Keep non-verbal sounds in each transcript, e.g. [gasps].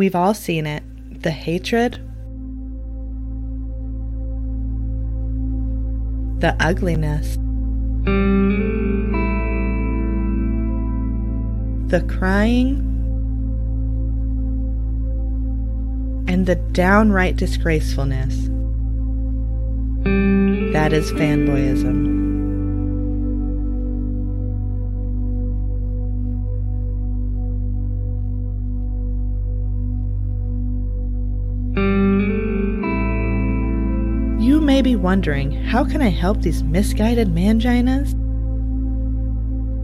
We've all seen it the hatred, the ugliness, the crying, and the downright disgracefulness. That is fanboyism. Wondering, how can I help these misguided manginas?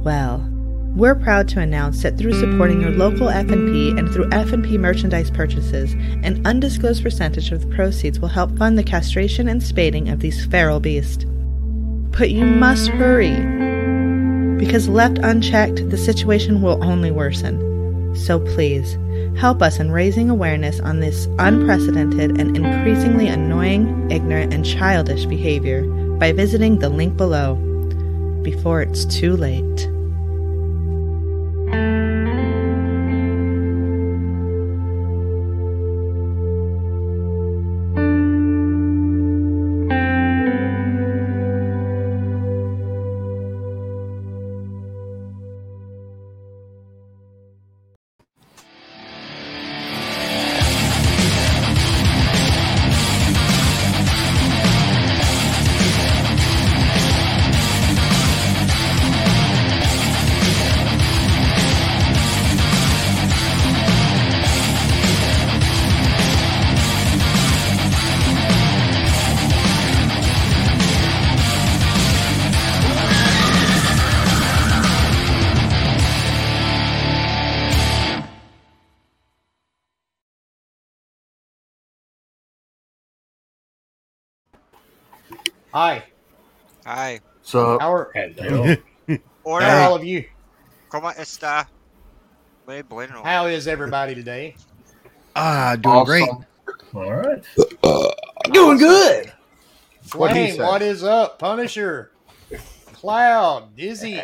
Well, we're proud to announce that through supporting your local F&P and through F&P merchandise purchases, an undisclosed percentage of the proceeds will help fund the castration and spading of these feral beasts. But you must hurry, because left unchecked, the situation will only worsen. So please, help us in raising awareness on this unprecedented and increasingly annoying, ignorant, and childish behavior by visiting the link below before it's too late. Hi, Hi. So how are, Hello. [laughs] Hola. how are all of you? ¿Cómo está? Muy bueno. How is everybody today? Ah, doing great. All right. doing good. What'd he Flame, say? what is up? Punisher, Cloud, Dizzy.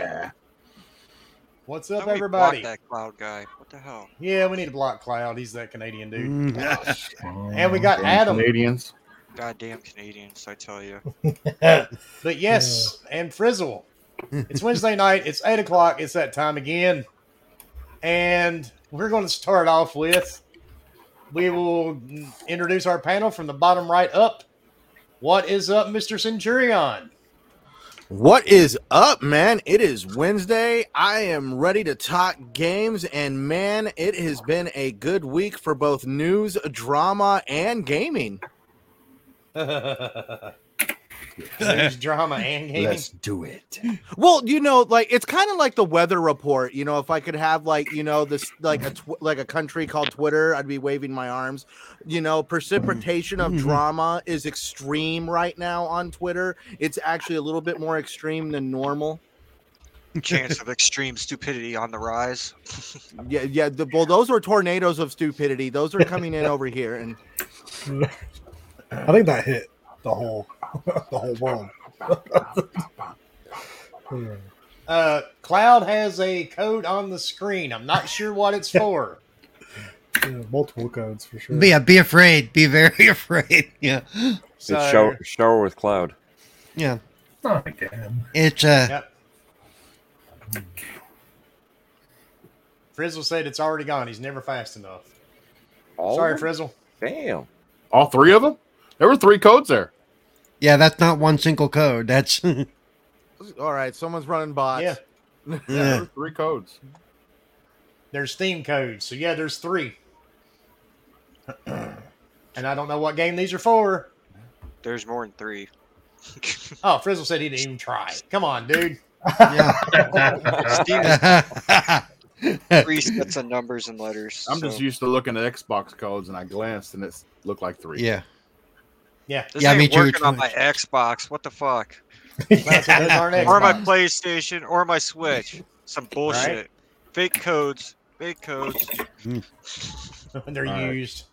What's up, Somebody everybody? block that cloud guy. What the hell? Yeah, we need to block Cloud. He's that Canadian dude. Mm. And we got Adam. Canadians. Goddamn Canadians, I tell you. [laughs] But yes, and Frizzle. It's Wednesday night. It's eight o'clock. It's that time again, and we're going to start off with. We will introduce our panel from the bottom right up. What is up, Mister Centurion? What is up, man? It is Wednesday. I am ready to talk games, and man, it has been a good week for both news, drama, and gaming. There's drama and gaming. [laughs] Let's do it. Well, you know, like it's kind of like the weather report. You know, if I could have like you know this like a tw- like a country called Twitter, I'd be waving my arms. You know, precipitation of mm-hmm. drama is extreme right now on Twitter. It's actually a little bit more extreme than normal. Chance of extreme stupidity on the rise. [laughs] Yeah, yeah. The, well, those were tornadoes of stupidity. Those are coming in over here, and [laughs] I think that hit the whole [laughs] the whole world. Yeah. [laughs] Uh, Cloud has a code on the screen. I'm not sure what it's for. Yeah, multiple codes for sure. Be, yeah, be afraid. Be very [laughs] afraid. Yeah. So, it's shower, shower with cloud. Yeah. Not again. It's uh Yep. Frizzle said it's already gone. He's never fast enough. All Sorry. Frizzle. Damn. All three of them? There were three codes there. yeah, that's not one single code. That's [laughs] all right, someone's running bots. Yeah. [laughs] Yeah, yeah. three codes. There's theme codes. So, yeah, there's three. [clears throat] and I don't know what game these are for. There's more than three. [laughs] Oh, Frizzle said he didn't even try. Come on, dude. Steam is three sets of numbers and letters. I'm so just used to looking at Xbox codes, and I glanced, and it looked like three. yeah. Yeah. This Yeah, ain't me too, working on my Xbox. What the fuck? [laughs] That's what those aren't Or my PlayStation or my Switch. Some bullshit. Fake codes. Fake codes. When [laughs] they're All right. used.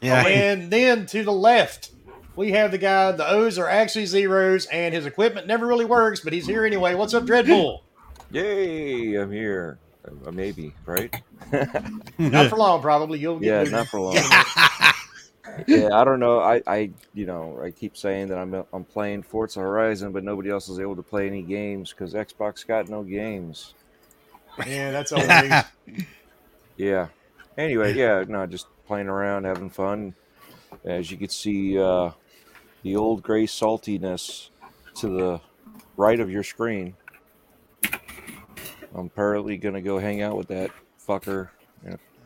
Yeah. And then to the left, we have the guy. The O's are actually zeros, and his equipment never really works, but he's here anyway. What's up, Dreadpool? Yay, I'm here. Uh, maybe, right? Not for [laughs] long, probably. You'll get yeah, moved. not for long. Yeah, I don't know. I, I, you know, I keep saying that I'm I'm playing Forza Horizon, but nobody else is able to play any games because Xbox got no games. Yeah, that's old news. [laughs] Yeah. Anyway, yeah, no, just playing around, having fun. As you can see, uh, the old gray saltiness to the right of your screen. I'm apparently gonna go hang out with that fucker you know,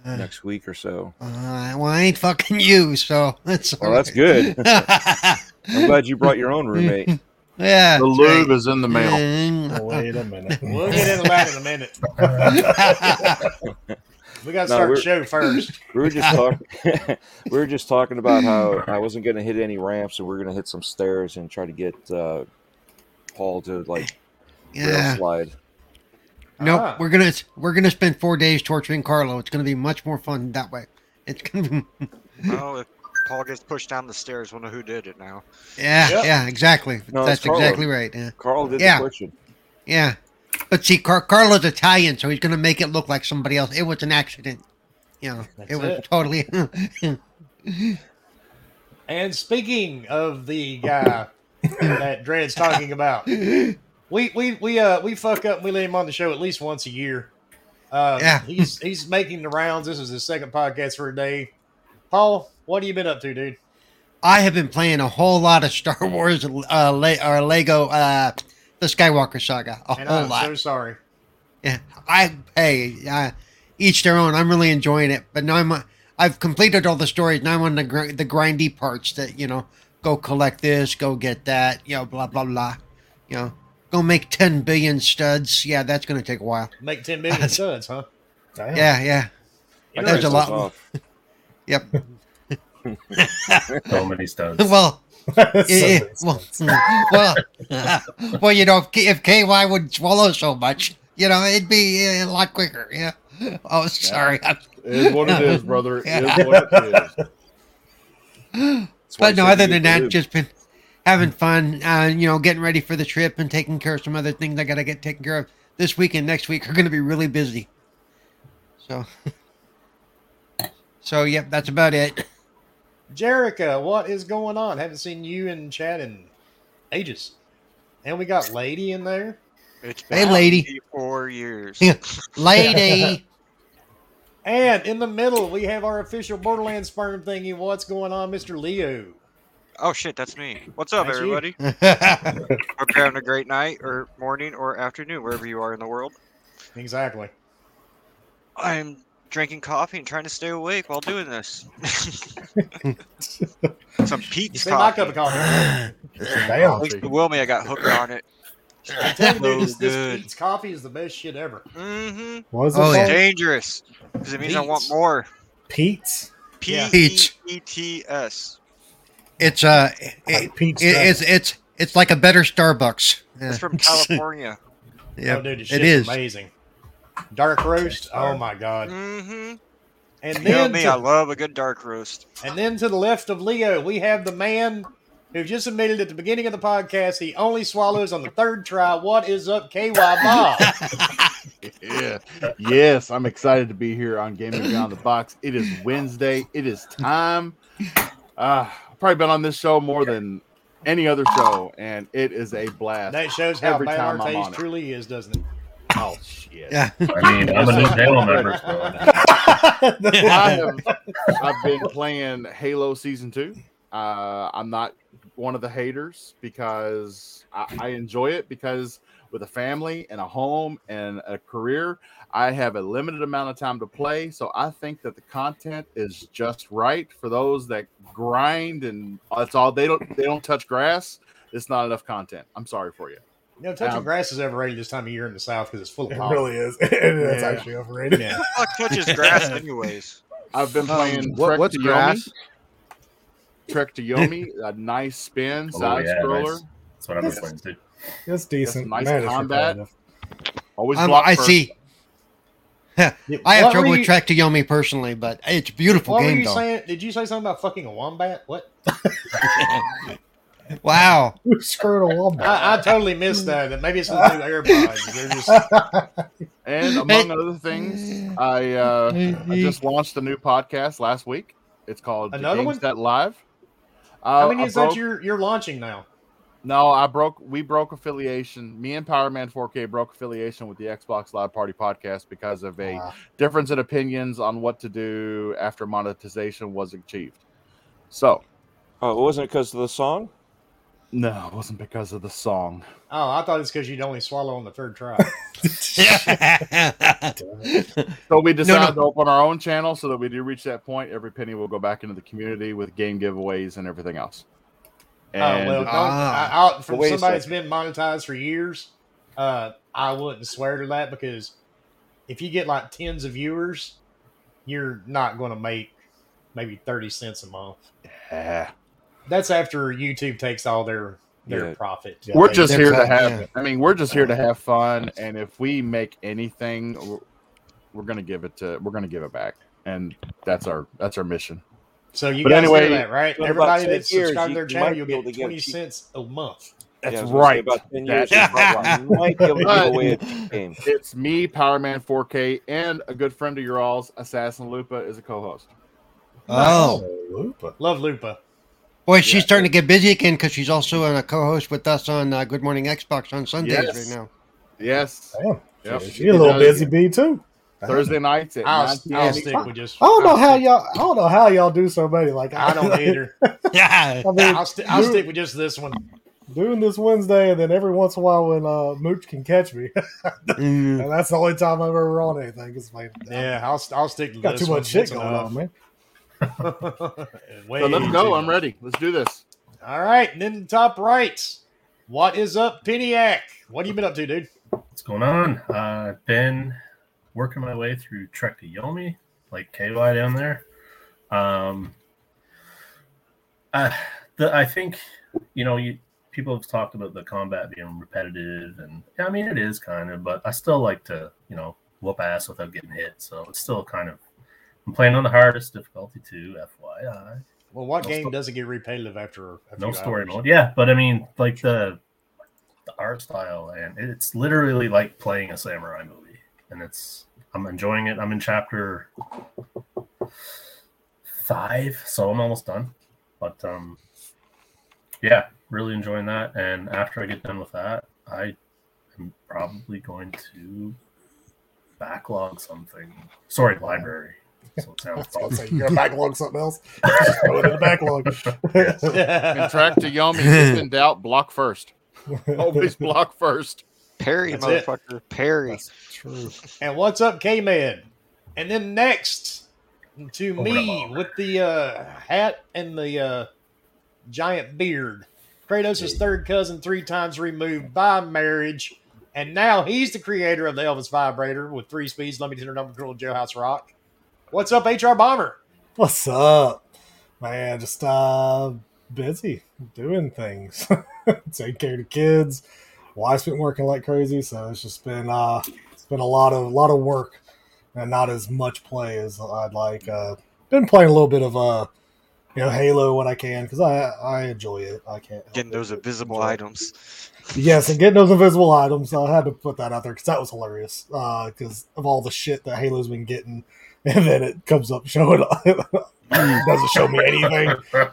next week or so. uh, well, I ain't fucking you, so that's Well, that's good. [laughs] I'm glad you brought your own roommate. yeah. The lube right. is in the mail. Mm. Wait a minute. [laughs] We'll get into that in a minute. [laughs] We got to No, start the show first. We were just talking. we were just talking about how I wasn't going to hit any ramps, and we are going to hit some stairs and try to get uh, Paul to like rail slide. Nope. Ah. We're gonna we're gonna spend four days torturing Carlo. It's gonna be much more fun that way. It's gonna be [laughs] Well, if Paul gets pushed down the stairs, we'll know who did it now. yeah Yep. yeah exactly. No, That's exactly right. Yeah Carl did Yeah. the pushing. yeah. But see, Car- Carlo's Italian, so he's gonna make it look like somebody else. It was an accident. You know, That's it was it. totally. [laughs] And speaking of the guy that Dred's talking about, [laughs] we we we uh we fuck up. and We let him on the show at least once a year. Uh, Yeah. he's he's making the rounds. This is his second podcast for a day. Paul, what have you been up to, dude? I have been playing a whole lot of Star Wars uh, Le- or Lego uh, the Skywalker Saga. A And whole I'm lot. so sorry. Yeah, I hey, uh, each their own. I'm really enjoying it, but now I'm uh, I've completed all the stories. Now I'm on the gr- the grindy parts that you know, go collect this, go get that, you know, blah blah blah, you know, go make ten billion studs. Yeah, that's gonna take a while. Make ten million studs, huh? Damn. Yeah, yeah, You There's a lot- [laughs] yep. [laughs] So many studs. [laughs] well, yeah, many well, studs. well, well, you know, if, if KY would swallow so much, you know, it'd be uh, a lot quicker. Yeah. Oh, sorry. It is what it is, brother. It Yeah. is what it is. That's but no, other than that, just been having fun. Uh, you know, getting ready for the trip and taking care of some other things I got to get taken care of this week and next week are going to be really busy. So, [laughs] so yep, that's about it. Jerica, what is going on? Haven't seen you and Chad in ages. And we got Lady in there. It's Hey, been lady. four years. [laughs] Lady, And in the middle, we have our official Borderlands sperm thingy. What's going on, Mr. Leo? Oh shit, that's me. What's up, That's everybody? [laughs] Hope you're having a great night, or morning, or afternoon, wherever you are in the world. Exactly. I'm drinking coffee and trying to stay awake while doing this. [laughs] Some You Peet's my coffee. cup of coffee. [laughs] Damn. Thanks to Wilmy, I got hooked on it. I'm telling you, dude, this, this. Peet's coffee is the best shit ever. Mm-hmm. What is it Oh, yeah. Dangerous, because it means I want more. Peet's? P Yeah. E Peet's. E T S. it's uh, it, Like it- it's it's it's like a better Starbucks. Yeah. It's from [laughs] California. oh, dude, this it shit's is. amazing. Dark roast. Oh my god. mm-hmm. And You know then me, to- I love a good dark roast. And then to the left of Leo, we have the man who just admitted at the beginning of the podcast he only swallows on the third try. What is up, KY Bob? [laughs] Yeah. Yes, I'm excited to be here on Gaming Beyond the Box. It is Wednesday. It is time. Uh, I've probably been on this show more than any other show, and it is a blast. that shows how Every bad time our I'm on taste it. truly is, doesn't it? Oh shit! Yeah. I mean, I'm a new channel member, so I have, I've been playing Halo Season 2. Uh, I'm not one of the haters because I, I enjoy it because with a family and a home and a career, I have a limited amount of time to play. So I think that the content is just right for those that grind and that's all they don't they don't touch grass. It's not enough content. I'm sorry for you. You know, touching Um, grass is overrated this time of year in the South because it's full of It pollen. really is. [laughs] It is Yeah. actually overrated. Yeah. Fuck touches grass [laughs] anyways. I've been playing what- Trek what's to grass? Yomi. Trek to Yomi, a nice spin, Oh, side yeah, scroller. nice. that's what I've been playing too. It's decent. nice Man, combat. repetitive. Always Um, I first. see. [laughs] I have trouble you- with Trek to Yomi personally, but it's a beautiful What were game you though. saying? Did you say something about fucking a wombat? What? [laughs] Wow. [laughs] Who screwed a wombat? I, I totally missed that. That Maybe it's the new AirPods. Just And among other things, I uh, I just launched a new podcast last week. It's called Another the one? Game Set Live. Uh, how many I is that you're you're launching now? No, I broke. We broke affiliation. Me and Power Man 4K broke affiliation with the Xbox Live Party podcast because of a Ah. difference in opinions on what to do after monetization was achieved. So, Oh, wasn't it because of the song? no, it wasn't because of the song. Oh, I thought it's because you'd only swallow on the third try. [laughs] [laughs] So we decided no. to open our own channel so that we do reach that point. Every penny will go back into the community with game giveaways and everything else. Oh well, don't, Ah. I, I'll, from somebody that's been monetized for years, uh, I wouldn't swear to that because if you get like tens of viewers, you're not going to make maybe thirty cents a month. yeah. That's after YouTube takes all their their Yeah. profit. we're They- just here to have yeah. i mean we're just here to have fun and if we make anything we're, we're gonna give it to we're gonna give it back and that's our that's our mission So you But guys anyway, know that, right? Everybody 10 that's years, subscribed to you- their you channel, might you'll get to give twenty cheap- cents a month. that's Yeah, I was gonna say right About 10 years, That's you might be able to But- give away a cheap game. [laughs] it's me power man 4k and a good friend of your all's assassin lupa is a co-host Oh. Lupa. Love Lupa. Boy, she's starting to get busy again because she's also a co-host with us on uh, Good Morning Xbox on Sundays Yes. right now. yes Damn. Yep. She, she a little busy bee too. Thursday nights at I'll, 9 I'll stick with just. I don't know I'll how stick- y'all. I don't know how y'all do so many. Like I don't either. [laughs] Yeah. I mean, I'll, sti- I'll do- stick with just this one. doing this Wednesday, and then every once in a while when uh, Mooch can catch me, [laughs] Mm. and that's the only time I've ever on anything. Cause like, Yeah, I'll, st- I'll stick to got this too much shit going enough. on, man. [laughs] So let's go i'm ready let's do this All right, and then top right. What is up, Piniac? What have you been up to, dude? What's going on? Uh, I've been working my way through Trek to Yomi, like KY down there. Um, uh, the, I think, you know, you, people have talked about the combat being repetitive, and yeah, I mean, it is kind of, but I still like to, you know, whoop ass without getting hit. So it's still kind of, I'm playing on the hardest difficulty too, FYI. Well, what No game sto- doesn't get repetitive after a no story hours? mode. Yeah, but I mean, like the the art style, and it's literally like playing a samurai movie, and it's I'm enjoying it. I'm in chapter five, so I'm almost done. But um, yeah, really enjoying that. And after I get done with that, I am probably going to backlog something. Sorry, library. So it sounds [laughs] was say, you're gonna backlog something else. [laughs] Just throw it in the backlog. and trek to yomi if in doubt block first [laughs] always block first Parry, That's it. motherfucker. Parry. That's true. and what's up, K Man? And then next to Over me with the uh, hat and the uh, giant beard. Kratos' third cousin, three times removed by marriage, and now he's the creator of the Elvis vibrator with three speeds, limited number control, jailhouse rock. What's up, HR Bomber? What's up, man? Just uh, busy doing things, [laughs] taking care of the kids. Wife's been working like crazy, so it's just been uh, it's been a lot of a lot of work and not as much play as I'd like. Uh, been playing a little bit of uh, you know, Halo when I can because I I enjoy it. I can't help Getting it. those invisible items. [laughs] Yes, and getting those invisible items. I had to put that out there because that was hilarious. Because of all the shit that Halo's been getting, [laughs] and then it comes up showing [laughs] doesn't show me anything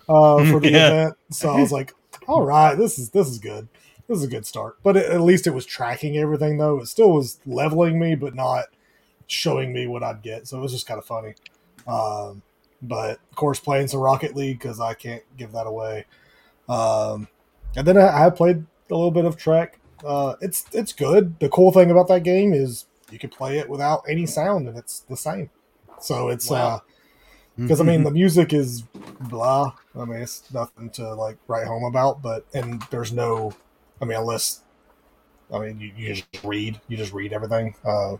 uh, for the Yeah. event. So I was like, all right, this is this is good. This is a good start. But it, at least it was tracking everything though. It still was leveling me, but not showing me what I'd get. So it was just kind of funny. Um, but of course, playing some Rocket League because I can't give that away. Um, and then I, I played a little bit of Trek. Uh, it's it's good. The cool thing about that game is you can play it without any sound, and it's the same. So it's Wow. uh, because I mean the music is blah. I mean it's nothing to like write home about, but and there's no, I mean unless, I mean you, you just read, you just read everything, uh,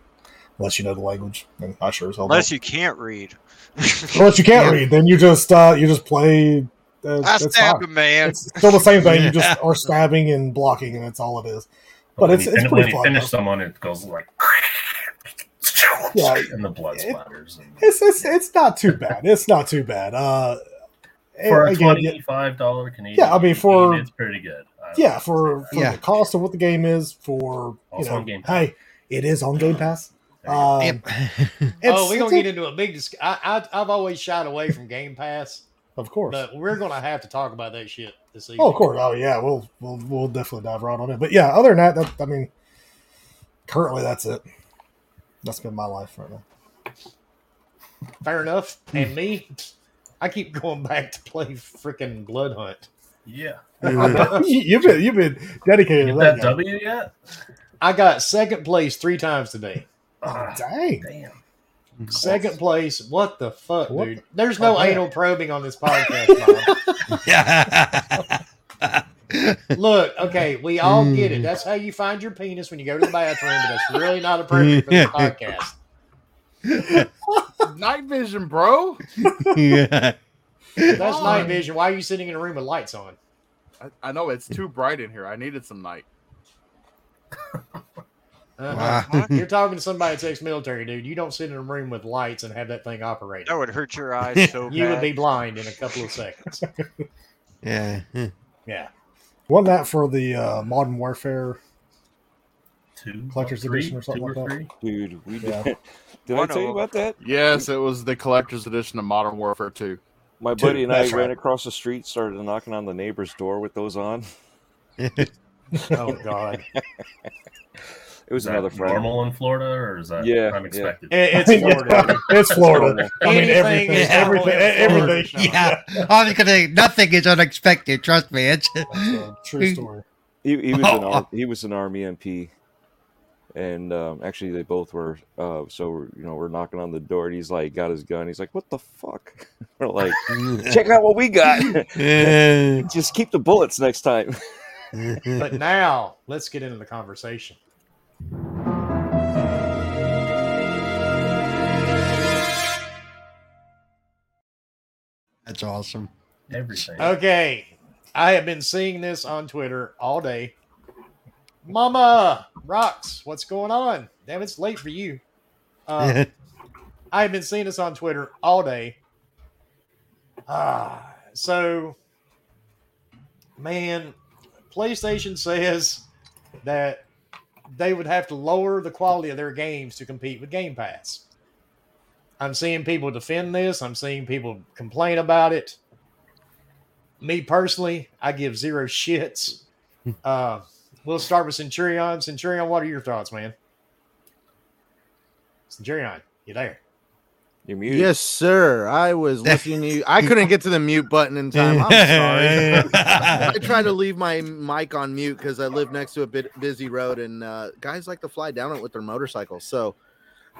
unless you know the language, and I sure as hell Unless don't. you can't read. [laughs] unless you can't read, then you just uh, you just play. Uh, I it's stabbed fine. a man. It's still the same thing. You just are stabbing and blocking, and that's all it is. But when it's- you, it's pretty when you finish though. someone, it goes like, Yeah. and the blood It- splatters. And, It's it's it's not too bad. It's not too bad. Uh, For a again, twenty-five dollar Canadian, Yeah, I mean, for- it's pretty good. I- yeah, for for Yeah. the cost of what the game is, for you Also know, on Game Pass. hey, it is on Game Pass. There you go. Um, Yep. [laughs] oh, we're gonna get into a big. Dis- I, I I've always shied away from Game Pass, of course. but we're gonna have to talk about that shit this evening. Oh, of course. Oh, yeah. We'll we'll we'll definitely dive right on it. But yeah, other than that, that I mean, currently that's it. That's been my life right now. Fair enough. And me, I keep going back to play freaking Bloodhunt. Yeah. You've been you've been dedicated Get to that that. W yet? I got second place three times today. Ah, Dang. damn. Second place. What the fuck, What dude? There's no Oh, anal probing on this podcast, [laughs] Bob. [laughs] Look, okay, we all get it. That's how you find your penis when you go to the bathroom, but that's really not appropriate for this [laughs] podcast. Night vision, bro. yeah. That's on. night vision. Why are you sitting in a room with lights on? I, I know it's too bright in here. I needed some night. Uh-huh. [laughs] Wow. You're [laughs] talking to somebody that's ex-military, dude. You don't sit in a room with lights and have that thing operating. That would hurt your eyes so bad. [laughs] You would be blind in a couple of seconds. Yeah. Yeah. Wasn't that for the uh, Modern Warfare? Two, Collector's three, edition or something two like or that? Dude, we Yeah. did. Did I tell you about that? Yes, it was the collector's edition of Modern Warfare 2. My buddy and I that's ran across the street, started knocking on the neighbor's door with those on. [laughs] Oh God. It was Is that another friend. normal in Florida, or is that Yeah, unexpected? It- it's [laughs] Florida. it's Florida. I mean, Anything everything, is everything, normal in everything. Yeah. I was gonna say nothing is unexpected. Trust me. It's That's a true [laughs] story. He, he was an Oh. ar- he was an army MP, and um, actually they both were. Uh, so we're, you know we're knocking on the door, and he's like got his gun. He's like, "What the fuck?" [laughs] we're like, [laughs] "Check out what we got. [laughs] Just keep the bullets next time." But now let's get into the conversation. That's awesome. Everything. Okay. I have been seeing this on Twitter all day. Mama rocks. What's going on? Damn, it's late for you. Uh, I've been seeing this on Twitter all day. Ah, so, man, PlayStation says that they would have to lower the quality of their games to compete with Game Pass. I'm seeing people defend this. I'm seeing people complain about it. Me personally, I give zero shits. Uh, we'll start with Centurion. Centurion, what are your thoughts, man? Centurion, you there? You're muted. Yes, sir. I was [laughs] listening to you. I couldn't get to the mute button in time. I'm sorry. [laughs] I try to leave my mic on mute because I live next to a bit busy road, and uh, guys like to fly down it with their motorcycles. So,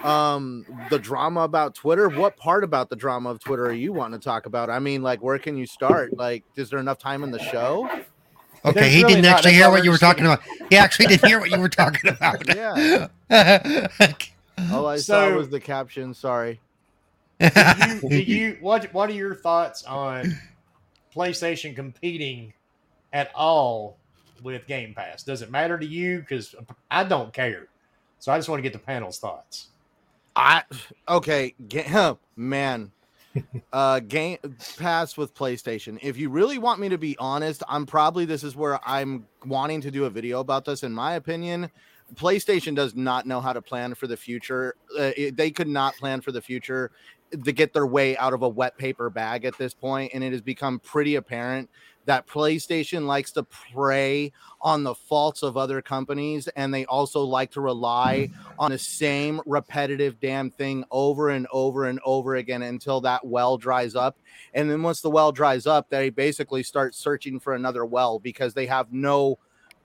um, the drama about Twitter. What part about the drama of Twitter are you wanting to talk about? I mean, like, where can you start? Like, is there enough time in the show? Okay, There's he really didn't not. actually hear what you were talking about. He actually didn't hear what you were talking [laughs] about. Yeah. [laughs] All I saw was the caption. Sorry. Do you, [laughs] do you what what are your thoughts on PlayStation competing at all with Game Pass? Does it matter to you? Because I don't care. So I just want to get the panel's thoughts. I okay, ga- man. [laughs] Uh game pass with PlayStation. If you really want me to be honest, I'm probably this is where I'm wanting to do a video about this in my opinion. PlayStation does not know how to plan for the future. Uh, it- they could not plan for the future to get their way out of a wet paper bag at this point and it has become pretty apparent that PlayStation likes to prey on the faults of other companies and they also like to rely on the same repetitive damn thing over and over and over again until that well dries up. And then once the well dries up, they basically start searching for another well because they have no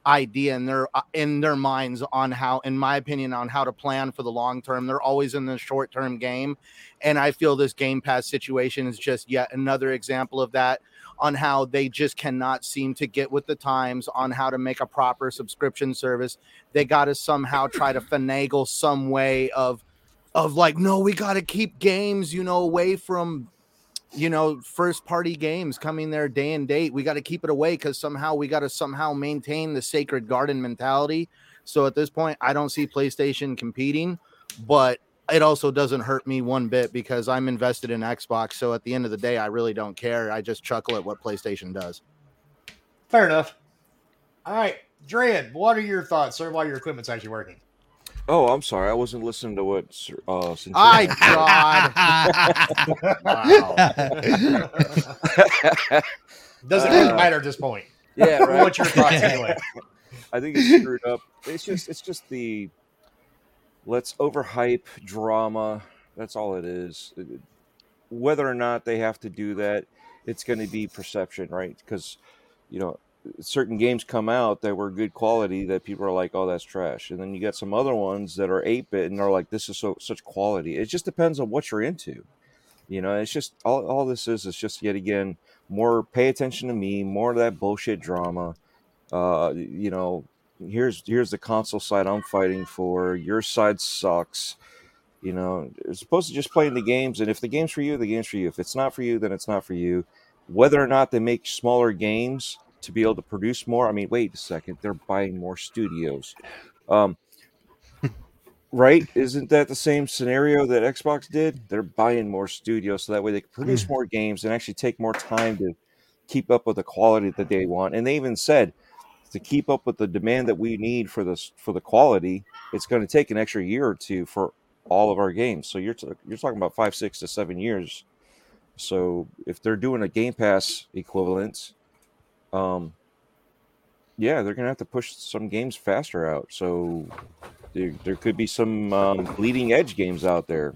idea in their uh, in their minds on how in my opinion on how to plan for the long term they're always in the short term game and i feel this game pass situation is just yet another example of that on how they just cannot seem to get with the times on how to make a proper subscription service. They got to somehow try to finagle some way of of like no we got to keep games you know away from you know first party games coming there day and date. We got to keep it away because somehow we got to somehow maintain the sacred garden mentality. So at this point i don't see playstation competing but it also doesn't hurt me one bit because I'm invested in Xbox. So at the end of the day, I really don't care. I just chuckle at what PlayStation does. Fair enough. All right, Dread, what are your thoughts, sir, while your equipment's actually working? Oh, I'm sorry. I wasn't listening to what. Sir- Uh, Sincere I God. [laughs] Wow! Doesn't really Uh, matter at this point. yeah, right. What's your thoughts anyway? [laughs] I think it's screwed up. It's just it's just the let's overhype drama. That's all it is. Whether or not they have to do that, it's going to be perception, right? Because you know certain games come out that were good quality that people are like, "Oh, that's trash," and then you got some other ones that are eight bit and they're like, "This is so such quality." It just depends on what you're into. You know, it's just all all this is is just yet again more pay attention to me, more of that bullshit drama. Uh, you know, here's here's the console side I'm fighting for. Your side sucks. You know, it's supposed to just playing the games, and if the game's for you, the game's for you. If it's not for you, then it's not for you. Whether or not they make smaller games to be able to produce more, I mean, wait a second, they're buying more studios. Um, [laughs] right? Isn't that the same scenario that Xbox did? They're buying more studios so that way they can produce more games and actually take more time to keep up with the quality that they want. And they even said to keep up with the demand that we need for this for the quality, it's going to take an extra year or two for all of our games. So you're t- you're talking about five, six to seven years. So if they're doing a Game Pass equivalent, um, yeah, they're gonna have to push some games faster out. So there, there could be some um, bleeding edge games out there.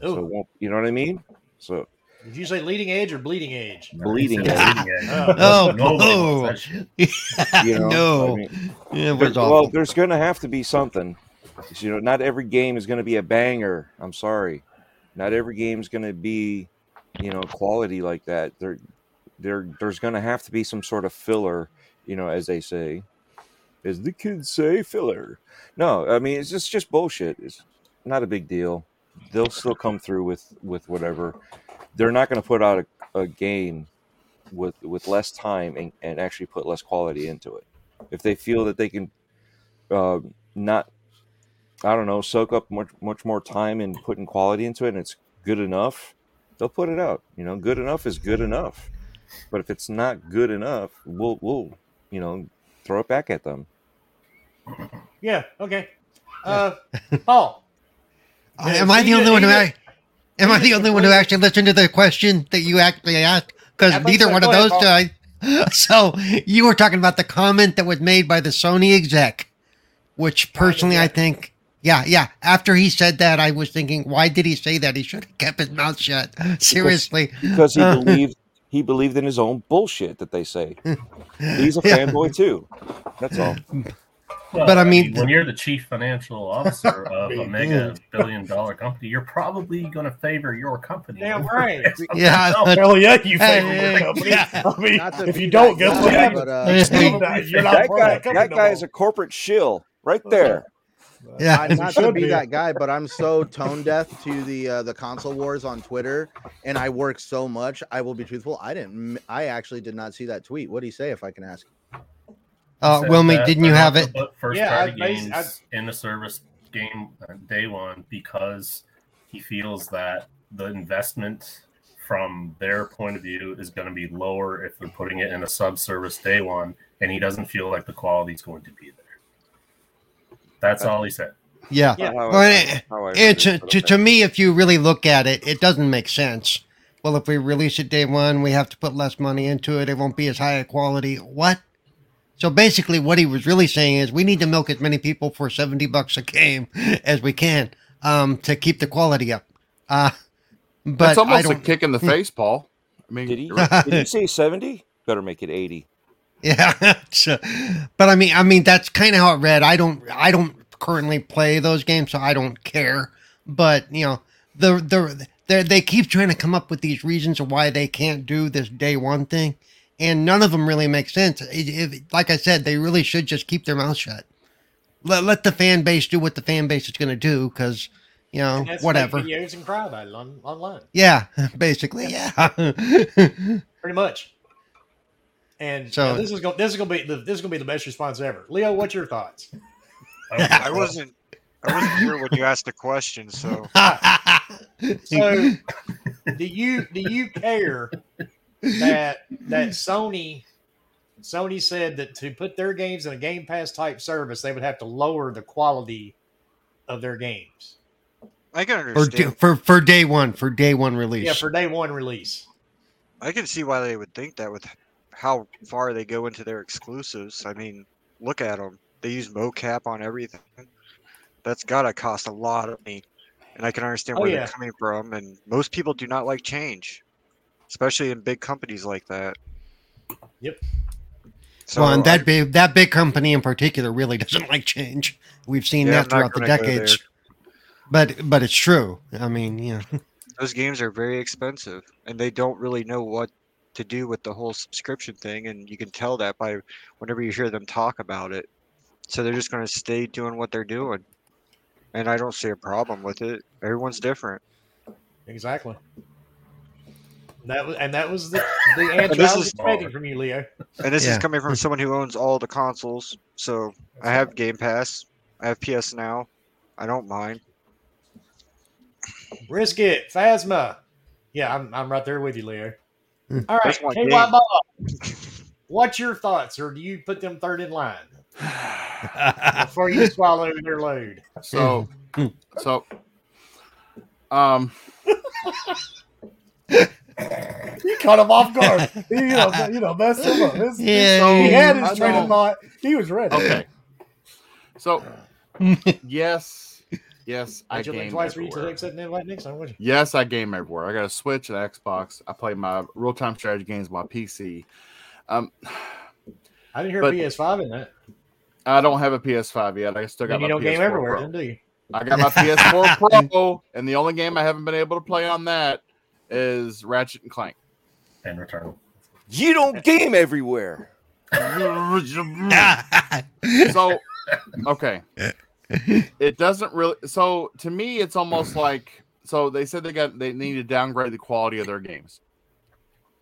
So Ooh, you know what I mean? So did you say leading edge or bleeding edge? bleeding He said edge. Oh, Nobody oh. wants that shit. You know, no, I mean, it there- was well, there's going to have to be something. You know, not every game is going to be a banger. I'm sorry, not every game is going to be, you know, quality like that. There, there, there's going to have to be some sort of filler. You know, as they say, as the kids say, filler. No, I mean it's just just bullshit. It's not a big deal. They'll still come through with with whatever. They're not going to put out a, a game with with less time and, and actually put less quality into it. If they feel that they can uh, not, I don't know, soak up much much more time and putting quality into it, and it's good enough, they'll put it out. You know, good enough is good enough. But if it's not good enough, we'll we'll you know throw it back at them. Yeah. Okay. Uh, Paul. Uh, am I the only one who? Am I the only one who actually listened to the question that you actually asked? Because neither one of those guys. [laughs] So you were talking about the comment that was made by the Sony exec, which personally I think, yeah, yeah. After he said that, I was thinking, why did he say that? He should have kept his mouth shut. [laughs] Seriously, because he Uh. believed he believed in his own bullshit that they say. [laughs] He's a Yeah. fanboy too. That's all. Well, But I mean- when you're the chief financial officer [laughs] of a mega billion dollar company, you're probably going to favor your company. Damn right. Yeah. else. Hell yeah, you favor Hey, your company. yeah. [laughs] I mean, Not to if you don't, that guess guy, what happens? but, uh, You're not- you're [laughs] not That guy, that company that no guy more. is a corporate shill right there. yeah. I'm not going to be, be. that guy, but I'm so tone deaf to the uh, the console wars on Twitter, and I work so much. I will be truthful. I didn't. I actually did not see that tweet. What do you say? If I can ask. Uh, Said Wilmy, didn't you have it? First Yeah, party I- I- games I- in the service game uh, day one because he feels that the investment from their point of view is going to be lower if they're putting it in a sub service day one, and he doesn't feel like the quality is going to be there. That's all he said. Yeah. Yeah. How I- Well, it- how It, to, to, to me, if you really look at it, it doesn't make sense. Well, if we release it day one, we have to put less money into it. It won't be as high a quality. What? So basically, what he was really saying is we need to milk as many people for 70 bucks a game as we can um, to keep the quality up. Uh, but That's almost a don't. kick in the face, Paul. I mean, Did he? you're. Did he say seventy? Better make it eighty. [laughs] Yeah, so, but I mean, I mean that's kind of how it read. I don't, I don't currently play those games, so I don't care. But you know, the the they they keep trying to come up with these reasons of why they can't do this day one thing, and none of them really make sense. It, it, like I said, they really should just keep their mouth shut. Let let the fan base do what the fan base is going to do, because you know And that's whatever. Videos and cry about it on, online, Yeah, [laughs] basically, yeah. [laughs] pretty much. And So- so this is going this is going to be the, this is going to be the best response ever. Leo, what's your thoughts? I wasn't I wasn't here when you asked the question, so [laughs] So, do you do you care that [laughs] that Sony Sony said that to put their games in a Game Pass type service, they would have to lower the quality of their games. I can for, understand. d- for for day one for day one release. Yeah, for day one release. I can see why they would think that with how far they go into their exclusives. I mean, look at them. They use mocap on everything. That's gotta cost a lot of money, and I can understand Oh, where yeah. they're coming from. And most people do not like change, especially in big companies like that. Yep. So well, and I- that big that big company in particular really [laughs] doesn't like change. We've seen Yeah, that throughout the decades. But but it's true. I mean, yeah. those games are very expensive and they don't really know what to do with the whole subscription thing and you can tell that by whenever you hear them talk about it so they're just going to stay doing what they're doing and i don't see a problem with it everyone's different Exactly. That was, and that was the, the [laughs] answer this I was is- expecting from you, Leo. and this Yeah. is coming from someone who owns all the consoles so i have game pass i have ps now i don't mind Brisket, Phasma. Yeah, I'm, I'm right there with you, Leo. Hmm. All right, That's KY. Bob. [laughs] What's your thoughts, or do you put them third in line [laughs] before you swallow their load? So, so, um, You caught him off guard. [laughs] you know, you know, messed him up. His- Yeah, so he had I his train of thought. He was ready. Okay. So, [laughs] yes, yes, I I you game twice for you to everywhere. accept an invite next time, would you? Yes, I game everywhere. I got a Switch, an Xbox. I play my real time strategy games on my PC. Um, I didn't hear But- PS5 in that. I don't have a PS5 yet. I still got Then my you don't PS4 game everywhere, Pro. then do you? I got my PS4 [laughs] Pro, and the only game I haven't been able to play on that is Ratchet and Clank. and return. You don't game everywhere. [laughs] so okay it doesn't really so to me it's almost like so they said they got they need to downgrade the quality of their games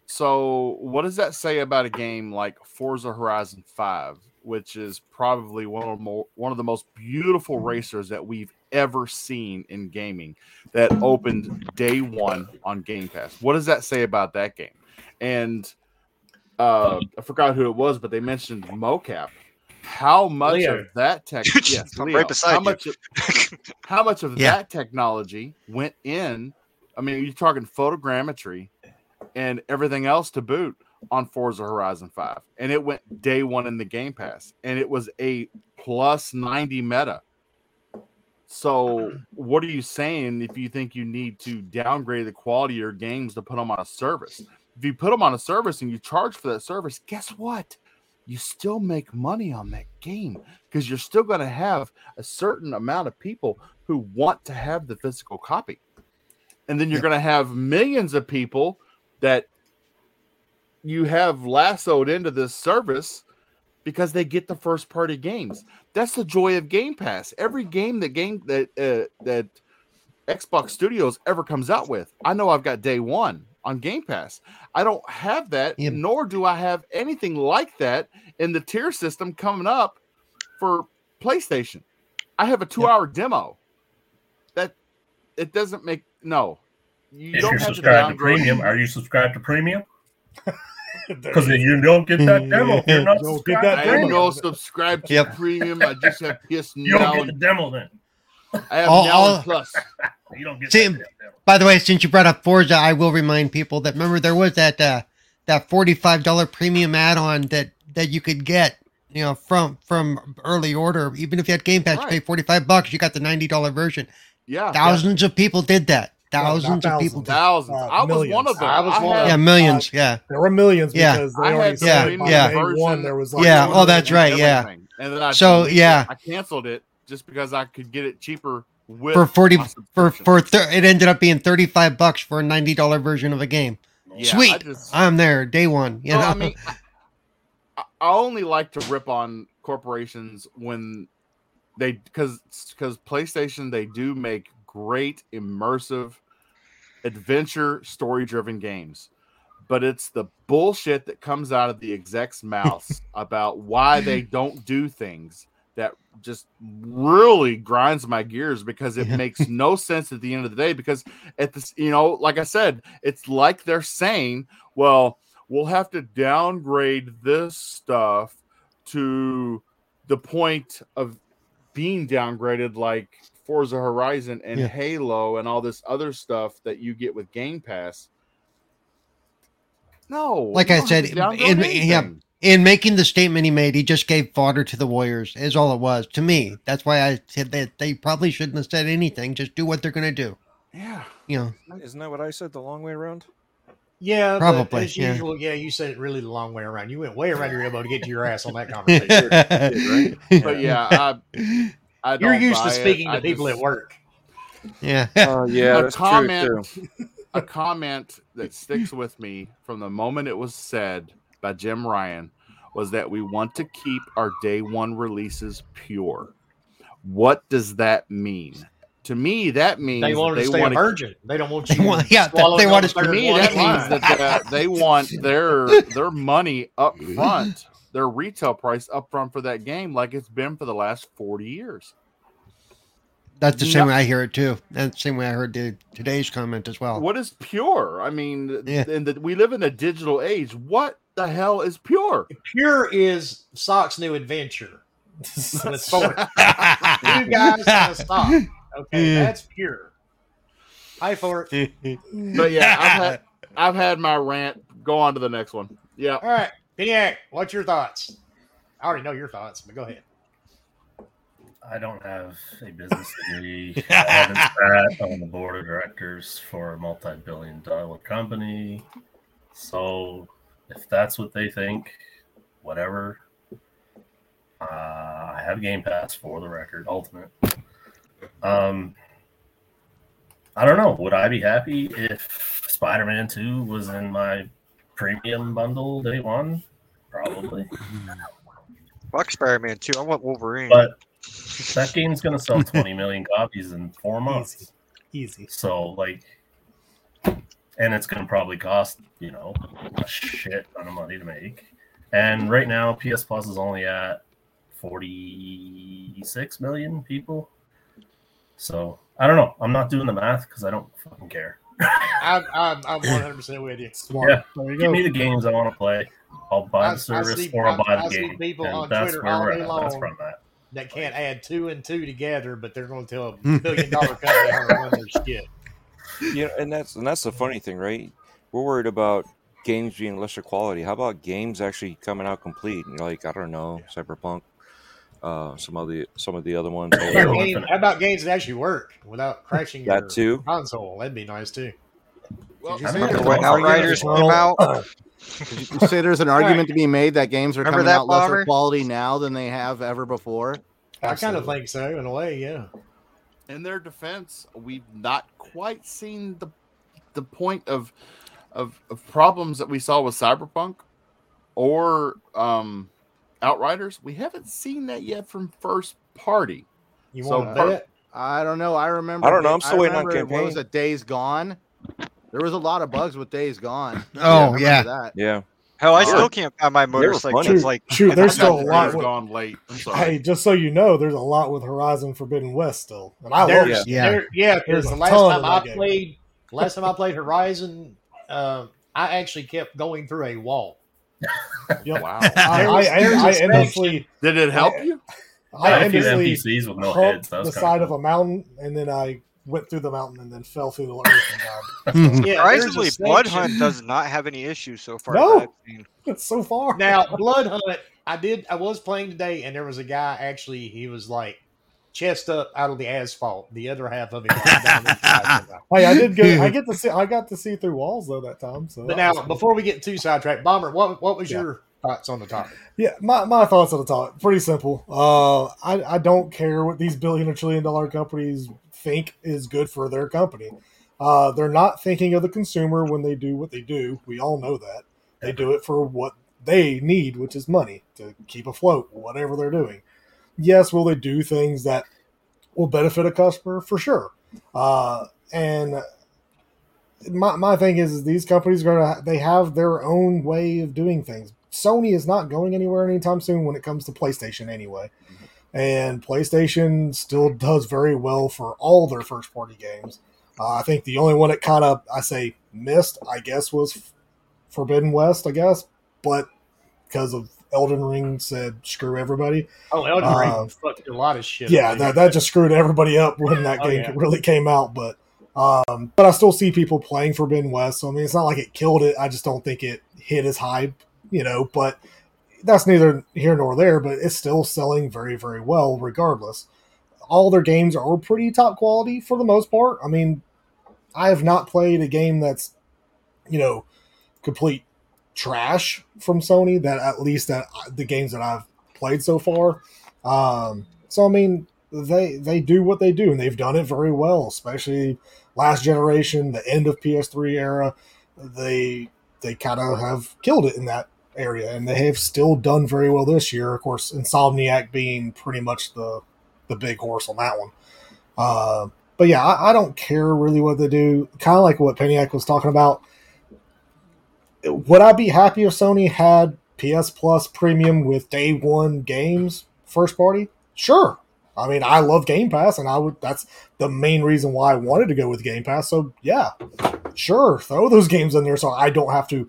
so what does that say about a game like forza horizon 5 which is probably one of more one of the most beautiful racers that we've ever seen in gaming that opened day one on game pass what does that say about that game and uh i forgot who it was but they mentioned mocap how much Leo. of that tech [laughs] yes, I'm Leo. right beside how you. much of, [laughs] how much of Yeah. that technology went in i mean you're talking photogrammetry and everything else to boot on Forza Horizon 5 and it went day 1 in the Game Pass and it was a plus 90 meta so mm-hmm. what are you saying if you think you need to downgrade the quality of your games to put them on a service? If you put them on a service and you charge for that service guess what? You still make money on that game because you're still going to have a certain amount of people who want to have the physical copy. And then you're going to have millions of people that you have lassoed into this service because they get the first party games. That's the joy of Game Pass. Every game that game that uh, that Xbox Studios ever comes out with, I know I've got day 1 on Game Pass. I don't have that, Yeah. nor do I have anything like that in the tier system coming up for PlayStation. I have a two hour demo. That it doesn't make no. You If don't you're have to subscribed to downgrade. premium, are you subscribed to premium? [laughs] There Because it is. you don't get that demo. [laughs] if You're not Don't subscribed get that to I demo. ain't no subscribe to Yep. premium. I just have [laughs] PS You don't get the demo then. I have All- now all- plus. [laughs] You don't get See, that demo. By the way, since you brought up Forza, I will remind people that remember there was that uh, that forty five dollar premium add on that that you could get, you know, from from early order. Even if you had Game Pass, you pay forty five bucks, you got the ninety dollar version. Yeah, Thousands of people did that. Not Thousands of people thousands. did. Uh, I was one millions. of them. I was one had- Yeah, millions. Yeah, There were millions Yeah. because they I already had said Yeah, by yeah. day one there was like Yeah, I oh, ordered that's right, yeah. And then I So, deleted it. yeah. I canceled it just because I could get it cheaper with for forty for for thir- it ended up being thirty five bucks for a ninety dollar version of a game. Yeah, Sweet, I just- I'm there day one. You So, know, I mean, I, I only like to rip on corporations when they because because PlayStation they do make great immersive adventure story driven games, but it's the bullshit that comes out of the execs' mouths [laughs] about why they don't do things that just really grinds my gears because it Yeah. makes no sense at the end of the day. Because at this, you know, like I said, it's like they're saying, well, we'll have to downgrade this stuff to the point of being downgraded, like Forza Horizon and Yeah. Halo and all this other stuff that you get with Game Pass. No, Like I said, in- yeah, in making the statement he made, he just gave fodder to the Warriors. Is all it was to me. That's why I said that they probably shouldn't have said anything. Just do what they're going to do. yeah. You know, Isn't that what I said the long way around? Yeah, Probably, as yeah. usual, yeah, you said it really the long way around. You went way around your elbow to get to your ass on that [laughs] conversation. [laughs] But yeah, I, I You're don't used to buy it. speaking I to people just- at work. yeah. Oh [laughs] yeah, a that's comment, true too. a comment that sticks with me from the moment it was said by Jim Ryan was that we want to keep our day one releases pure. What does that mean? To me, that means They want to they stay a want virgin. They don't want They [laughs] you. want- yeah, swallowing they want to To me, that in means that uh, they [laughs] want their their money up front, their retail price up front for that game, like it's been for the last forty years. That's the same No- way I hear it too. That's the same way I heard the, today's comment as well. What is pure? I mean, Yeah. and that we live in a digital age. What the hell is pure? Pure is Sock's new adventure. And it's for two guys and a sock. Okay, Yeah. that's pure. Hi for it. [laughs] But yeah, I've had I've had my rant. Go on to the next one. Yeah. All right, Piniac, what's your thoughts? I already know your thoughts, but go ahead. I don't have a business degree. I haven't [laughs] sat on the board of directors for a multi-billion dollar company. So if that's what they think, whatever. Uh, I have Game Pass for the record, Ultimate. Um, I don't know. Would I be happy if Spider-Man Two was in my premium bundle day one? Probably. Fuck Spider-Man 2. I want Wolverine. But that game's gonna sell 20 million [laughs] copies in four months. Easy. Easy. So like, and it's gonna probably cost you know a shit ton of money to make. And right now, PS Plus is only at 46 million people. So I don't know. I'm not doing the math because I don't fucking care. I'm, I'm, I'm 100% with you. Smart. Yeah. There you Give go. me the games I want to play. I'll buy I- I the service see- or I'll I- buy the I see game. people And on that's Twitter where all day at. That's long. where I'm. That can't add two and two together, but they're going to tell a hmm. billion dollar [laughs] company how to run their shit. You know, and that's and that's the funny thing, right? We're worried about games being lesser quality. How about games actually coming out complete? Like I don't know, Cyberpunk, uh, some of the some of the other ones. How about, games, how about games that actually work without crashing your That too. console? That'd be nice too. Well, you I say there's when an Outriders argument- came out, [laughs] you say there's an argument to be made that games are Remember coming that, out lesser quality now than they have ever before? I kind of think so, in a way, yeah. in their defense, we've not quite seen the the point of of, of problems that we saw with Cyberpunk or um, Outriders. We haven't seen that yet from first party. You So, want to? I don't know. I remember. I don't know. I'm still waiting on remember, What was campaign. it? Days Gone. There was a lot of bugs with Days Gone. [laughs] Oh, I remember yeah. that. Yeah, hell, I They still were- can't find my were motorcycle. funny. It's like Shoot, there's still a lot. Days With, gone late. I'm sorry. hey, just so you know, there's a lot with Horizon Forbidden West still, and I love There's, it. Yeah. there- yeah, because There's the last time I game. played, last time I played Horizon, uh, I actually kept going through a wall. Yep. Wow. [laughs] I, I, There's- I, there's I a endlessly, Did it help you? I had a few endlessly NPCs with no heads. That the side kind of a mountain, and then I went through the mountain and then fell through the earth and died. [laughs] Yeah, surprisingly, Blood Hunt does not have any issues so far. No. that I've seen. It's so far. Now, Bloodhunt, I did. I was playing today, and there was a guy. Actually, he was like chest up out of the asphalt. The other half of him was. [laughs] Hey, I did go. I [laughs] get to see. I got to see through walls though that time. So But now, cool. before we get too sidetracked, Bomber, what what was Yeah. your thoughts on the topic? Yeah, my, my thoughts on the topic Pretty simple. Uh, I, I don't care what these billion or trillion dollar companies think is good for their company. Uh, they're not thinking of the consumer when they do what they do. We all know that. They do it for what they need, which is money to keep afloat, whatever they're doing. Yes, will they do things that will benefit a customer? For sure. Uh, and my, my thing is, is these companies are gonna they have their own way of doing things. Sony is not going anywhere anytime soon when it comes to PlayStation anyway. and PlayStation still does very well for all their first party games. Uh, I think the only one that kind of I say missed, I guess, was Forbidden West. I guess, but because of Elden Ring said screw everybody. Oh, Elden Uh, Ring fucked a lot of shit. Yeah, that, that just screwed everybody up when that [laughs] Oh, game yeah. really came out. But um, but I still see people playing Forbidden West. So I mean, it's not like it killed it. I just don't think it hit as hype, you know. But that's neither here nor there. But it's still selling very very well, regardless. All their games are pretty top quality for the most part. I mean, I have not played a game that's you know complete trash from Sony. That at least that the games that I've played so far. Um, so I mean, they they do what they do, and they've done it very well. Especially last generation, the end of PS3 era, they they kind of have killed it in that area, and they have still done very well this year. Of course, Insomniac being pretty much the the big horse on that one. Uh, but yeah, I, I don't care really what they do. Kind of like what Peniac was talking about. Would I be happy if Sony had PS Plus Premium with day one games first party? Sure. I mean, I love Game Pass, and I would. That's the main reason why I wanted to go with Game Pass. So yeah, sure, throw those games in there so I don't have to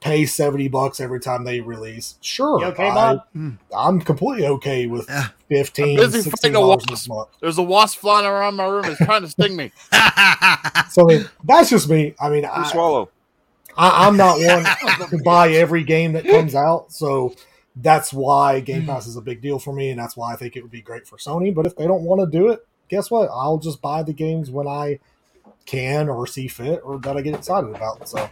pay seventy bucks every time they release. Sure, You okay, I, Bob? I'm completely okay with Yeah. 15 I'm busy fighting a dollars wasp. this month. There's a wasp flying around my room. It's trying to sting me. [laughs] So I mean, that's just me. I mean, You I, swallow. I, I'm not [laughs] one to buy every game that comes out, so that's why Game hmm. Pass is a big deal for me, and that's why I think it would be great for Sony. But if they don't want to do it, guess what? I'll just buy the games when I can or see fit or that I get excited about. So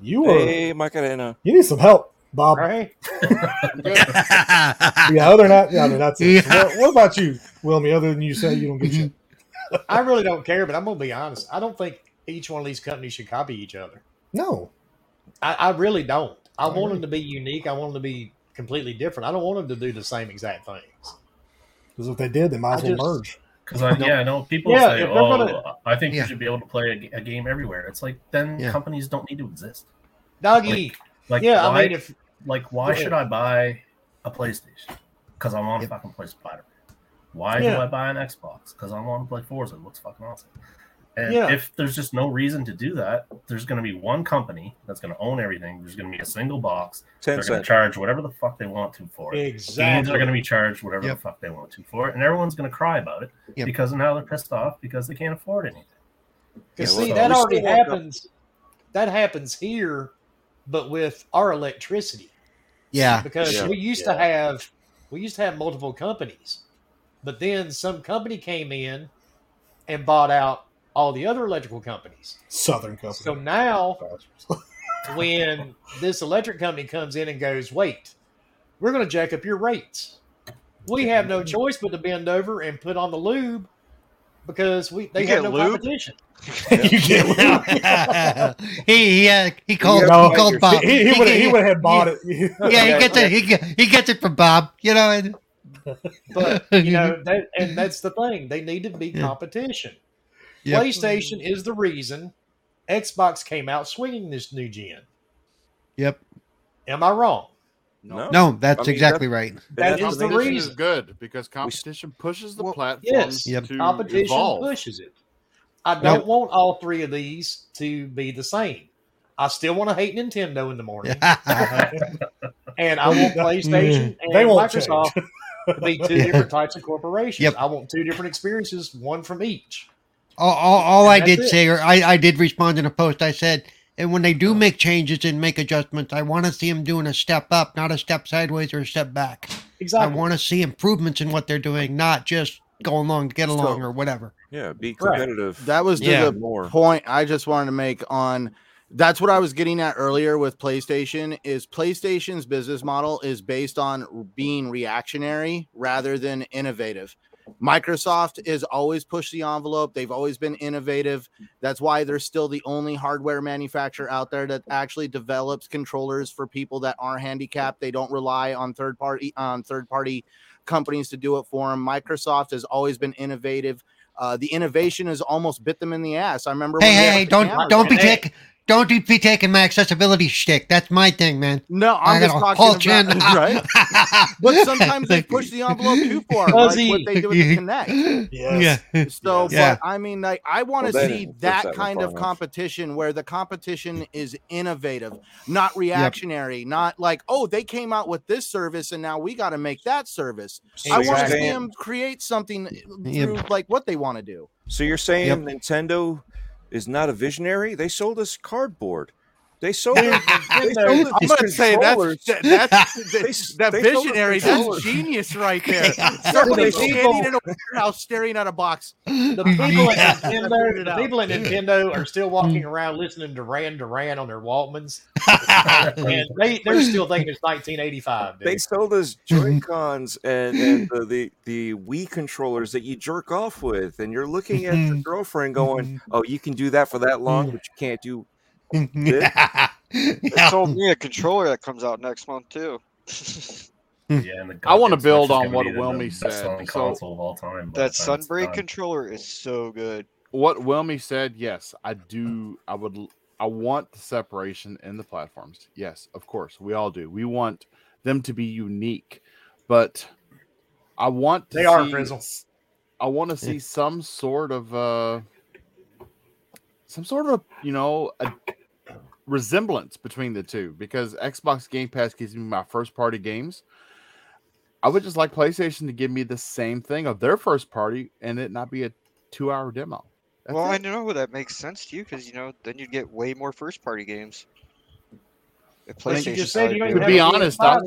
you are Hey, Macarena. you need some help, Bob. All right. [laughs] [laughs] Yeah, other than that, yeah, I mean that's it. So Yeah. what, what about you, Wilmy? Other than you say you don't get mm-hmm. shit. I really don't care, but I'm gonna be honest. I don't think each one of these companies should copy each other. No, I, I really don't. I I want agree. them to be unique. I want them to be completely different. I don't want them to do the same exact things. because if they did, they might as well merge. Because I, yeah, I know people Yeah, say, "Oh, gonna- I think Yeah. you should be able to play a game everywhere." It's like then Yeah. companies don't need to exist. Doggy. Like, yeah, why, I mean, if like, why ahead. should I buy a PlayStation? Because I want to Yep. fucking play Spider Man. Why Yeah. do I buy an Xbox? Because I want to play Forza. It looks fucking awesome. And Yeah. if there's just no reason to do that, there's going to be one company that's going to own everything. There's going to be a single box. Ten They're going to charge whatever the fuck they want to for it. Games exactly, are going to be charged whatever Yep. the fuck they want to for it, and everyone's going to cry about it Yep. because now they're pissed off because they can't afford anything. Because Yeah, see, well, that already still want the- happens. That happens here, but with our electricity. yeah. Because Yeah. we used to have we used to have multiple companies, but then some company came in and bought out all the other electrical companies. Southern company. So now, [laughs] when this electric company comes in and goes, "Wait, we're going to jack up your rates," we have no choice but to bend over and put on the lube because we they You have no lube? competition. [laughs] you get [laughs] he he, uh, he called No, he called Bob. he, he would he he- would have bought it. Yeah, he gets it. He, he gets it from Bob. You know. And, But you know that, and that's the thing. They need to be Yeah. competition. Yep. PlayStation is the reason Xbox came out swinging this new gen. Yep. Am I wrong? No. No, that's I mean, exactly right. That that's the reason. is good because competition pushes the Well, platforms yes. Yep. to Competition evolve. pushes it. I don't want all three of these to be the same. I still want to hate Nintendo in the morning, [laughs] and I want PlayStation [laughs] and They won't Microsoft to be two [laughs] Yeah. different types of corporations. Yep. I want two different experiences, one from each. All, all, all I did it. say, or I, I did respond in a post. I said, and when they do make changes and make adjustments, I want to see them doing a step up, not a step sideways or a step back. Exactly. I want to see improvements in what they're doing, not just go along to get along So- or whatever. Yeah, be Right. competitive. That was to Yeah. the more. point I just wanted to make on that's what I was getting at earlier with PlayStation is PlayStation's business model is based on being reactionary rather than innovative. Microsoft is always push the envelope. They've always been innovative. That's why they're still the only hardware manufacturer out there that actually develops controllers for people that are handicapped. They don't rely on third party on third party companies to do it for them. Microsoft has always been innovative. Uh, the innovation has almost bit them in the ass. I remember. Hey, when hey, hey! Don't don't be Hey. Taking don't be taking my accessibility shtick. That's my thing, man. No, I I'm just got whole talking chin. about [laughs] right. But [laughs] sometimes they push the envelope too far, like Fuzzy. what they do with the Kinect. Yes. Yeah. [laughs] So, Yeah. but I mean, like, I want to Well, see that that kind far of enough. competition where the competition is innovative, not reactionary, not like, oh, they came out with this service and now we got to make that service. I want to see them create something Yep. like what they want to do. So you're saying Yep. Nintendo is not a visionary? They sold us cardboard. They sold us. [laughs] They sold I'm gonna say controllers. that's that, that's They- that, that they visionary. controllers. That's genius right there. [laughs] The Somebody people- standing in a warehouse staring at a box. The people Yeah. at Nintendo, the people at Nintendo are still walking mm. around listening to Duran Duran on their Walkmans, [laughs] and they they're still thinking it's 1985. Dude. They sold us mm-hmm. Joy Cons and, and the, the the Wii controllers that you jerk off with, and you're looking at your mm-hmm. girlfriend going, mm-hmm. "Oh, you can do that for that long, but you can't do." [laughs] yeah. [laughs] They sold me a controller that comes out next month too. [laughs] Yeah, I wanna build on what be the Wilmy said. selling So- console of all time. That the time Sunbreak controller is so good. What Wilmy said, yes, I do. I would. I want the separation in the platforms. Yes, of course, we all do. We want them to be unique, but I want to They are, see- Frizzle. I want to see some sort of uh some sort of you know a resemblance between the two because Xbox Game Pass gives me my first party games. I would just like PlayStation to give me the same thing of their first party and it not be a two hour demo. That's well, I know that makes sense to you because you know then you'd get way more first party games. If Like you PlayStation said, you don't started even To be honest, I-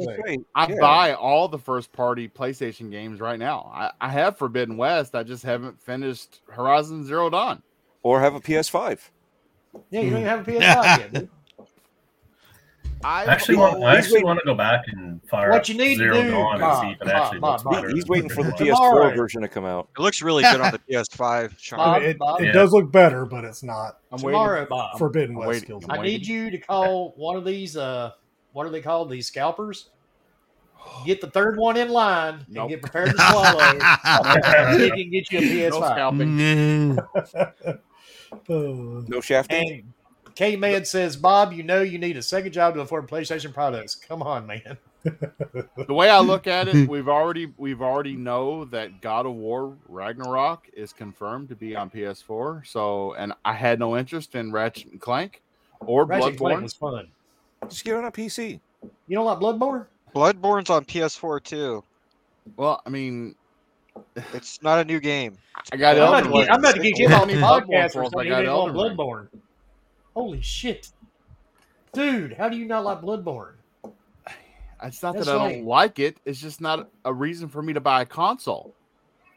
I Yeah. buy all the first party PlayStation games right now. I, I have Forbidden West. I just haven't finished Horizon Zero Dawn. Or have a PS5. Yeah, you don't even have a PS5 yet. Dude. [laughs] I I actually want. I actually waiting- want to go back and fire What you need to Zero do, Dawn Bob, and see if it Bob, actually Bob, looks Bob. better. He's waiting for the [laughs] PS4 Alright. version to come out. It looks really good on the [laughs] PS5. Sean. Bob, it, it Yeah. does look better, but it's not I'm Tomorrow, waiting. Bob. Forbidden I'm West waiting. skills. I'm waiting. need you to call one of these. Uh, what are they called? These scalpers. Get the third one in line and get prepared to swallow. See he can get you a PS5. scalping. No shafting. and K Man says, Bob, you know you need a second job to afford PlayStation products. Come on, man. the way I look at it, we've already we've already know that God of War Ragnarok is confirmed to be on PS4. So, and I had no interest in Ratchet and Clank or Ratchet and Clank Bloodborne. was fun. Just get it on a PC. You don't like Bloodborne? Bloodborne's on PS4 too. Well, I mean, It's not a new game. I got I'm about, Elden to get, I'm about to get him on the podcast [laughs] for for us, I something got he Elden Ring. Bloodborne. Holy shit. Dude, how do you not like Bloodborne? It's not That's that I don't like it. It's just not a reason for me to buy a console.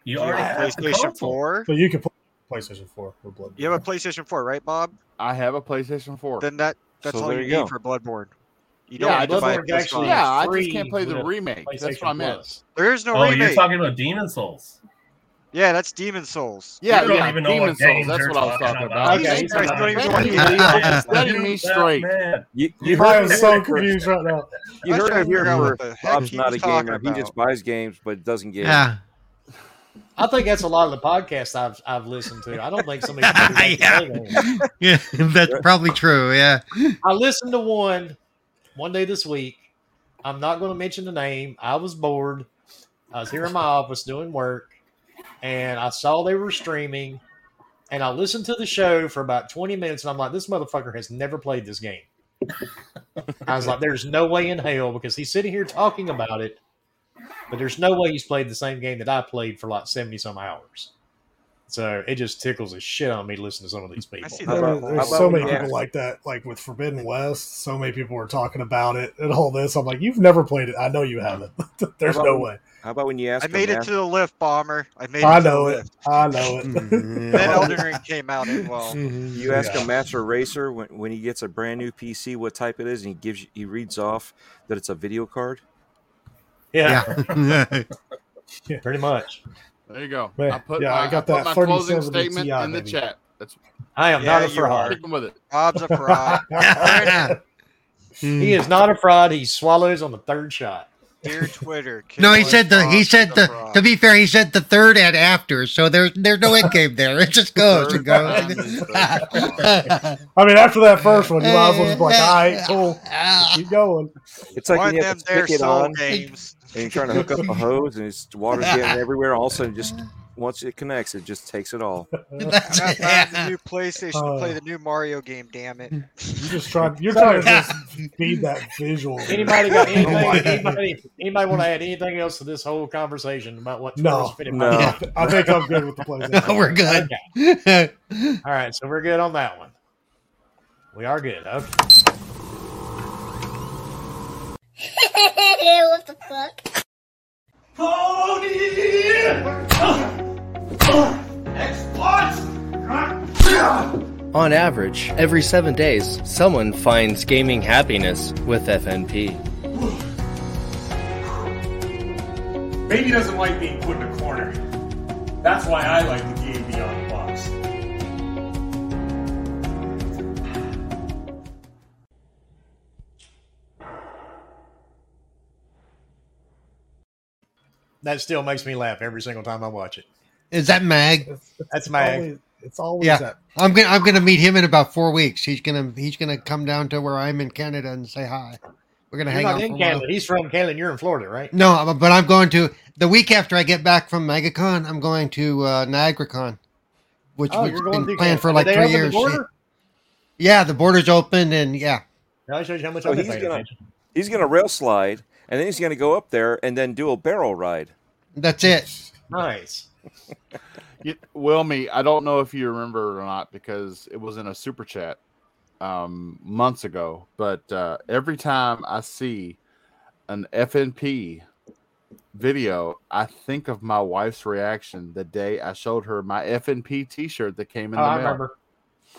You You already have have PlayStation 4. but you can play PlayStation 4 with Blood. You have a PlayStation 4, right, Bob? I have a PlayStation 4. Then that that's So all there you you go. need for Bloodborne. You Yeah, don't need to buy a actually- yeah, I just can't play the remake. That's what I meant. There is no Oh, remake. you're talking about Demon's Souls. Yeah, that's Demon's Souls. Yeah, You don't yeah, even know Demon what Souls. That's what I was talking talking about. about. Okay, Jesus he's Christ, not- don't even Setting want me- to setting me straight. Man. You, you I am so confused right now. You heard tried it to here figure out what first. the heck Bob's not a talking gamer. He just buys games, but doesn't game. Yeah. I think that's a lot of the podcasts I've I've listened to. I don't think somebody. can do that [laughs] Yeah. Yeah, [laughs] that's probably true. Yeah. I listened to one one day this week. I'm not going to mention the name. I was bored. I was here in my [laughs] office doing work, and I saw they were streaming, and I listened to the show for about 20 minutes, and I'm like, this motherfucker has never played this game. I was like, there's no way in hell because he's sitting here talking about it, but there's no way he's played the same game that I played for like 70 some hours. So it just tickles the shit on me to listen to some of these people. see that. There- about- there's so we many ask- people like that, like with Forbidden West. So many people were talking about it and all this. I'm like, you've never played it. I know you haven't. [laughs] There's How no way. How about when you ask I made it math- to the lift, bomber. I made it. I know it. I know it. Then Elden Ring came out, and well, mm-hmm. You ask Yeah. a master racer when, when he gets a brand new PC what type it is, and he gives you, he reads off that it's a video card. Yeah, Yeah. [laughs] [laughs] pretty much. There you go. Man, I put yeah, my, I got put that my closing statement Ti, in the baby. chat. That's I am Yeah, not a you fraud. sticking with it. Bob's a [laughs] fraud. He is not a fraud. He swallows on the third shot. Dear Twitter. [laughs] No, he said the he said is the to be fair, he said the third and after, so there's there's no end game there. It just goes and goes. [laughs] I mean, after that first one, you might as well just be like, all right, cool, keep going. It's like One when you have them to there stick it soul on games. And you're trying to hook up a hose and it's water's [laughs] getting everywhere. All of a sudden, just once it connects, it just takes it all. [laughs] That's I it. found the new [laughs] PlayStation to play Uh, the new Mario game. Damn it! You just trying, you're trying to just feed that visual. Anybody got anything? Oh anybody, anybody want to add anything else to this whole conversation about what? No. No. make? I think I'm good with the PlayStation. No, we're good. All right, so we're good on that one. We are good. Okay. [laughs] what the fuck? On average, every seven days, someone finds gaming happiness with FNP. Baby doesn't like being put in a corner. That's why I like the game Beyond That still makes me laugh every single time I watch it. Is that Mag? That's It's Mag. always, it's always Yeah. that. I'm gonna I'm gonna meet him in about four weeks. He's gonna he's gonna come down to where I'm in Canada and say hi. We're gonna You're hang not out in for a while. Canada. He's from Canada. You're in Florida, right? No, but I'm going to the week after I get back from MegaCon. I'm going to uh, NiagaraCon, which Oh, we've been to planned for like three open the years. Yeah, the border's open, and yeah, That shows you how much So I've been he's gonna he's gonna rail slide and then he's gonna go up there and then do a barrel ride. that's it. Nice. [laughs] You, Wilmy, I don't know if you remember or not because it was in a super chat um, months ago. But uh, every time I see an FNP video, I think of my wife's reaction the day I showed her my FNP T-shirt that came in Oh, the I mail,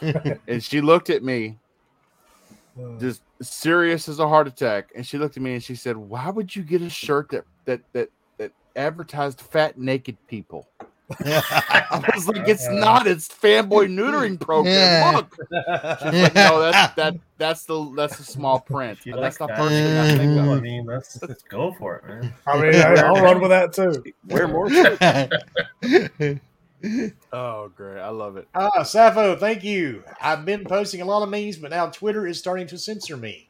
remember. [laughs] and she looked at me [laughs] just serious as a heart attack, and she looked at me and she said, "Why would you get a shirt that that that that advertised fat naked people?" [laughs] I was like, "It's not. It's fanboy neutering program. Yeah. Look." She's like, "No, that's [laughs] that that's the that's the small [laughs] print. If you That's like the that, first thing I think I mean, let's, let's go for it, man. I mean, hey, I'll run with that too. Wear more. Oh, great! I love it. Ah, Sappho, thank you. I've been posting a lot of memes, but now Twitter is starting to censor me.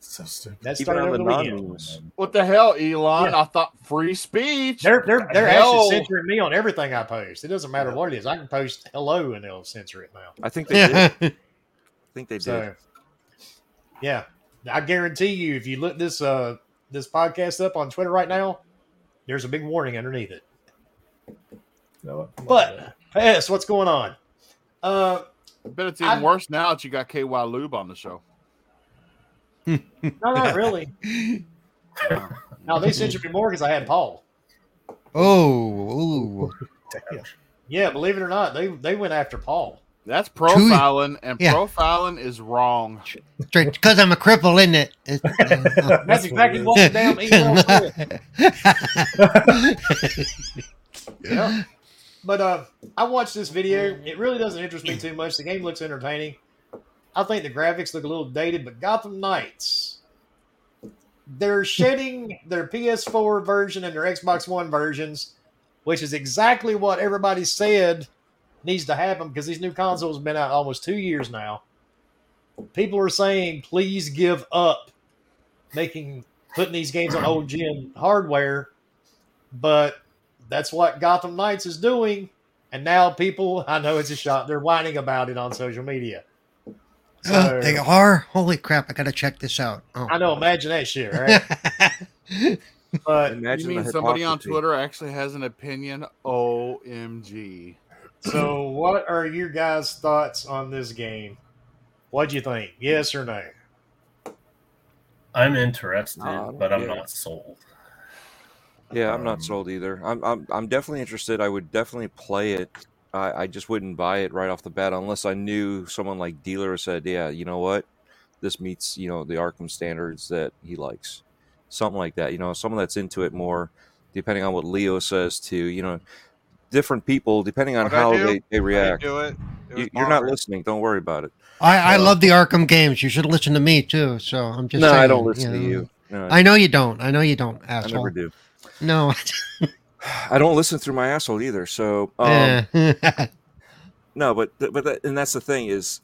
So stupid. That Even started on over the the weekend. What the hell, Elon? Yeah. I thought free speech. They're they're they're Hell. actually censoring me on everything I post. It doesn't matter what it is. I can post hello and they'll censor it now. I think they did. [laughs] I think they did. So, yeah, I guarantee you, if you look this uh this podcast up on Twitter right now, there's a big warning underneath it. You know what? But yes, what's going on? Uh, I bet it's even I'm- worse now that you got KY Lube on the show. no, not really. no, they censored me more because I had Paul. oh, ooh. Yeah, believe it or not, they they went after Paul. That's profiling, and Yeah. profiling is wrong. because I'm a cripple, isn't it? [laughs] That's exactly what the damn email said. [laughs] [laughs] Yeah. But uh, I watched this video. It really doesn't interest me too much. The game looks entertaining. I think the graphics look a little dated, but Gotham Knights, they're shedding their PS4 version and their Xbox One versions, which is exactly what everybody said needs to happen because these new consoles have been out almost two years now. People are saying, please give up making putting these games on old gen hardware, but that's what Gotham Knights is doing. And now people, [laughs] I know it's a shot, they're whining about it on social media. [gasps] So, they are. Holy crap! I gotta check this out. Oh. I know, imagine that shit, right? [laughs] But Imagine you mean somebody on. Twitter actually has an opinion? OMG. so, what are your guys' thoughts on this game? What'd you think? Yes or no? I'm interested, Uh, but I'm yeah. not sold. Yeah, I'm Um, not sold either. I'm, I'm I'm definitely interested. I would definitely play it. I, I just wouldn't buy it right off the bat unless I knew someone like dealer said, yeah, you know what, this meets you know the Arkham standards that he likes, something like that. You know, someone that's into it more, depending on what Leo says to You know, different people depending on how they, they react. do it. It You, you're not listening. Don't worry about it. I, I love the Arkham games. You should listen to me too. So I'm just no, I don't listen to know. you. No, I know you don't. I know you don't, I never do. No. [laughs] I don't listen through my asshole either. So um, [laughs] no, but but that, and that's the thing is,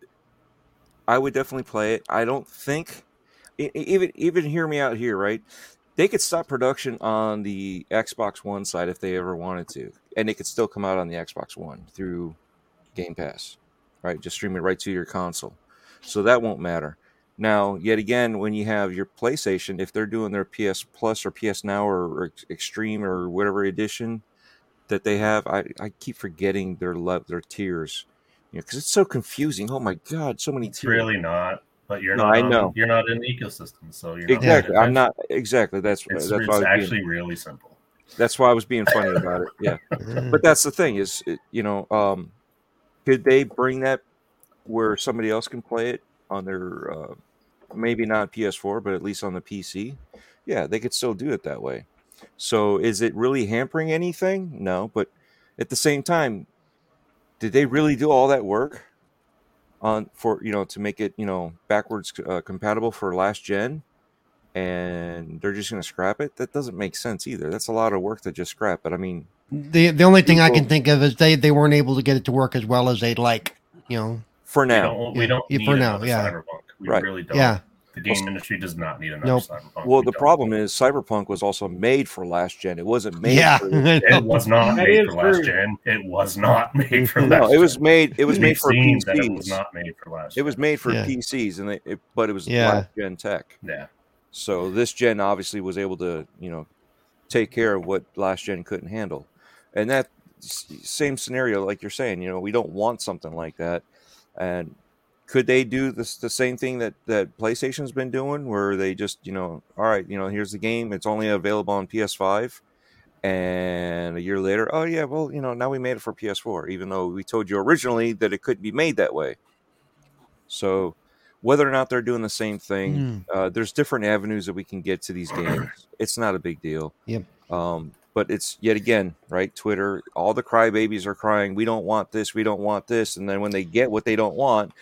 I would definitely play it. I don't think even even hear me out here, right? They could stop production on the Xbox One side if they ever wanted to, and it could still come out on the Xbox One through Game Pass, right? Just stream it right to your console, so that won't matter. Now, yet again, when you have your PlayStation, if they're doing their PS Plus or PS Now or, or Extreme or whatever edition that they have, I, I keep forgetting their love their tiers, you know, because it's so confusing. Oh my god, so many It's tiers. really not. But you're No, not. I know. You're not in the ecosystem, so you're Exactly. Not I'm not exactly. That's It's, that's it's why I was actually being, really simple. that's why I was being funny about it. Yeah, but that's the thing is, it, you know, um, could they bring that where somebody else can play it on their uh, maybe not PS4, but at least on the PC? Yeah, they could still do it that way. So is it really hampering anything? No, but at the same time, did they really do all that work on for you know to make it you know backwards uh, compatible for last gen? and they're just going to scrap it that doesn't make sense either that's a lot of work to just scrap but i mean the the only thing I can think of is they they weren't able to get it to work as well as they'd like. You know. for We now don't, we don't yeah, need for now, yeah. cyberpunk. We Right. really don't. Yeah. The game industry does not need another Nope. cyberpunk. well We the don't. problem is cyberpunk was also made for last gen it wasn't made Yeah. for, [laughs] It was not That made is for last true. gen. It was not [laughs] made for last. no last it was gen. made it was made for seen that it was pcs not made for last. it was made for Yeah. pcs and they, it, but it was Yeah. last gen tech Yeah. so this gen obviously was able to you know take care of what last gen couldn't handle and that same scenario like you're saying you know we don't want something like that and could they do this the same thing that that playstation's been doing where they just you know all right you know here's the game. It's only available on ps5 and a year later oh yeah well you know now we made it for ps4 even though we told you originally that it couldn't be made that way. So whether or not they're doing the same thing uh, there's different avenues that we can get to these [clears throat] games. It's not a big deal. Yep. um, but it's yet again right twitter all the crybabies are crying we don't want this we don't want this. And then when they get what they don't want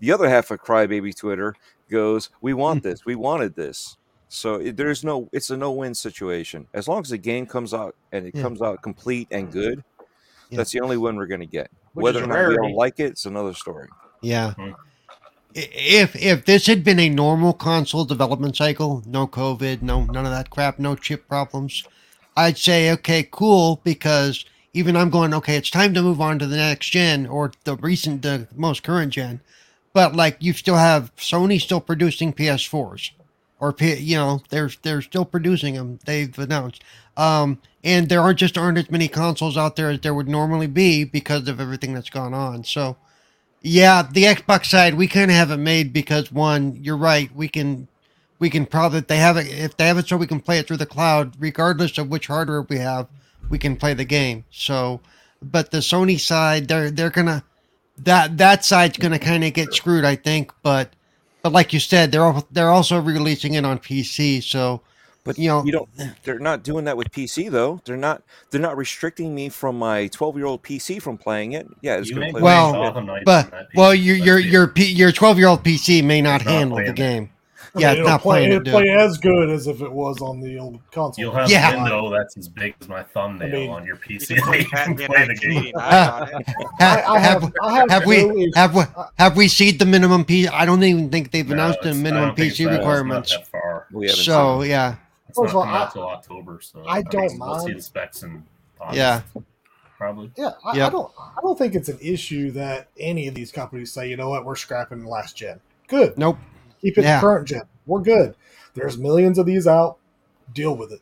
the other half of crybaby twitter goes we want this we wanted this so it, there's no it's a no-win situation as long as the game comes out and it Yeah. comes out complete and good Yeah. that's the only win we're going to get Which whether or a not we all rarity. like it it's another story Yeah. Mhm. If if this had been a normal console development cycle, no COVID, no none of that crap, no chip problems, I'd say okay, cool, because even I'm going okay, it's time to move on to the next gen or the recent, the most current gen. But like you still have Sony still producing PS4s, or you know they're they're still producing them. They've announced, um, and there aren't just aren't as many consoles out there as there would normally be because of everything that's gone on. So. Yeah, the Xbox side we kind of have it made because one, you're right. We can, we can probably they have it if they have it so we can play it through the cloud, regardless of which hardware we have, we can play the game. So, but the Sony side, they're they're gonna that that side's gonna kind of get screwed, I think. But but like you said, they're al- they're also releasing it on PC. So, But you know, you don't. They're not doing that with PC though. They're not. They're not restricting me from my 12 year old PC from playing it. Yeah, it's going to play. Well, playing Gotham Knights on but that well, your your your your 12 year old PC may not handle the playing it. I Yeah, mean, it'll not play, playing it. it'll dude. play as good as if it was on the old console. You'll have Yeah. a window that's as big as my thumbnail I mean, on your PC. [laughs] can play You can play the game. 1989 [laughs] on I, I have, I have, have we have we have we seen the minimum P? I don't even think they've No, announced the minimum PC so. Not requirements. that far. We haven't So seen yeah, It's First not of all, coming out I- till October, so I don't mind. We'll see the specs in August, yeah, probably. Yeah, I, I don't. I don't think it's an issue that any of these companies say, you know what, we're scrapping last gen. Good, nope. Keep it Yeah. current gen. We're good. There's millions of these out. Deal with it.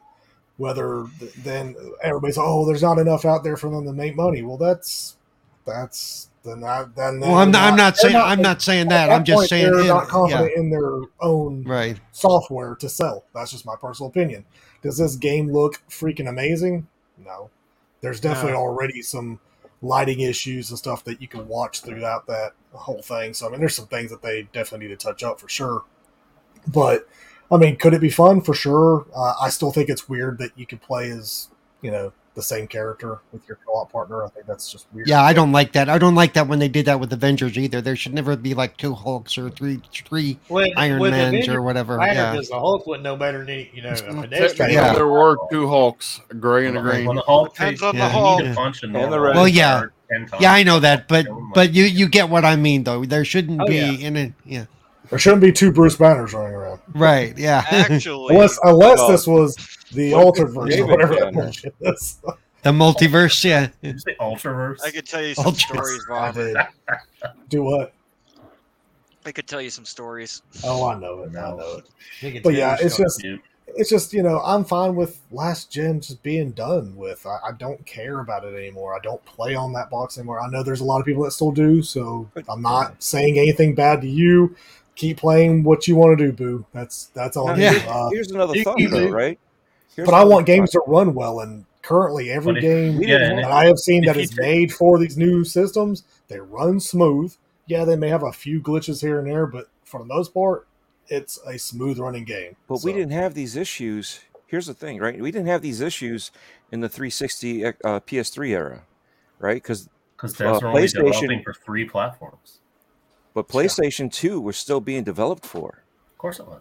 Whether then everybody's oh, there's not enough out there for them to make money. Well, that's that's then that then. Well, I'm not, I'm not saying I'm not saying that. at I'm just saying they're in- not yeah, confident in their own right. software to sell. That's just my personal opinion. Does this game look freaking amazing? No. There's definitely No. already some lighting issues and stuff that you can watch throughout that whole thing. So I mean, there's some things that they definitely need to touch up for sure. But I mean, could it be fun for sure? Uh, I still think it's weird that you could play as you know the same character with your co-op partner. I think that's just weird. Yeah, I don't like that. I don't like that when they did that with Avengers either. There should never be like two Hulks or three three When, Iron when Mans Avengers or whatever. mattered Yeah. because the Hulk wasn't no better than you know a pedestrian. Technically, Yeah. there were two Hulks, a gray and a When green. the Hulk Depends on the Yeah. Hulk. You punch a And the red. Well, yeah. guard 10 times. Yeah, I know that, but but you you get what I mean though. There shouldn't Oh, be yeah. in it. Yeah, There shouldn't be two Bruce Banners running around. right. Yeah, Actually, Unless unless Well, this was the what altered version, David whatever that bullshit is. the multiverse. Yeah, Did you Ultraverse? I could tell you some Ultra- stories, I Bob. did. Do what? I could tell you some stories. Oh, I know it. I know it. He But yeah, it's just You- it's just you know I'm fine with last gen just being done with. I, I don't care about it anymore. I don't play on that box anymore. I know there's a lot of people that still do, so I'm not saying anything bad to you. Keep playing what you want to do, boo. That's that's all. I Now, need. Yeah. Uh, Here's another you- thought, you- though, right? Here's but I want games thought. to run well, and currently every if- game yeah, that if- I have seen if that you is take- made for these new systems, they run smooth. Yeah, they may have a few glitches here and there, but for the most part, it's a smooth running game. But we didn't have these issues. Here's the thing, right? We didn't have these issues in the 360 uh, PS3 era, right? Because Because Uh, devs are only PlayStation- developing for three platforms. But PlayStation 2 was still being developed for Of course it was.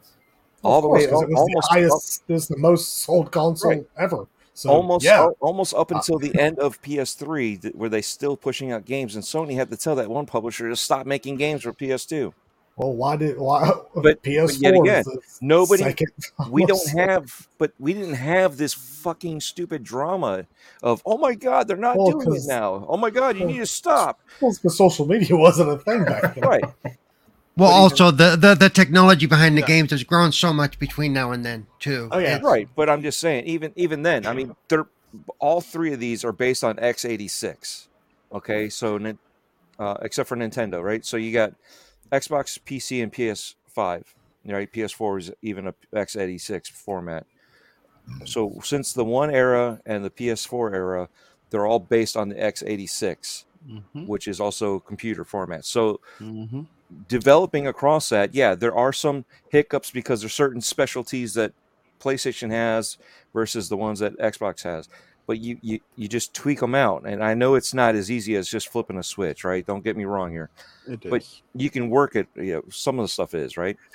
all Of the course, way 'cause al- it was almost the highest, it was the most sold console Right. ever. So almost yeah, al- almost up Uh, until the end of PS3 th- were they still pushing out games and Sony had to tell that one publisher to stop making games for PS2. Well, why did why [laughs] But- PS4? but yet again, is the nobody- second We don't have but we didn't have this fucking stupid drama of oh my god, they're not Well, doing it now. Oh my god, you well, need to stop. Well, it's 'cause social media [laughs] wasn't a thing back then. Right. Well, But also the, the the technology behind the Yeah. games has grown so much between now and then too. Oh, yeah. It's- Right, but I'm just saying, even even then, I mean, they're all three of these are based on x86. Okay, so uh, except for Nintendo, right? So you got Xbox, PC, and PS5. Right, PS4 is even a x86 format. So since the one era and the PS4 era, they're all based on the x86, Mhm, which is also computer format. So mhm. developing across that, yeah, there are some hiccups because there's certain specialties that PlayStation has versus the ones that Xbox has. But you, you you just tweak them out, and I know it's not as easy as just flipping a switch, right? Don't get me wrong here. It But. You can work it. You know, some of the stuff is right. [laughs]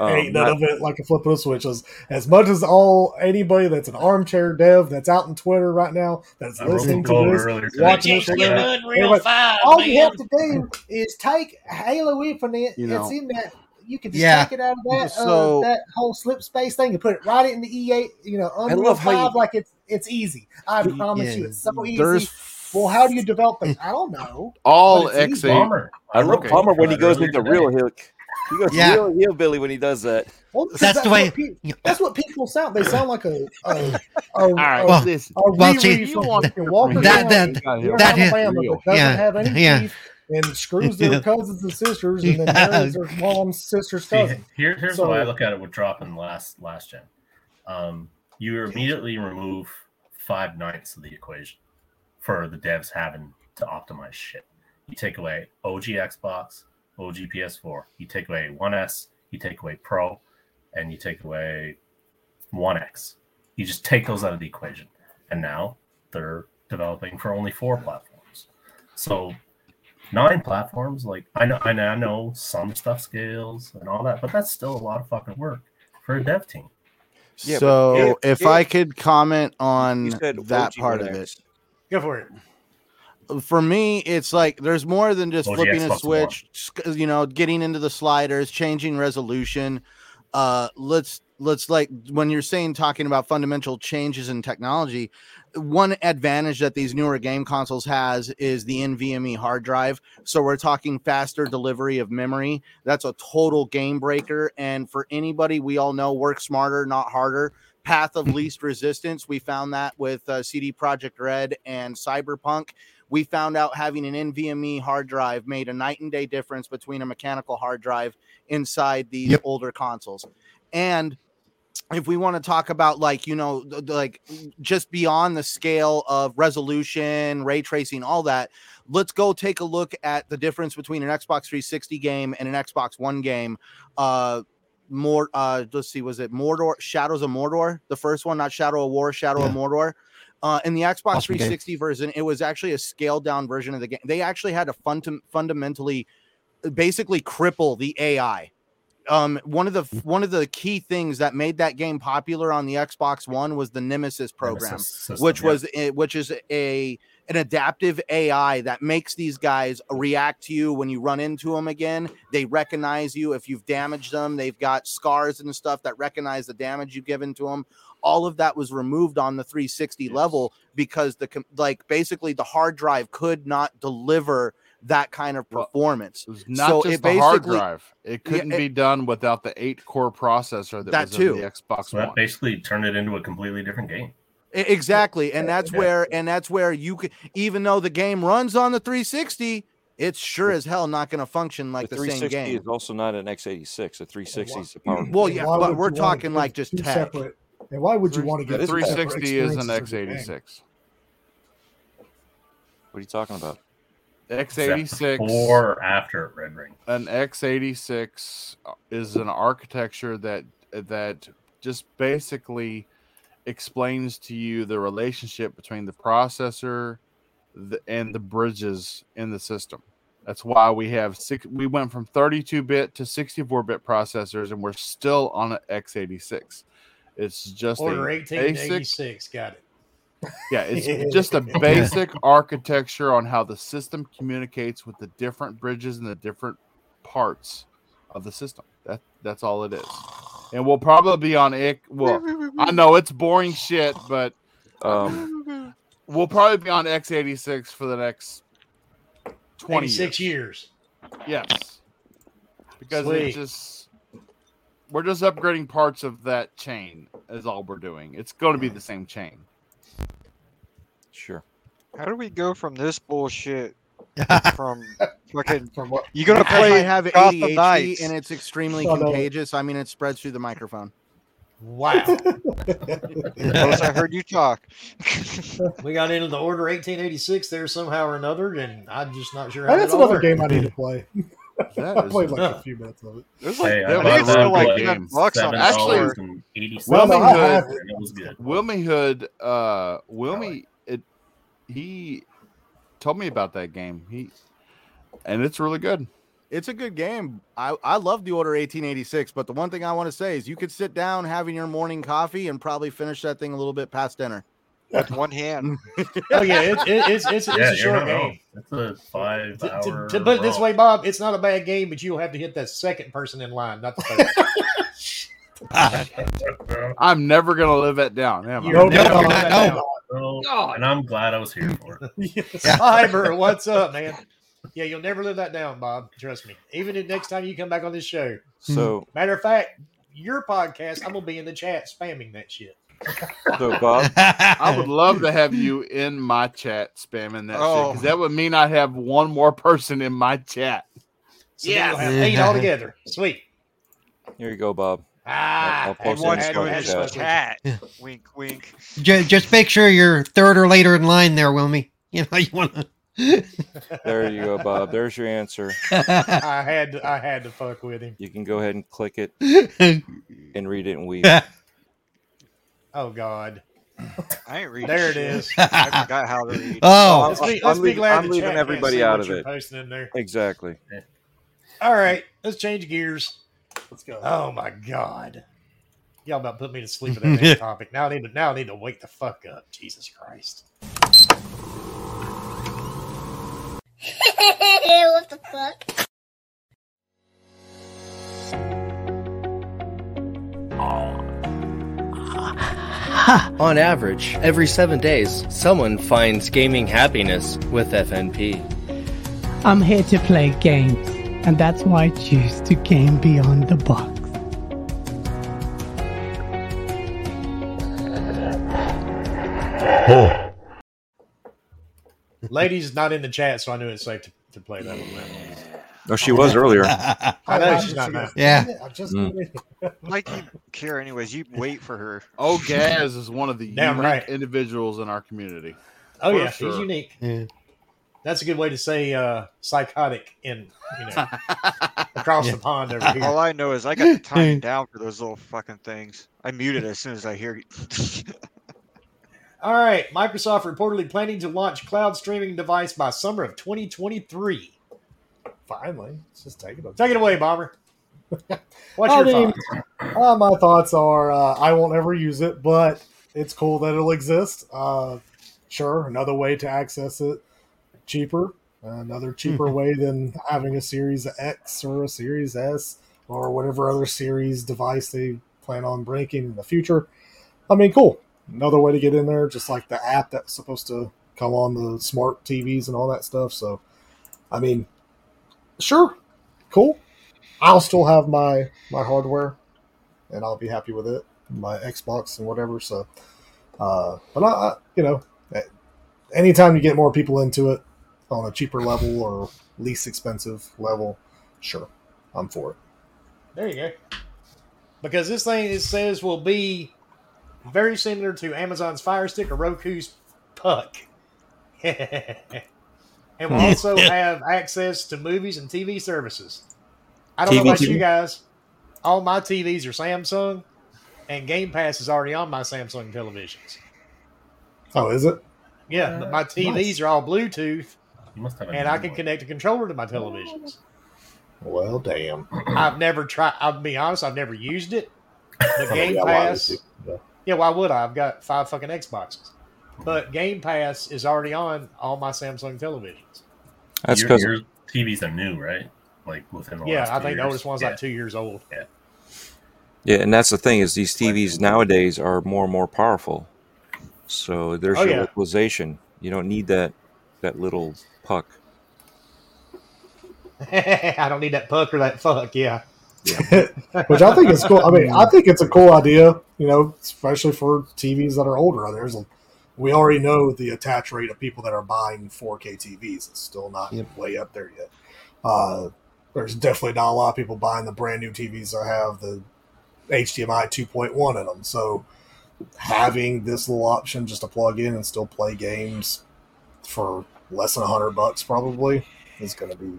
Um, ain't none not- of it like a flip of a switch. As, as much as all anybody that's an armchair dev that's out on Twitter right now that's I listening to code this, watching this, whatever, everybody, all you have to do is take Halo Infinite. You know. it's in that. You can just Yeah. take it out of that So- uh, that whole slip space thing and put it right into EA. You know, Unreal love how you- Five like it's it's easy. I You- promise yeah. you, it's so easy. There's well, how do you develop things? I don't know. all but it's easy. X8. Bomber. I love wrote Palmer when he goes earlier into real hill. He goes Yeah. real hillbilly when he does that. Well, 'cause That's the way- What pe- that's what people sound. They sound like a a, a, All right, a, Well, listen. a Well, reread see, from that- fucking Walker that- County that- from that- Alabama that doesn't yeah, have any yeah. teeth and screws [laughs] their cousins and sisters and then Yeah. marries their mom's sister's See, cousin. here, here's So- the way I look at it with dropping last last gen. Um, you immediately remove five ninths of the equation for the devs having to optimize shit. You take away OG Xbox, OG PS4. You take away One S. You take away Pro, and you take away One X. You just take those out of the equation, and now they're developing for only four platforms. So nine platforms. Like I know, I know, I know some stuff scales and all that, but that's still a lot of fucking work for a dev team. Yeah, but so if- if, I could comment on that OG part of it, Go for it. for me, it's like there's more than just OG flipping a switch, sc- you know, getting into the sliders, changing resolution. Uh, let's let's like when you're saying talking about fundamental changes in technology, one advantage that these newer game consoles has is the NVMe hard drive. So we're talking faster delivery of memory. That's a total game breaker. And for anybody, we all know work smarter, not harder. Path of [laughs] least resistance. We found that with uh, CD Projekt Red and Cyberpunk we found out having an NVMe hard drive made a night and day difference between a mechanical hard drive inside these Yep. older consoles. And if we want to talk about like you know like just beyond the scale of resolution ray tracing all that let's go take a look at the difference between an xbox 360 game and an xbox one game uh more uh let's see was it mordor shadows of mordor the first one not shadow of war shadow of mordor Uh, in the Xbox Awesome game. 360 version, it was actually a scaled down version of the game. They actually had to fund- fundamentally, basically cripple the AI. Um, one of the one of the key things that made that game popular on the Xbox One was the Nemesis program Nemesis system, which yeah. was a, which is a an adaptive AI that makes these guys react to you when you run into them again. They recognize you if you've damaged them. They've got scars and stuff that recognize the damage you've given to them. All of that was removed on the 360 level because the like basically the hard drive could not deliver that kind of performance. It was not So just it the hard basically- drive. It couldn't it- be done without the eight core processor that, That was too. in the Xbox So that One. basically turned it into a completely different game. Exactly, and that's Yeah. where and that's where you could even though the game runs on the 360, it's sure as hell not going to function like the the, same 360 game. is also not an x86. A 360 is a power. Well, yeah, but we're talking like just two tech. separate- And why would you want to get The a 360 is an experiences of the game? x86. What are you talking about? X86 or after Red Ring? an x86 is an architecture that that just basically explains to you the relationship between the processor the, and the bridges in the system that's why we have six we went from 32 bit to 64 bit processors and we're still on an x86 it's just Order a basic 1886. Got it. Yeah, it's just a [laughs] basic architecture on how the system communicates with the different bridges and the different parts of the system. That that's all it is. And we'll probably be on it. Well, I know it's boring shit, but Um, we'll probably be on x86 for the next 20 26 years. Yes. Because Sweet. it just we're just upgrading parts of that chain is all we're doing. It's going to be the same chain. Sure. How do we go from this bullshit [laughs] from fucking? [laughs] From what? You gonna Because I play have Gotham ADHD Knights? and it's extremely Shut up. contagious. I mean, it spreads through the microphone. Wow. [laughs] Ghost, I heard you talk. We got into the Order 1886 there somehow or another, and I'm just not sure how that's another worked. game I need to play. That [laughs] I is played like Yeah. a few minutes of it. It was like, Hey, I that think bought it's was still like ten bucks on seven Actually- dollars and eighty Well, cents. I have- and it was good. Wilmy Hood, uh, Wilmy, it, he told me about that game. He, and it's really good. It's a good game. I, I love the Order 1886, but the one thing I want to say is you could sit down having your morning coffee and probably finish that thing a little bit past dinner. With one hand. [laughs] oh yeah, it, it, it's it's, it's a short not wrong. game. It's a five To, hour. to, to put it this way, Bob, it's not a bad game, but you'll have to hit that second person in line, not the first. [laughs] [laughs] I'm never gonna live that down. Am I? You're No, never no, gonna no, let that no. down. So, God. and I'm glad I was here for it. Cyber, what's up, man? Yeah, you'll never live that down, Bob. Trust me. Even if next time you come back on this show. So, Matter of fact, your podcast, I'm gonna be in the chat spamming that shit. So Bob, I would love to have you in my chat spamming that shit Oh. because that would mean I'd have one more person in my chat. So then you'll have eight altogether. Sweet. here you go, Bob. Ah, I'll and post one it in One the had doing to Discord his have chat. chat. special- Wink, wink. Just, just make sure you're third or later in line there, Wilmy. You know, you want to. [laughs] [laughs] There you go, Bob. There's your answer. [laughs] I had to, I had to fuck with him. You can go ahead and click it and read it and weep. Oh God. I ain't reading. There it is. I forgot how to read. [laughs] Oh, Let's be, I'm be leaving- glad I'm leaving everybody out of it. Posting in there. Exactly. All right, let's change gears. Let's go. Oh my God. Y'all about put me to sleep with that [laughs] topic. Now I need to now I need to wake the fuck up. Jesus Christ. [laughs] what the fuck? [laughs] On average, every seven days, someone finds gaming happiness with FNP. I'm here to play games, and that's why I choose to game beyond the box. Ladies not in the chat, so I knew it's safe to, to play that one. Oh, she was earlier. [laughs] I know she's not now. Yeah. I just Mm. [laughs] Like you care anyways. You wait for her. Oh, Gaz is one of the Damn unique right. individuals in our community. Oh For yeah, sure. he's unique. Yeah. That's a good way to say uh, psychotic in you know [laughs] across the pond over here. All I know is I got the time down for those little fucking things. I muted as soon as I hear. All right. Microsoft reportedly planning to launch cloud streaming device by summer of 2023. Finally, let's just take it. Take it away, Bomber. [laughs] What's I your mean, thoughts? Uh, my thoughts are uh, I won't ever use it, but it's cool that it'll exist. Uh, sure, another way to access it cheaper, another cheaper way than having a Series X or a Series S or whatever other series device they plan on breaking in the future. I mean, cool. Another way to get in there, just like the app that's supposed to come on the smart TVs and all that stuff. So, I mean, sure, cool. I'll still have my my hardware, and I'll be happy with it, my Xbox and whatever. So, uh, but I, I, you know, anytime you get more people into it on a cheaper level or least expensive level, sure, I'm for it. There you go. Because this thing it says will be very similar to Amazon's Fire Stick or Roku's Puck. [laughs] and [laughs] will also have access to movies and TV services. I don't know about too? you guys. All my TVs are Samsung, and Game Pass is already on my Samsung televisions. Oh, is it? Yeah, but my TVs nice. are all Bluetooth, You must have and I can one. connect a controller to my televisions. Well, damn. [clears throat] I've never tried. I'll be honest. I've never used it. [laughs] The Game yeah, why would Pass. Yeah. Yeah, why would I? I've got five fucking Xboxes. But Game Pass is already on all my Samsung televisions. That's 'cause- your TVs are new, right? Like within the Yeah, last I two think the years. oldest one's Yeah. like two years old. Yeah. Yeah, and that's the thing is these TVs nowadays are more and more powerful. So there's Oh, your yeah. localization. You don't need that that little puck. [laughs] I don't need that puck or that fuck. Yeah. [laughs] Which I think is cool. I mean, I think it's a cool idea, you know, especially for TVs that are older. There's a, we already know the attach rate of people that are buying 4K TVs. It's still not way up there yet. Uh, there's definitely not a lot of people buying the brand new TVs that have the HDMI 2.1 in them. So having this little option just to plug in and still play games for less than 100 bucks probably is going to be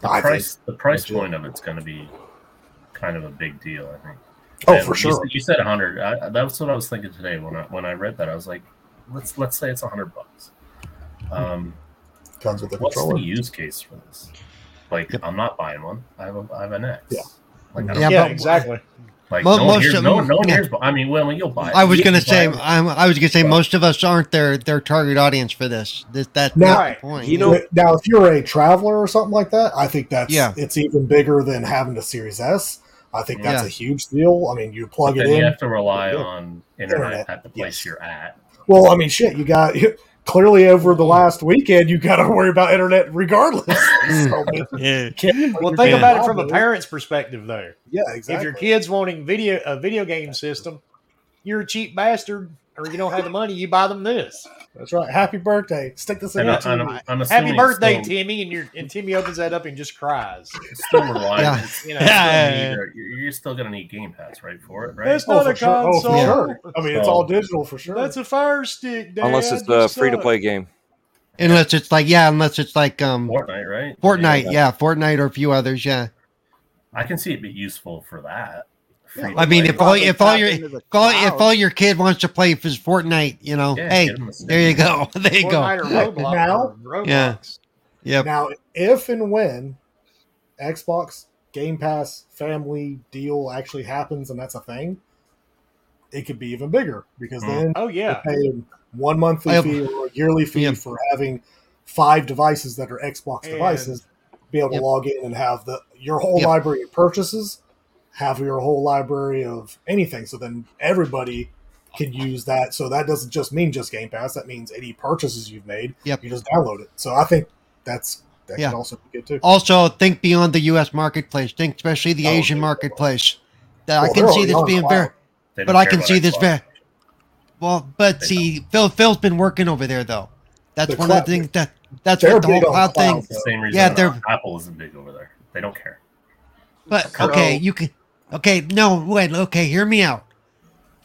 The I think, price, the price point of it's going to be kind of a big deal, I think. Oh, And for sure. said- You said hundred. I- That's what I was thinking today when I when I read that. I was like, let's let's say it's hundred bucks. Um, comes with the what's controller. the use case for this? Like, I'm not buying one. I have a I have an X. Yeah. Like, Yeah, Yeah, exactly. Like, Mo- no one most hears, of no, no one yeah. hears. I mean, well, you'll buy. it. I was You gonna say. I'm, I was gonna say, most of us aren't their their target audience for this. This that's Now- not the point. You know- now if you're a traveler or something like that, I think that's Yeah. it's even bigger than having a Series S. I think that's Yeah. a huge deal. I mean, you plug it then in. you have to rely on internet, Internet, at the place yes. you're at. Well, I mean, shit, you got [laughs] clearly over the last weekend, you got to worry about internet regardless. [laughs] So, Yeah. [laughs] can't- Well, think Yeah. about it from a parent's perspective, though. Yeah, exactly. If your kid's wanting video a video game system, you're a cheap bastard, or you don't have the money, you buy them this. That's right. Happy birthday. Stick this in And your I- and TV. I'm, I'm Happy birthday, still, Timmy! And your and Timmy opens that up and just cries. [laughs] still relying. Yeah. You know, it's still Yeah. need- you're, you're still gonna need Game Pass, right, for it, right? That's Oh, not for a sure. Oh, for console. sure. I mean, it's all digital for sure. That's a fire stick, Dad. Unless it's You the free to play game. Unless it's like yeah, unless it's like um Fortnite, right? Fortnite, yeah, Fortnite or a few others, yeah. I can see it be useful for that. Free I mean, if all if all your if all, if all your kid wants to play his Fortnite, you know, Yeah, hey, get 'em a stick. there you go, [laughs] there you go. Fortnite or Roblox. Now- or Roblox. Yeah. Yep. Now, if and when Xbox Game Pass family deal actually happens and that's a thing, it could be even bigger because Mm. then Oh yeah. you're paying one monthly Yep. fee or a yearly fee Yep. for having five devices that are Xbox And- devices, be able to Yep. log in and have the your whole Yep. library of purchases, have your whole library of anything. So then everybody can use that. So that doesn't just mean just Game Pass. That means any purchases you've made, Yep. you just download it. So I think that's that Yeah. could also be good too. Also, think beyond the U.S. marketplace. Think especially the Oh, Asian yeah. marketplace. That I can see this being cloud. very, but I can see this Xbox. very well. But see, Phil Phil's been working over there though. That's The one cloud- of the things that that's they're what the whole on cloud thing. the same reason Yeah, yeah, they're- Apple isn't big over there. They don't care. But So- okay, you can. Okay, no, wait. Okay, hear me out.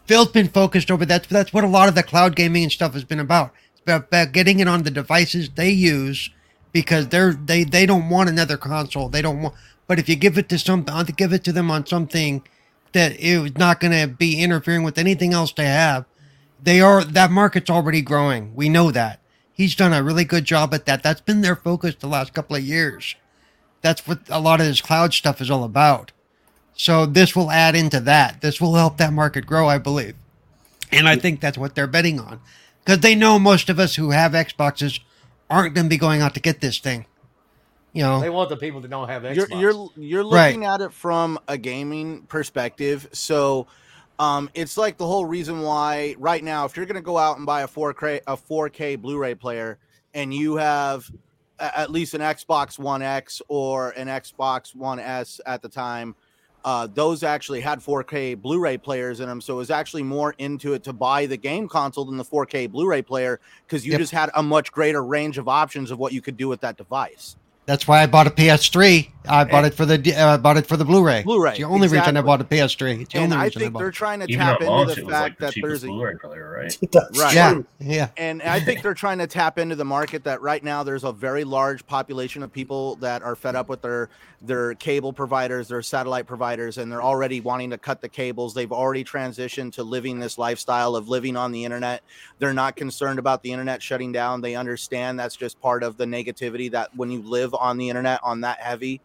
Phil's been focused over. That's that's what a lot of the cloud gaming and stuff has been about. It's about, about getting it on the devices they use because they're they they don't want another console. They don't want. But if you give it to some, give it to them on something that is not going to be interfering with anything else they have, They are that market's already growing. We know that. He's done a really good job at that. That's been their focus the last couple of years. That's what a lot of this cloud stuff is all about. So this will add into that. This will help that market grow, I believe. And I think that's what they're betting on. Because they know most of us who have Xboxes aren't going to be going out to get this thing. You know, They want the people that don't have Xbox. You're you're you're Right. looking at it from a gaming perspective. So um, it's like the whole reason why right now, if you're going to go out and buy a 4K a 4K Blu-ray player, and you have a- at least an Xbox One X or an Xbox One S at the time, uh, those actually had 4K Blu-ray players in them. So it was actually more into it to buy the game console than the 4K Blu-ray player because you Yep. just had a much greater range of options of what you could do with that device. That's why I bought a PS3. I bought it for the uh, I bought it for the Blu-ray. Blu-ray, It's the only reason I bought a PS3. It's the and only I reason I think bought they're it. trying to Even tap into the it was like fact the that there's a Blu-ray player, right? Right. Yeah, yeah. and I think they're trying to tap into the market that right now there's a very large population of people that are fed up with their their cable providers, their satellite providers, and they're already wanting to cut the cables. They've already transitioned to living this lifestyle of living on the internet. They're not concerned about the internet shutting down. They understand that's just part of the negativity that when you live on the internet on that heavy.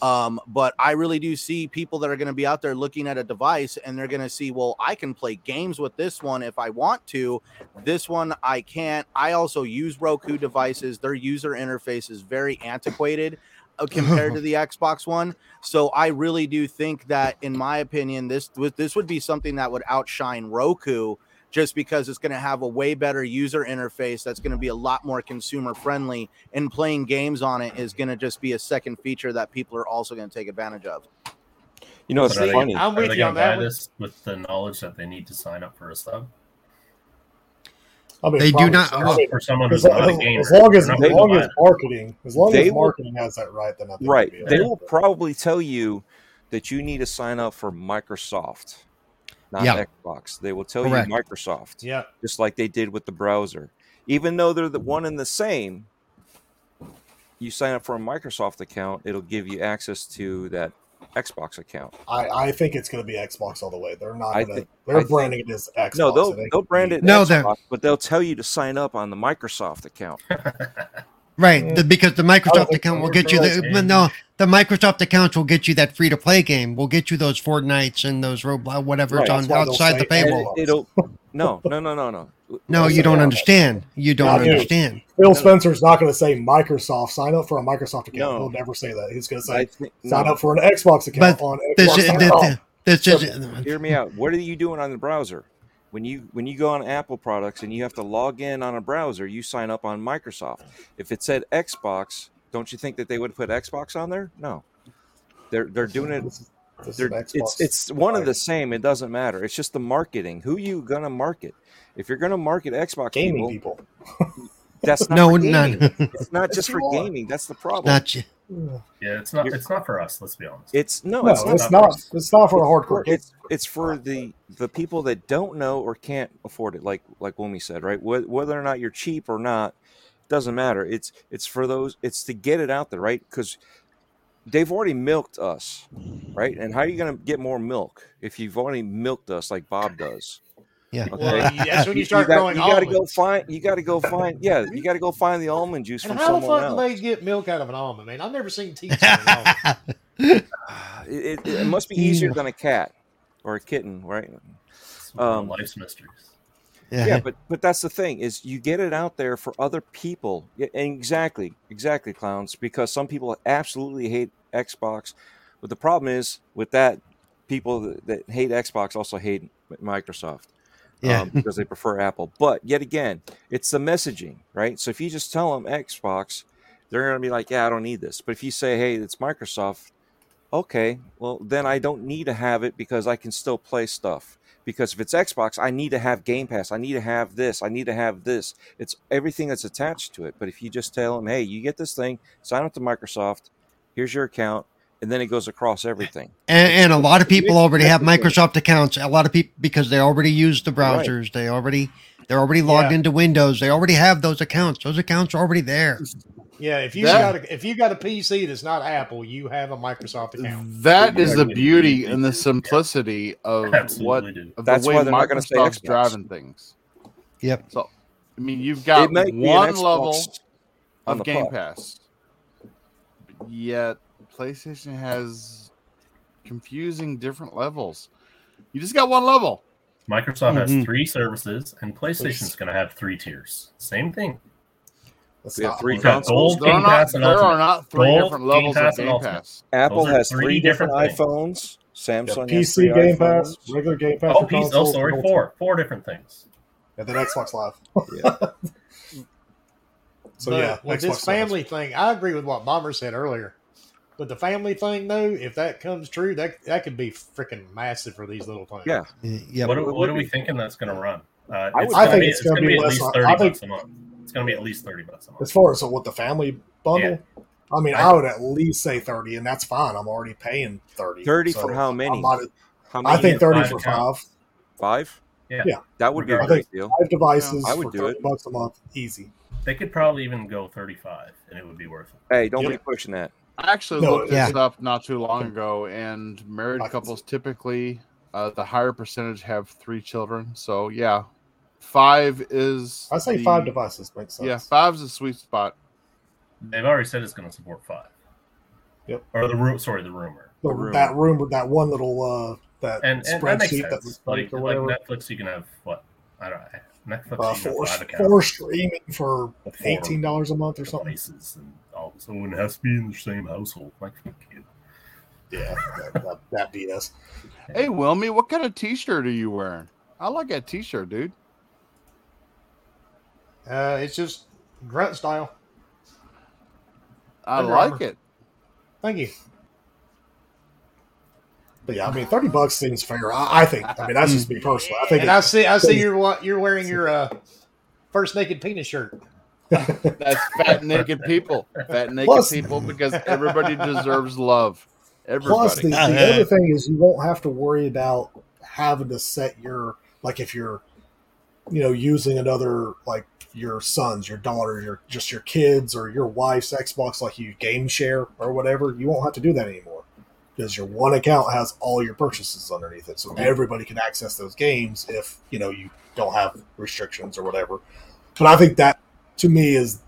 Um, but I really do see people that are going to be out there looking at a device and they're going to see, well, I can play games with this one if I want to. This one I can't. I also use Roku devices. Their user interface is very antiquated uh, [laughs] compared to the Xbox One. So I really do think that, in my opinion, this this would be something that would outshine Roku. Just because it's going to have a way better user interface, that's going to be a lot more consumer friendly, and playing games on it is going to just be a second feature that people are also going to take advantage of. You know, it's But are they- funny. I'm are with you on that buy this with the knowledge that they need to sign up for a sub? I mean, They do not- so. well, For someone as, who's not a as- gamer, as long as as long as marketing, as long They as will- marketing has that right, then I think Right. They will probably tell you that you need to sign up for Microsoft, not Yeah. Xbox. They will tell Correct. you Microsoft, Yeah. just like they did with the browser. Even though they're the one and the same, you sign up for a Microsoft account, it'll give you access to that Xbox account. I, I think it's going to be Xbox all the way. They're not going to. think- They're I think- branding it as Xbox. No, they'll It ain't they'll brand it No, they're- Xbox, but they'll tell you to sign up on the Microsoft account. [laughs] Right, the, because the Microsoft oh, account will get you the Right. but no, the Microsoft accounts will get you that free to play game. Will get you those Fortnites and those Roblox, whatever's Right, on that's why they'll outside the say paywall. it, it'll no no no no no. No, you don't understand. You don't Yeah, dude. understand. Phil Spencer's not going to say Microsoft. Sign up for a Microsoft account. No. He'll never say that. He's going to say think, sign no. up for an Xbox account But on This is Xbox. this, this is hear me out. What are you doing on the browser? When you when you go on Apple products and you have to log in on a browser, you sign up on Microsoft. If it said Xbox, don't you think that they would put Xbox on there? No. They're they're doing it This is- this is they're, it's it's one of the same. It doesn't matter. It's just the marketing. Who you gonna market? If you're gonna market Xbox gaming people, people. [laughs] that's not no, for none. It's not [laughs] just for Yes, you are. gaming. That's the problem. Not you. Yeah, it's not. It's not for us. Let's be honest. it's no, No, it's not. it's not. It's not for a hardcore. It's it's for the the people that don't know or can't afford it. Like like Wumi said, right? Whether or not you're cheap or not doesn't matter. It's it's for those. It's to get it out there, right? Because they've already milked us, right? And how are you going to get more milk if you've already milked us like Bob does? Yeah. Okay. Well, that's [laughs] when you start got, growing You got to go find. You got to go find. Yeah, you got to go find the almond juice And from how the fuck else. do they get milk out of an almond, man? I've never seen teeth. out of an almond. [laughs] It, it, it must be easier than a cat or a kitten, right? It's one of Um, life's mysteries. Yeah. yeah but but that's the thing is you get it out there for other people. Yeah, and exactly exactly clowns because some people absolutely hate xbox. But the problem is with that people that, that hate xbox also hate microsoft Yeah. um, because they prefer apple. But yet again it's the messaging right? So if you just tell them xbox they're going to be like yeah i don't need this. But if you say hey it's microsoft okay well then i don't need to have it because i can still play stuff because if it's Xbox, I need to have Game Pass. I need to have this. I need to have this. It's everything that's attached to it. But if you just tell them, hey, you get this thing, sign up to Microsoft, here's your account, and then it goes across everything. And, and a lot of people already have That's the thing. Microsoft accounts. A lot of people because they already use the Right. browsers. They already they're already logged Yeah. into Windows. They already have those accounts. Those accounts are already there. Yeah, if you got a, if you got a PC that's not Apple, you have a Microsoft account. That is the beauty and the simplicity of Absolutely what do. of That's the way why they're not gonna say Microsoft's driving things. Yep. So, I mean, you've got It might be an one level on of the Game pod. Pass, yet PlayStation has confusing different levels. You just got one level. Microsoft Mhm. has three services, and PlayStation's going to have three tiers. Same thing. That's We have three consoles. Gold, There are not- and there are not three Gold, different levels of Pass, and Game Pass. Apple has three three different, different iPhones. Samsung has PC three Game iPhones. Pass, regular Game Pass. Oh, for piece, oh, sorry, and four, four different things. And then Xbox Live. yeah. [laughs] so but yeah, with Xbox this Live. family thing, I agree with what Bomber said earlier. But the family thing, though, if that comes true, that that could be freaking massive for these little things. Yeah. Yeah. What, are, what are we thinking that's going to run? Uh, I it's would- I gonna think be, it's gonna be at less least on- thirty I think- bucks a month. It's going to be at least thirty bucks a month. As far as what the family bundle, Yeah. I mean, I would at least say thirty, and that's fine. I'm already paying thirty. 30 so for how many? I, might- How I many? think thirty Five for accounts. five. Five? Yeah. Yeah. That would be a I Regardless. great think deal. five devices I would for do thirty it. bucks a month, easy. They could probably even go thirty-five, and it would be worth it. Hey, don't Yeah. be pushing that. I actually No, looked yeah. this up not too long ago, and married couples typically uh, the higher percentage have three children. So yeah, five is. I say the- five devices makes sense. Yeah, five's a sweet spot. They've already said it's going to support five. Yep. Or the room. Sorry, the rumor. The, room. that room with that one little uh that And, and that makes spreadsheet that, sense. was Like, like. Netflix, you can have what? I don't know. Netflix, uh, for, have five accounts. for streaming for eighteen dollars a month or something. devices, and all so it has to be in the same household. Like, fuck you. Yeah, that, that, that BS. Hey, Wilmy, what kind of T-shirt are you wearing? I like that T-shirt, dude. Uh, it's just grunt style. I Under like Armour. it. Thank you. But yeah, I mean, thirty bucks seems fair. I, I think. I mean, that's just me personally. I think. And it- I see, I see you're you're wearing your uh, first naked penis shirt. [laughs] That's fat naked people. Fat naked Plus- people because everybody deserves love. Everybody. Plus, the, the other thing is you won't have to worry about having to set your like if you're, you know, using another like your sons, your daughters, your just your kids or your wife's Xbox, like you game share or whatever. You won't have to do that anymore because your one account has all your purchases underneath it, so everybody can access those games if you know you don't have restrictions or whatever. But I think that to me is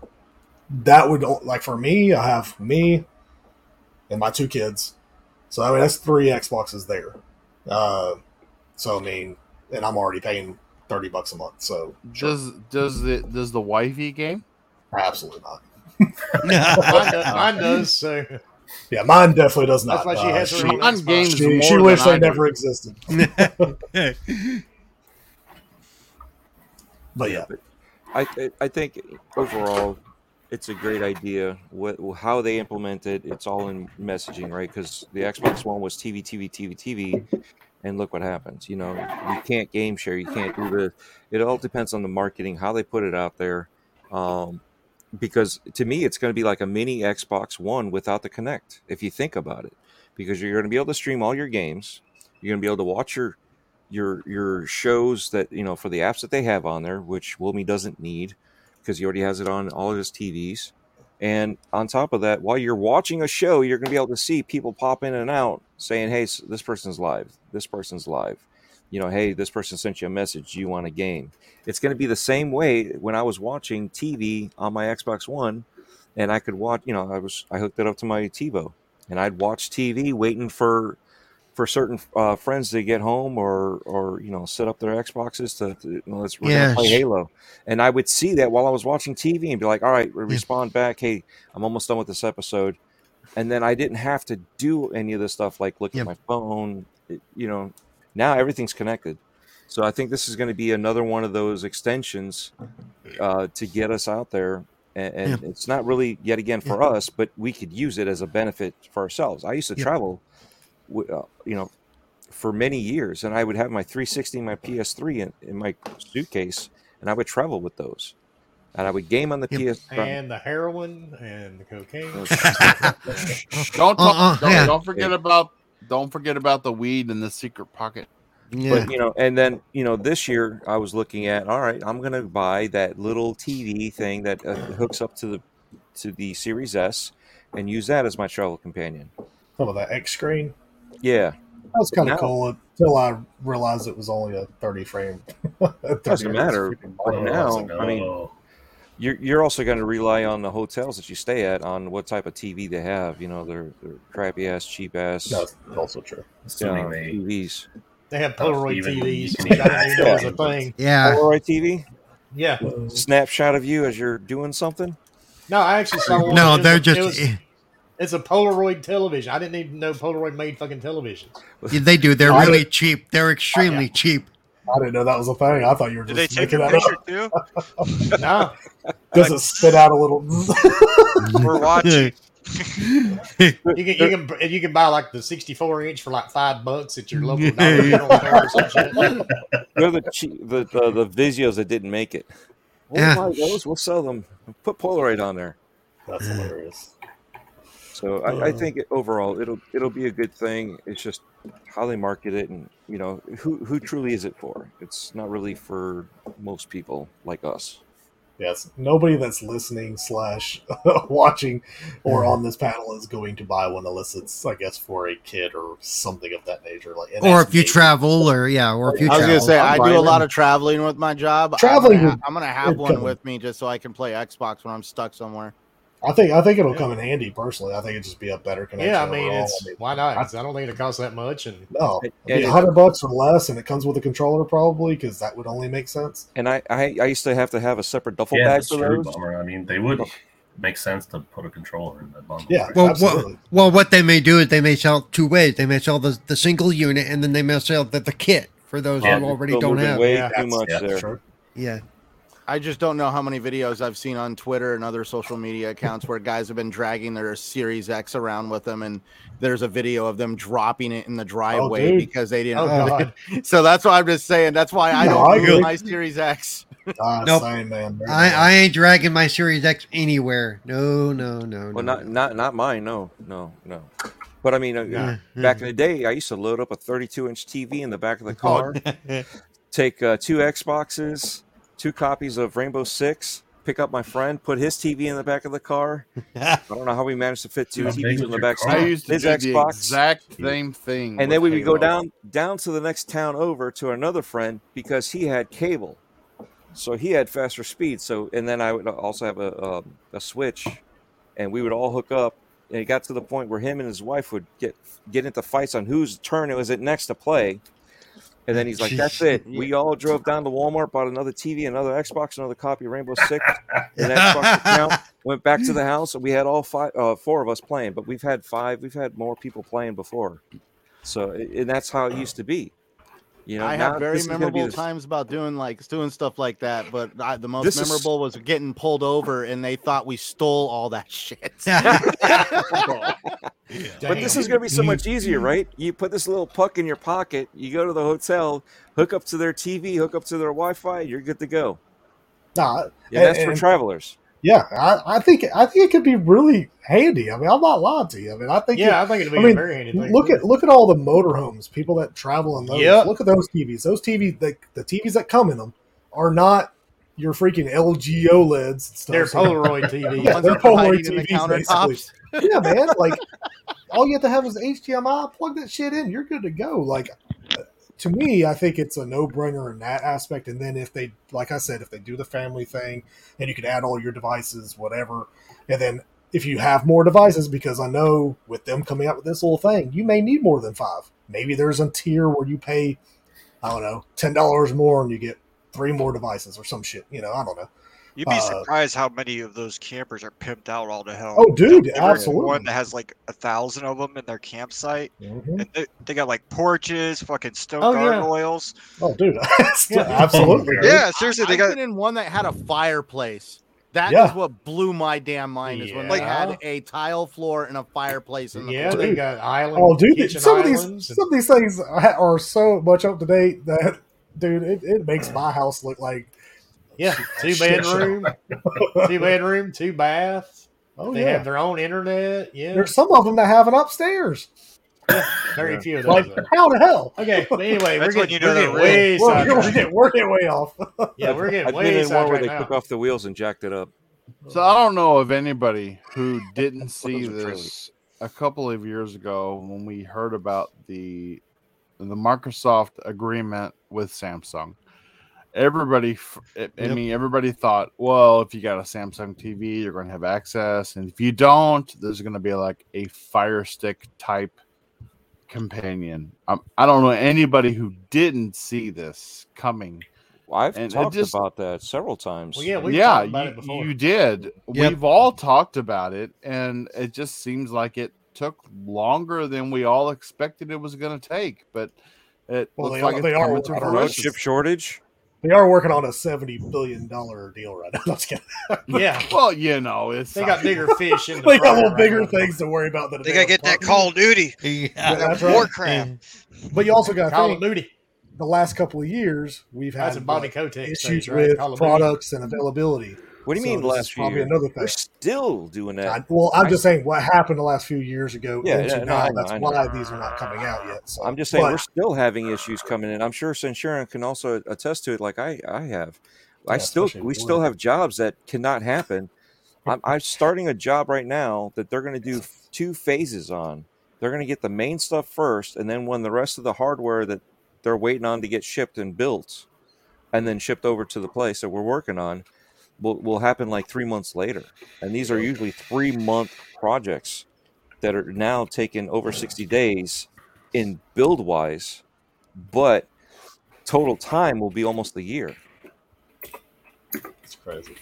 that would like for me, I have me and my two kids. So I mean that's three Xboxes there. Uh, so I mean, and I'm already paying thirty bucks a month. So Does does the does the wifey game? absolutely not. [laughs] Mine, does, mine does. So Yeah, mine definitely does not. That's why she Uh, has her she, own Mine games she, more she than wished I they do. never existed. [laughs] But yeah, I I- I think overall, it's a great idea. What how they implement it, it's all in messaging, right? Because the Xbox One was TV, TV, TV, TV, and look what happens. You know, you can't game share, you can't do this. It all depends on the marketing, how they put it out there. Um, because to me, it's going to be like a mini Xbox One without the Kinect. If you think about it, because you're going to be able to stream all your games, you're going to be able to watch your your your shows that you know for the apps that they have on there, which Wilmy doesn't need because he already has it on all of his TVs. And on top of that, while you're watching a show, you're going to be able to see people pop in and out saying, "Hey, this person's live. This person's live." You know, "Hey, this person sent you a message. You want a game?" It's going to be the same way when I was watching TV on my Xbox One, and I could watch. You know, I was I hooked it up to my TiVo, and I'd watch TV waiting for for certain uh, friends to get home or or you know set up their Xboxes to, to you know, let's play. Halo, and I would see that while I was watching TV and be like, all right, re- respond back, hey, I'm almost done with this episode, and then I didn't have to do any of this stuff like look Yep. at my phone, it- you know. Now everything's connected, so I think this is going to be another one of those extensions uh, to get us out there. And, and it's not really yet again for us, but we could use it as a benefit for ourselves. I used to travel Uh, you know, for many years, and I would have my 360 and my PS3 in, in my suitcase, and I would travel with those, and I would game on the PS. and the heroin and the cocaine. [laughs] Don't talk, Uh-uh, don't, yeah. don't forget about don't forget about the weed in the secret pocket. Yeah. But you know, and then you know, this year I was looking at. All right, I'm gonna buy that little TV thing that uh, hooks up to the to the Series S, and use that as my travel companion. some of that X screen. Yeah, That was kind of cool until I realized it was only a 30 frame. [laughs] 30 Doesn't matter. freaking But now, I mean, you're you're also going to rely on the hotels that you stay at on what type of TV they have. You know, they're, they're crappy ass, cheap ass. That's also true. Assuming uh, they- TVs. They have Polaroid Even- TVs. you can which I even didn't even know was a thing. Yeah. Polaroid TV. Yeah. Snapshot of you as you're doing something. No, I actually saw one. No, they're just- It was, it's a Polaroid television. I didn't even know Polaroid made fucking televisions. Yeah, they do. They're I really cheap. They're extremely cheap. I didn't know that was a thing. I thought you were Did just they take making a that picture up. too? [laughs] No, [laughs] Does it spit out a little? [laughs] We're watching. you can you can you can buy like the 64 inch for like five bucks at your local Dollar General store or some shit. They're the, cheap, the the the Vizios that didn't make it. We'll Yeah. buy those. We'll sell them. Put Polaroid on there. That's hilarious. So I, I uh-huh. think overall it'll it'll be a good thing. It's just how they market it, and you know who who truly is it for? It's not really for most people like us. Yes, nobody that's listening slash [laughs] watching or on this panel is going to buy one unless it's, I guess, for a kid or something of that nature. Like, Or if you me. travel, or yeah, or if you I was travel. gonna say I do buying a lot of traveling with my job. Traveling I'm gonna, ha- I'm gonna have one come. with me just so I can play Xbox when I'm stuck somewhere. I think I think it'll come in handy personally. I think it'd just be a better connection. Yeah, I mean, overall. it's why not? I don't think it costs that much, and no, Yeah, a hundred bucks or less, and it comes with a controller probably because that would only make sense. And I, I I used to have to have a separate duffel yeah, bag that's for true, those. bummer. I mean, they would oh. make sense to put a controller in the bundle. Yeah, right? well, absolutely. well, well, what they may do is they may sell two ways. They may sell the, the single unit, and then they may sell the, the kit for those Yeah, who already don't have. way Yeah, too much yeah, there. Sure. Yeah. I just don't know how many videos I've seen on Twitter and other social media accounts where guys have been dragging their Series X around with them, and there's a video of them dropping it in the driveway dude. because they didn't. oh god, [laughs] So that's why I'm just saying. That's why I don't I use my Series X. Ah, [laughs] Nope. same man. I. I ain't dragging my Series X anywhere. No, no, no, Well, no. not not not mine. No, no, no. But I mean, uh, Yeah, back in the day, I used to load up a 32 inch TV in the back of the car, [laughs] take uh, two Xboxes, two copies of Rainbow Six, pick up my friend, put his TV in the back of the car. [laughs] I don't know how we managed to fit two How TVs in the your back car? I used to His do the Xbox, exact same thing. and then we would go down down to the next town over to another friend because he had cable, so he had faster speed. So and then I would also have a um, a switch, and we would all hook up. And it got to the point where him and his wife would get get into fights on whose turn it was it next to play. And then [laughs] he's like, "That's it." We all drove down to Walmart, bought another TV, another Xbox, another copy of Rainbow [laughs] Six, an Xbox account. Went back to the house, and we had all five, uh, four of us playing. But we've had five, we've had more people playing before. So, and that's how it used to be. You know, I have very this is gonna be memorable the- times about doing like doing stuff like that, but I, the most This is- memorable was getting pulled over and they thought we stole all that shit. [laughs] But this is going to be so much easier, right? You put this little puck in your pocket, you go to the hotel, hook up to their TV, hook up to their Wi-Fi, you're good to go. Nah, Yeah, that's and- for and- travelers. Yeah, I, I think I think it could be really handy. I mean, I'm not lying to you. I mean, I think Yeah, it- I think it'd be I a mean, very handy thing. Look at look at all the motorhomes, people that travel in those. Yep. Look at those TVs. Those TVs, the, the TVs that come in them, are not your freaking LG OLEDs. And stuff. They're Polaroid TVs. [laughs] Yeah, they're Polaroid in the TVs. basically. yeah, man. Like all you have to have is HDMI. Plug that shit in. You're good to go. Like to me, I think it's a no brainer in that aspect. And then if they, like I said, if they do the family thing, and you can add all your devices, whatever, and then if you have more devices, because I know with them coming out with this little thing, you may need more than five. Maybe there's a tier where you pay, I don't know, ten dollars more and you get three more devices or some shit. You know, I don't know. You'd be Uh, surprised how many of those campers are pimped out all to hell. Oh, dude, There absolutely. One that has like a thousand of them in their campsite, Mhm. and they, they got like porches, fucking stone Oh, yeah. Oh, dude, [laughs] [laughs] absolutely. Yeah, seriously, they I've got been in one that had a fireplace. That is Yeah. what blew my damn mind. Is when they Yeah. had a tile floor and a fireplace in the Yeah, floor. they got island. Oh, dude, some of these and- some of these things are so much up to date that, dude, it, it makes my house look like yeah, two bedroom, two bedroom, two baths. Oh they yeah, have their own internet. Yeah, there's some of them that have it upstairs. very Yeah. few of those. Like how the hell? Okay, but anyway, we're That's when getting, you know we're getting way We're, we're, sidetracked. getting, we're getting way off. Yeah, we're getting I've way been in one where sidetracked they now. took off the wheels and jacked it up. So I don't know of anybody who didn't [laughs] see this a couple of years ago when we heard about the the Microsoft agreement with Samsung. Everybody, i Yep. mean, everybody thought, well, if you got a Samsung TV, you're going to have access, and if you don't, there's going to be like a Fire Stick type companion. Um, I don't know anybody who didn't see this coming. Well, I've And talked just- about that several times. Well, yeah, we've yeah, talked about you, it before. you did. Yep. We've all talked about it, and it just seems like it took longer than we all expected it was going to take. But it Well, looks they like are- it's they are coming working to on a Road fruition. chip shortage. They are working on a seventy billion dollar deal right now. [laughs] Let's get. [laughs] Yeah, [laughs] Well, you know, it's they got bigger fish in the they got a little right bigger now. things to worry about than They gotta get that. Call of Duty. Yeah. Yeah, that's right. Warcraft. But you also got to Call think of Duty. the last couple of years we've had a Bobby like, Kotick issues stage, right? with Call products and availability. What do you So mean last few years? another thing. We're still doing that. I, well, I'm just saying what happened the last few years ago. Yeah, yeah, no, now, know, that's why these are not coming out yet. So I'm just saying but- we're still having issues coming in. I'm sure Sharon can also attest to it, like I, I have. I Yeah, still, we still have jobs that cannot happen. I'm, I'm [laughs] starting a job right now that they're going to do two phases on. They're going to get the main stuff first, and then when the rest of the hardware that they're waiting on to get shipped and built, and then shipped over to the place that we're working on, will will happen like three months later. And these are usually three month projects that are now taking over 60 days in build wise, but total time will be almost a year. It's crazy.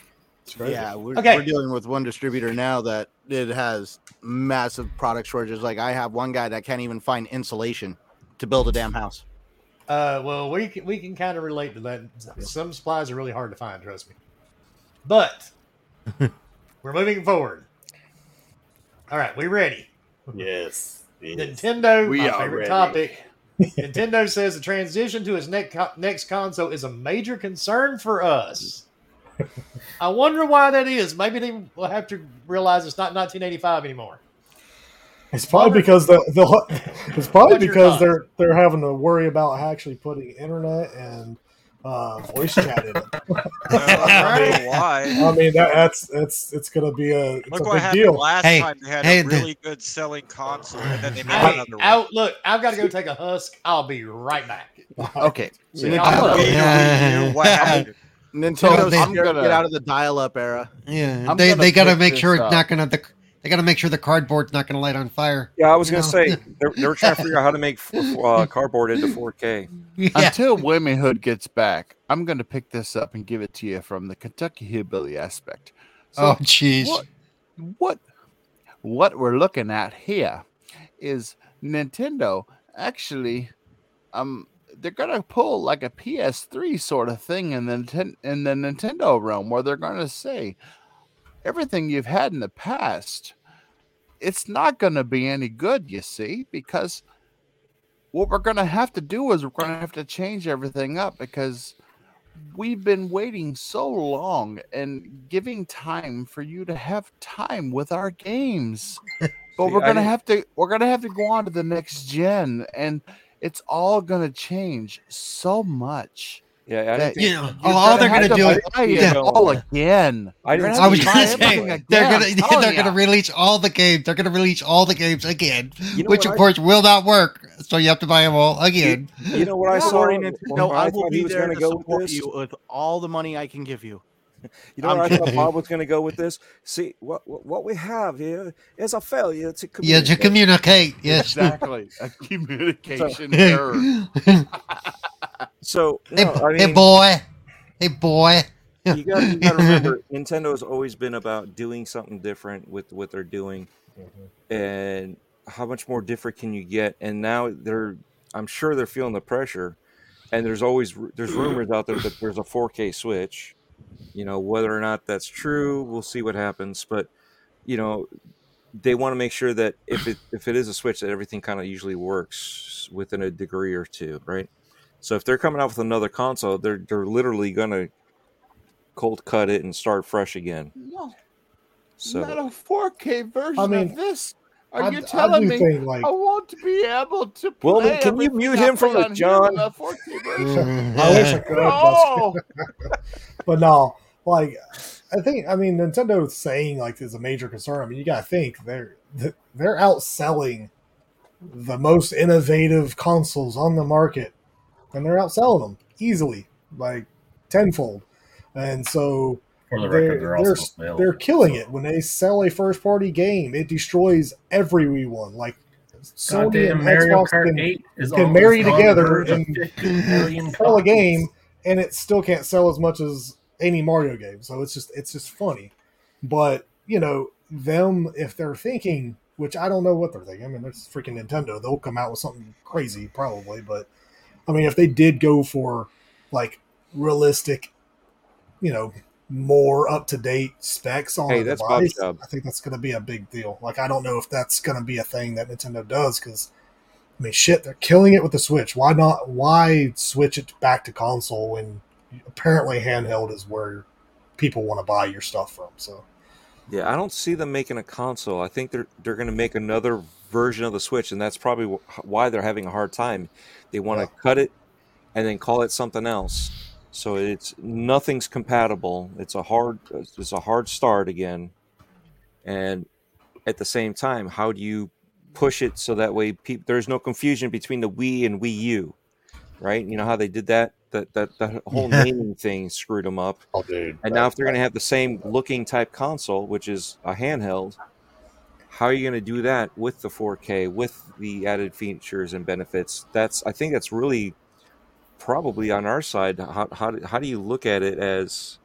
It's crazy. Yeah, we're, Okay. we're dealing with one distributor now that it has massive product shortages. Like I have one guy that can't even find insulation to build a damn house. Uh, well, we can, we can kind of relate to that. Some supplies are really hard to find, trust me. But [laughs] we're moving forward. All right, we ready? Yes. Nintendo, We my are favorite ready. topic. [laughs] Nintendo says the transition to its next co- next console is a major concern for us. I wonder why that is. Maybe they will have to realize it's not 1985 anymore. It's probably because the, the [laughs] it's probably because they're they're having to worry about actually putting internet and uh, voice chat in it. [laughs] I don't why. I mean that, that's that's it's gonna be a it's Look a what big happened deal. last Hey, time. They had hey, a the- really good selling console, and then they made Hey, another one. look, I've got to go take a husk. I'll be right back. [laughs] Okay, So Nintendo- y'all- Wait, what happened? Nintendo's. I'm gonna get out of the dial-up era. Yeah, I'm they they got to make sure it's up. not gonna the they got to make sure the cardboard's not gonna light on fire. Yeah, I was gonna say [laughs] they're, they're trying to figure out how to make f- uh, [laughs] cardboard into 4K. Yeah. Until Womenhood gets back, I'm going to pick this up and give it to you from the Kentucky hillbilly aspect. Oh, jeez. What, what, what we're looking at here is Nintendo actually, um, they're gonna pull like a PS3 sort of thing in the in the Nintendo realm, where they're gonna say everything you've had in the past, it's not gonna be any good. You see, because what we're going to have to do is we're going to have to change everything up because we've been waiting so long and giving time for you to have time with our games [laughs] but See, we're going to have to we're going to have to go on to the next gen and it's all going to change so much Yeah, I that You know, you're all they're gonna to do is buy it yeah. all again I didn't gonna I was have to gonna say everything they're gonna I'm [laughs] they're oh, gonna release all the games. They're gonna release all the games again, You know which of I- course will not work. So you have to buy them all again. you know what I saw? Sorry, when Nintendo. I will be there gonna to go support this? you with all the money I can give you. [laughs] You know I'm where I thought. Bob was going to go with this? See, what what what we have here is a failure to communicate. Yeah, to communicate. communicate. Yes. exactly a [laughs] communication error So, no, I hey, boy. Hey, boy. you [laughs] got you got to remember, Nintendo has always been about doing something different with what they're doing, mm-hmm. and how much more different can you get? And now they're, I'm sure they're feeling the pressure, and there's always there's rumors out there that there's a 4K Switch. You know whether or not that's true, we'll see what happens. But you know, they want to make sure that if it if it is a Switch, that everything kind of usually works within a degree or two, right? So if they're coming out with another console, they're they're literally gonna cold cut it and start fresh again. no So not a 4K version I mean, of this. Are I- you telling do me think, like- I won't be able to play Well, then can you mute I him from play the on John? with a 4K version? [laughs] I wish I could. No. But, [laughs] but no, like I think I mean Nintendo saying like there's a major concern. I mean you got to think they're they're outselling the most innovative consoles on the market, and they're outselling them easily, like tenfold. And so For the they're, record, they're they're, also available. they're killing it when they sell a first party game. It destroys every Wii one. Like Sony Goddamn and Mario Xbox Kart can, 8 is can marry is on the together and 50 million [laughs] sell a game, and it still can't sell as much as any Mario game. So it's just it's just funny. But you know them if they're thinking, which I don't know what they're thinking. I mean, there's freaking Nintendo. They'll come out with something crazy probably, but I mean, if they did go for like realistic, you know, more up to date specs on Hey, Bob's device. I think that's going to be a big deal. Like, I don't know if that's going to be a thing that Nintendo does because, I mean, shit, they're killing it with the Switch. Why not? Why switch it back to console when apparently handheld is where people want to buy your stuff from? So, Yeah, I don't see them making a console. I think they're they're going to make another version of the Switch, and that's probably why they're having a hard time. They want to cut it and then call it something else. So it's nothing's compatible. It's a hard it's a hard start again. And at the same time, how do you push it so that way peop there's no confusion between the Wii and Wii U, right? You know how they did that that that, that whole naming thing screwed them up. Oh, dude! And now if they're going to have the same looking type console, which is a handheld, how are you going to do that with the 4K with the added features and benefits? That's I think that's really probably on our side. How how do, how do you look at it as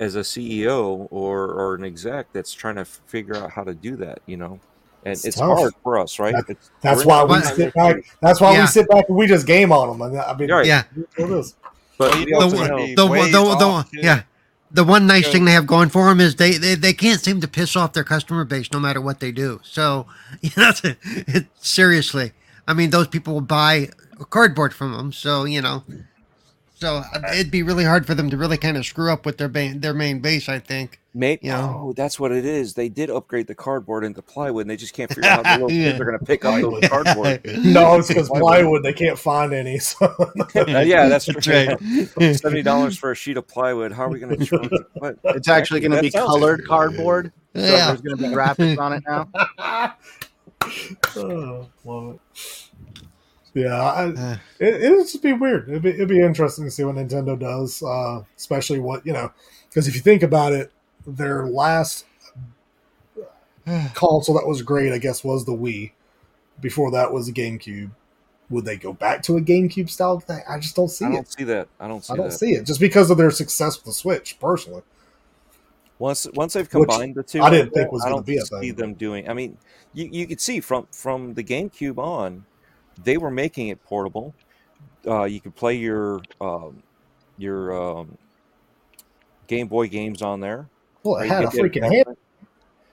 as a CEO or or an exec that's trying to figure out how to do that? You know, and It's it's, hard for us, right? That- It's- that's why we sit back. That's why Yeah. we sit back and we just game on them. I mean, Right. Yeah. it is. But Well, you we the, also it's one- gonna know- be the, the, the, yeah. The one nice thing they have going for them is they, they, they can't seem to piss off their customer base no matter what they do. So, [laughs] you know, it, seriously, I mean, those people will buy cardboard from them. So, you know, so uh, it'd be really hard for them to really kind of screw up with their ba- their main base, I think. Mate, You know? oh, that's what it is. They did upgrade the cardboard into plywood, and they just can't figure out how the [laughs] little kids Yeah. are going to pick up the cardboard. [laughs] No, it's because plywood. They can't find any. So. [laughs] Uh, yeah, that's, That's true. right. Seventy dollars for a sheet of plywood. How are we going to? What? It's actually going to be sounds- colored cardboard. So Yeah. there's going to be graphics on it now. oh, love it. Yeah, I, Uh, it, it'll just be weird. It'd be, it'd be interesting to see what Nintendo does, uh, especially what you know, because if you think about it, their last [sighs] console that was great, I guess, was the Wii. Before that was the GameCube. Would they go back to a GameCube style thing? I just don't see I it. don't see that. I don't see I don't that. see it just because of their success with the Switch. Personally, Once once they've Which combined the two, I didn't think that, was I gonna don't be a see them doing. I mean, you you could see from from the GameCube on, they were making it portable. Uh, you could play your um, your um, Game Boy games on there. well, it Right, had a you get freaking that- hand.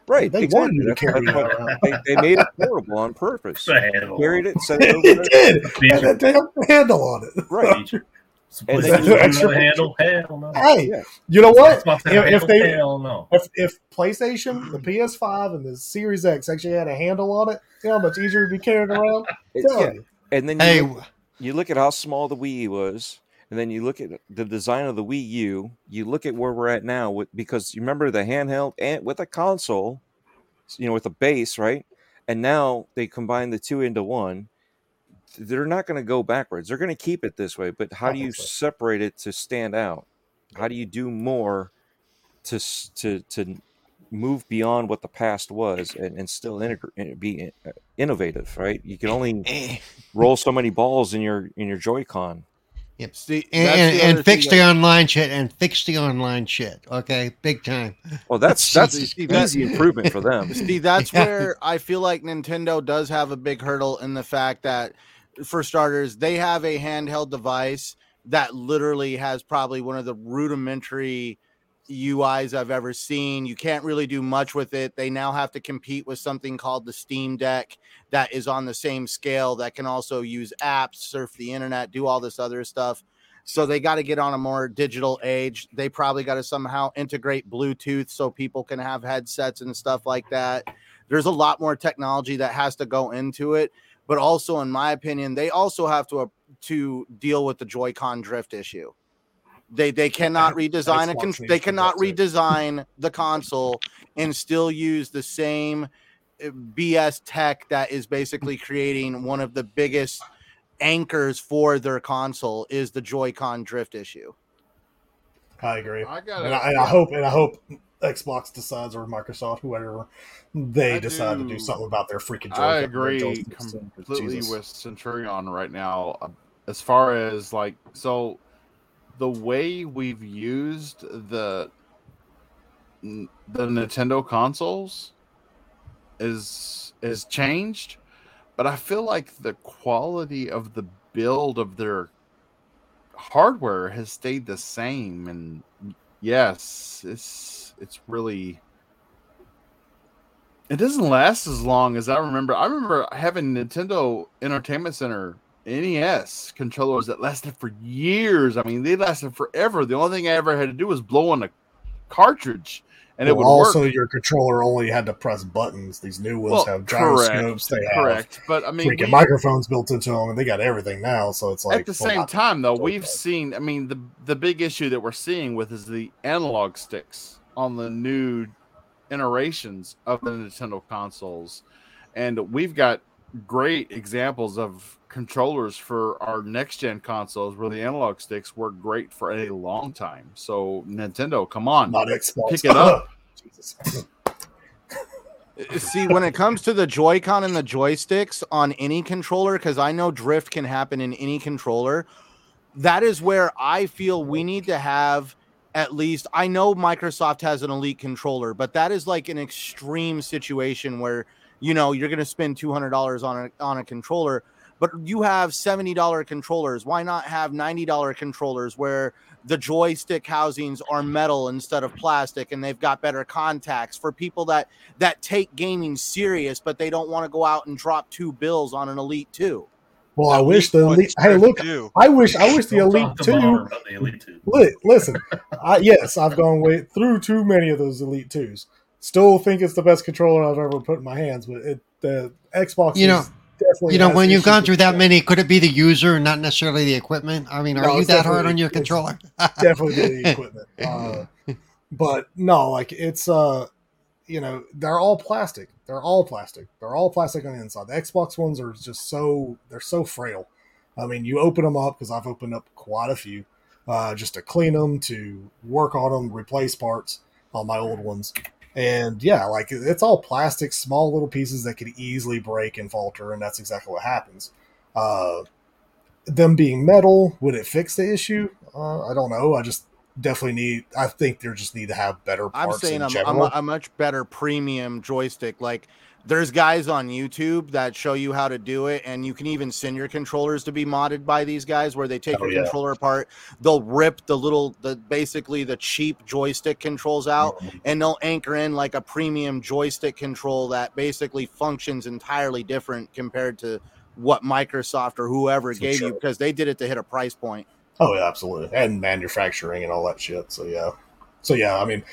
Right, They exactly. wanted you to carry that's that what- around. they, they made it portable on purpose. [laughs] The handle. Carried it, set it [laughs] over it there. did. Feature. Had a damn handle on it. Right. [laughs] Feature. And then you you- extra handle. Hell no. Hey, Yeah. you know what? If, if they Hell no. if, if PlayStation, the PS5, and the Series X actually had a handle on it, you know how much easier it'd be carrying around. [laughs] It's- yeah. And then you, hey, look, you look at how small the Wii was, and then you look at the design of the Wii U. You look at where we're at now, with, because you remember the handheld and with a console, you know, with a base, right? And now they combine the two into one. They're not going to go backwards. They're going to keep it this way. But how do you separate it to stand out? How do you do more to to to move beyond what the past was and, and still integrate, eh, be uh, innovative? Right? You can only roll so many balls in your in your Joy-Con. Yep. See, and, and, the and fix thing the online shit and fix the online shit. Okay, big time. Well, that's that's See, that- easy improvement for them. [laughs] See, that's [laughs] Yeah. where I feel like Nintendo does have a big hurdle in the fact that, for starters, they have a handheld device that literally has probably one of the rudimentary UIs I've ever seen. You can't really do much with it. They now have to compete with something called the Steam Deck that is on the same scale that can also use apps, surf the internet, do all this other stuff. So they got to get on a more digital age. They probably got to somehow integrate Bluetooth so people can have headsets and stuff like that. There's a lot more technology that has to go into it, but also, in my opinion, they also have to uh, to deal with the Joy-Con drift issue. They they cannot redesign a con- they cannot redesign the console and still use the same BS tech that is basically creating one of the biggest anchors for their console is the Joy-Con drift issue. I agree. I got and, I, and I hope and I hope Xbox decides or Microsoft, whoever they I decide to do- do something about their freaking. Joy-Con- I agree completely Jesus. with Centurion right now. uh, As far as like, so the way we've used the the Nintendo consoles is is changed, but I feel like the quality of the build of their hardware has stayed the same. And yes, it's it's really it doesn't last as long as I remember. I remember having Nintendo Entertainment Center NES controllers that lasted for years. I mean, they lasted forever. The only thing I ever had to do was blow on a cartridge, and it would also work. your controller only had to press buttons. These new ones Well, have correct, gyroscopes. They have correct. But I mean, freaking we- microphones built into them, and they got everything now. So it's like at the well, same time though we've seen i mean the the big issue that we're seeing with is the analog sticks on the new iterations of the nintendo consoles. And we've got great examples of controllers for our next gen consoles where the analog sticks work great for a long time. So nintendo come on. Not Xbox. pick it up. [laughs] [laughs] See, when it comes to the Joy-Con and the joysticks on any controller, because I know drift can happen in any controller, that is where I feel we need to have at least. I know Microsoft has an elite controller, but that is like an extreme situation where you know you're going to spend two hundred dollars on a on a controller, but you have seventy dollar controllers. Why not have ninety dollar controllers where the joystick housings are metal instead of plastic and they've got better contacts for people that that take gaming serious but they don't want to go out and drop two bills on an elite 2 Well, I wish the elite. Hey, look, I wish I wish the elite talk two. the Elite Two. Li- listen, I, yes, I've gone way through too many of those elite twos. Still think it's the best controller I've ever put in my hands, but it, the Xbox, You know, definitely You know, when you've gone through that many, could it be the user, not necessarily the equipment? I mean, are No, you that hard on your controller? [laughs] definitely the equipment. [laughs] Uh, but no, like it's uh, you know, they're all plastic. They're all plastic. They're all plastic on the inside. The Xbox ones are just so they're so frail. I mean, you open them up because I've opened up quite a few, uh, just to clean them, to work on them, replace parts on my old ones. And yeah, like it's all plastic, small little pieces that could easily break and falter, and that's exactly what happens. Uh, them being metal, would it fix the issue? Uh, I don't know. I just definitely need. I think they just need to have better i'm saying in I'm, I'm a, a much better premium joystick like there's guys on youtube that show you how to do it and you can even send your controllers to be modded by these guys where they take Oh, your yeah. controller apart they'll rip the little the basically the cheap joystick controls out Mm-hmm. and they'll anchor in like a premium joystick control that basically functions entirely different compared to what microsoft or whoever For gave you because they did it to hit a price point Oh yeah, absolutely, and manufacturing and all that shit. So yeah, so yeah, I mean,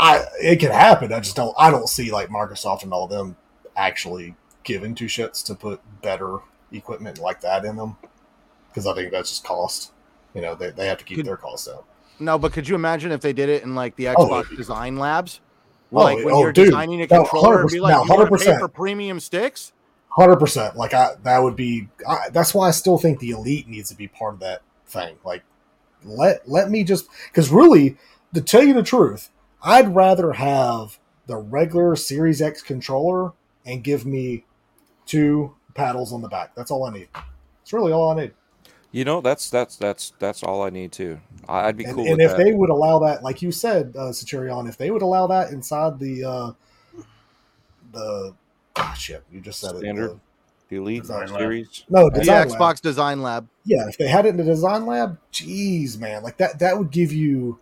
I it can happen. I just don't. I don't see like Microsoft and all them actually giving two shits to put better equipment like that in them because I think that's just cost. You know, they, they have to keep Could- their costs down. No, but could you imagine if they did it in like the Oh, Xbox Design Labs? Oh, Like when oh, you're dude. designing a No, controller and be 100%. like, No, you want to pay 100%. for premium sticks? Hundred percent. Like I, that would be. I, that's why I still think the elite needs to be part of that thing. Like, let let me just because really, to tell you the truth, I'd rather have the regular Series X controller and give me two paddles on the back. That's all I need. It's really all I need. You know, that's that's that's that's all I need too. I'd be And, cool and if that. they would allow that, like you said, uh, Centurion, if they would allow that inside the uh, the ah, shit, you just said Standard? it. The Elite Design Lab. series. No, The design Xbox lab. Design Lab. Yeah, if they had it in the design lab, geez, man, like that that would give you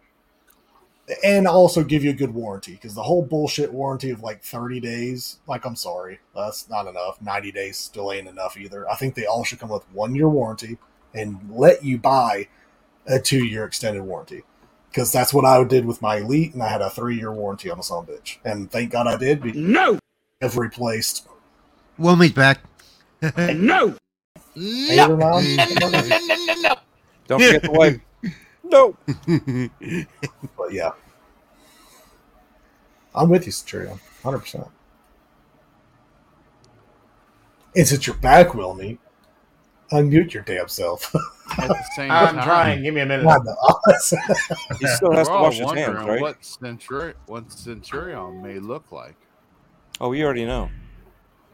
and also give you a good warranty because the whole bullshit warranty of like 30 days, like I'm sorry, that's not enough. 90 days still ain't enough either. I think they all should come with one year warranty and let you buy a two year extended warranty. Because that's what I did with my Elite, and I had a three year warranty on the son of a bitch. And thank God I did. Because No. I've replaced Wilmy's back. No. eight or nine. Don't forget the wife. No. [laughs] But yeah, I'm with you, Centurion, hundred percent. It's at your back, Wilmy. Unmute your damn self. [laughs] At the same I'm time, trying. Give me a minute. Not the odds. He still has to we're all wash his hands, right? what Centuri- what Centurion may look like. Oh, we already know.